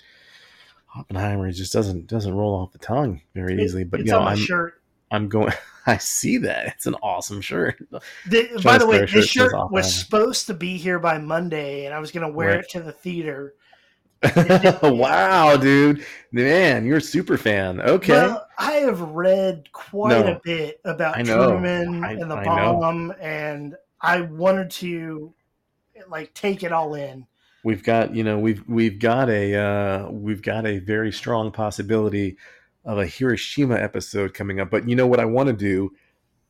Oppenheimer just doesn't doesn't roll off the tongue very easily. But you know I'm shirt. I'm going. I see that it's an awesome shirt. The, by the way, this shirt was supposed to be here by Monday, and I was going to wear Right. it to the theater. wow, dude, man, you're a super fan. Okay, Well, I have read quite No. a bit about know. Truman I- and the I know. bomb, and I wanted to like take it all in. we've got you know we've we've got a uh, we've got a very strong possibility of a Hiroshima episode coming up. But you know what I want to do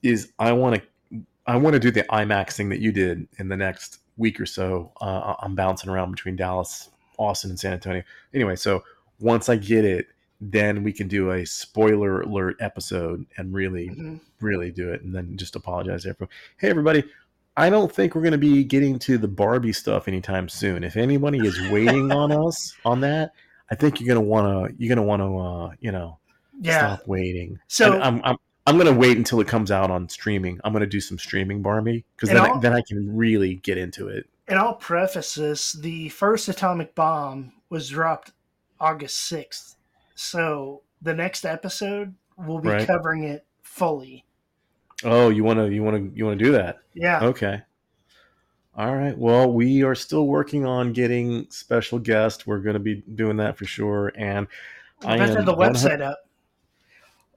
is I want to I want to do the IMAX thing that you did in the next week or so. Uh, I'm bouncing around between Dallas, Austin, and San Antonio. Anyway, so once I get it, then we can do a spoiler alert episode and really Mhm. really do it and then just apologize to everyone. Hey everybody, I don't think we're going to be getting to the Barbie stuff anytime soon. If anybody is waiting on us on that, I think you're going to want to you're going to want to uh, you know, Yeah. stop waiting. So- And I'm I'm I'm going to wait until it comes out on streaming. I'm going to do some streaming Barbie cuz then I, then I can really get into it. And I'll preface this: the first atomic bomb was dropped August sixth, so the next episode will be Right. covering it fully. Oh, you want to you want to you want to do that? Yeah. Okay. All right. Well, we are still working on getting special guests. We're going to be doing that for sure. And I I have am the 100 website up.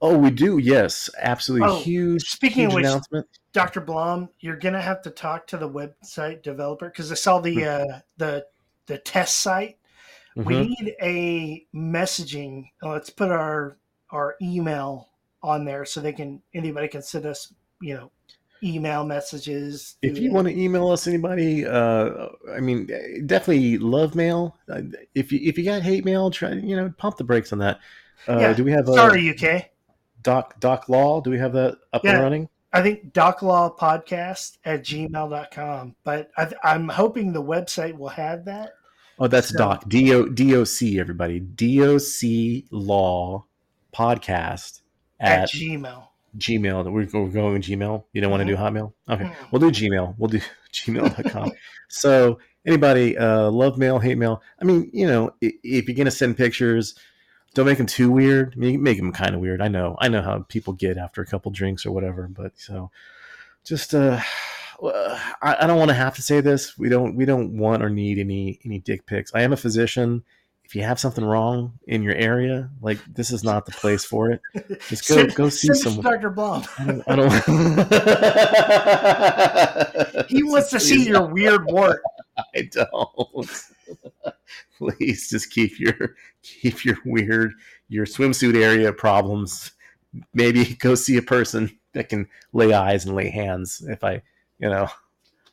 Oh, we do. Yes, absolutely. Oh, huge. speaking huge of which- announcement. Dr. Blom, you're gonna have to talk to the website developer because I saw the Hmm. uh, the the test site. We Mhm. need a messaging. uh, Let's put our our email on there so they can anybody can send us you know email messages. If you want to email us, anybody, uh, I mean, definitely love mail. Uh, If you if you got hate mail, try you know pump the brakes on that. Uh, Yeah, Do we have a sorry UK. Doc doc law? Do we have that up Yeah. and running? I think doclawpodcast at gmail.com, but I, I'm hoping the website will have that. Oh, that's So- doc D O D O C. Everybody, D O C law podcast At, at Gmail. Gmail. We're, we're going Gmail. You don't want to do Hotmail? Okay. Mm. We'll do Gmail. We'll do gmail.com. so anybody, uh, love mail, hate mail. I mean, you know, if, if you're going to send pictures, don't make them too weird. I mean, make them kind of weird. I know. I know how people get after a couple drinks or whatever, but so just, uh, I, I don't want to have to say this. We don't, we don't want or need any, any dick pics. I am a physician. If you have something wrong in your area, like this is not the place for it. Just go, Send- go see send it to someone. Dr. Blom. I don't. I don't He wants to see your weird wart. I don't. Please just keep your keep your weird your swimsuit area problems. Maybe go see a person that can lay eyes and lay hands. If I, you know,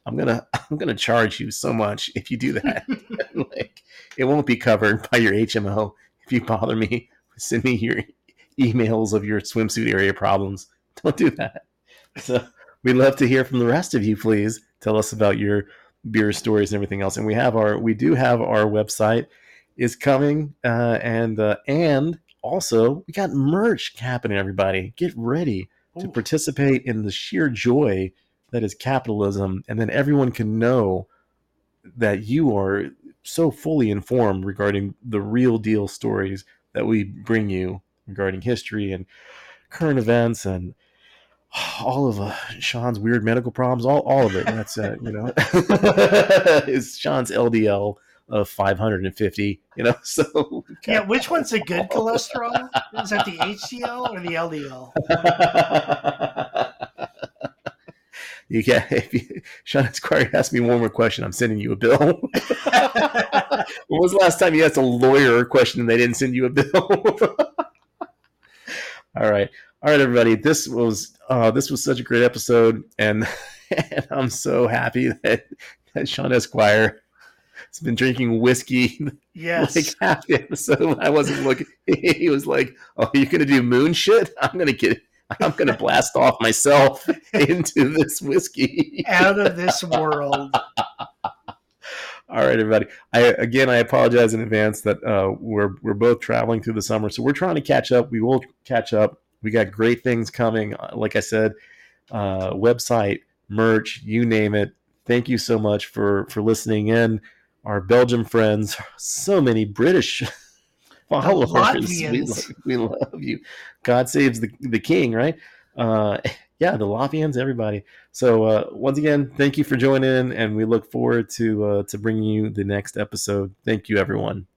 I'm gonna I'm gonna charge you so much if you do that. like it won't be covered by your HMO if you bother me. Send me your emails of your swimsuit area problems. Don't do that. So we'd love to hear from the rest of you. Please tell us about your beer stories and everything else. And we have our we do have our website is coming, uh, and uh, and also we got merch happening. Everybody, get ready to Ooh. participate in the sheer joy that is capitalism, and then everyone can know that you are so fully informed regarding the real deal stories that we bring you regarding history and current events and all of uh, Sean's weird medical problems, all, all of it. That's uh, you know, is Sean's LDL of 550. You know, so Yeah, which one's a good cholesterol? Is that the HDL or the LDL? you if you, Sean Esquire asked me one more question. I'm sending you a bill. when was the last time you asked a lawyer a question and they didn't send you a bill? all right, all right, everybody. This was uh, this was such a great episode, and, and I'm so happy that, that Sean Esquire has been drinking whiskey Yes. like half the episode I wasn't looking. He was like, "Oh, you're gonna do moon shit? I'm gonna get I'm going to blast off myself into this whiskey. Out of this world. All right, everybody. I again, I apologize in advance that uh, we're we're both traveling through the summer, so we're trying to catch up. We will catch up. We got great things coming. Uh, like I said, uh, website, merch, you name it. Thank you so much for for listening in. Our Belgium friends, so many British followers. We, Latvians. we love you. God saves the the king, right? Uh, yeah, the Latvians, everybody. So uh, once again, thank you for joining in, and we look forward to uh, to bringing you the next episode. Thank you, everyone.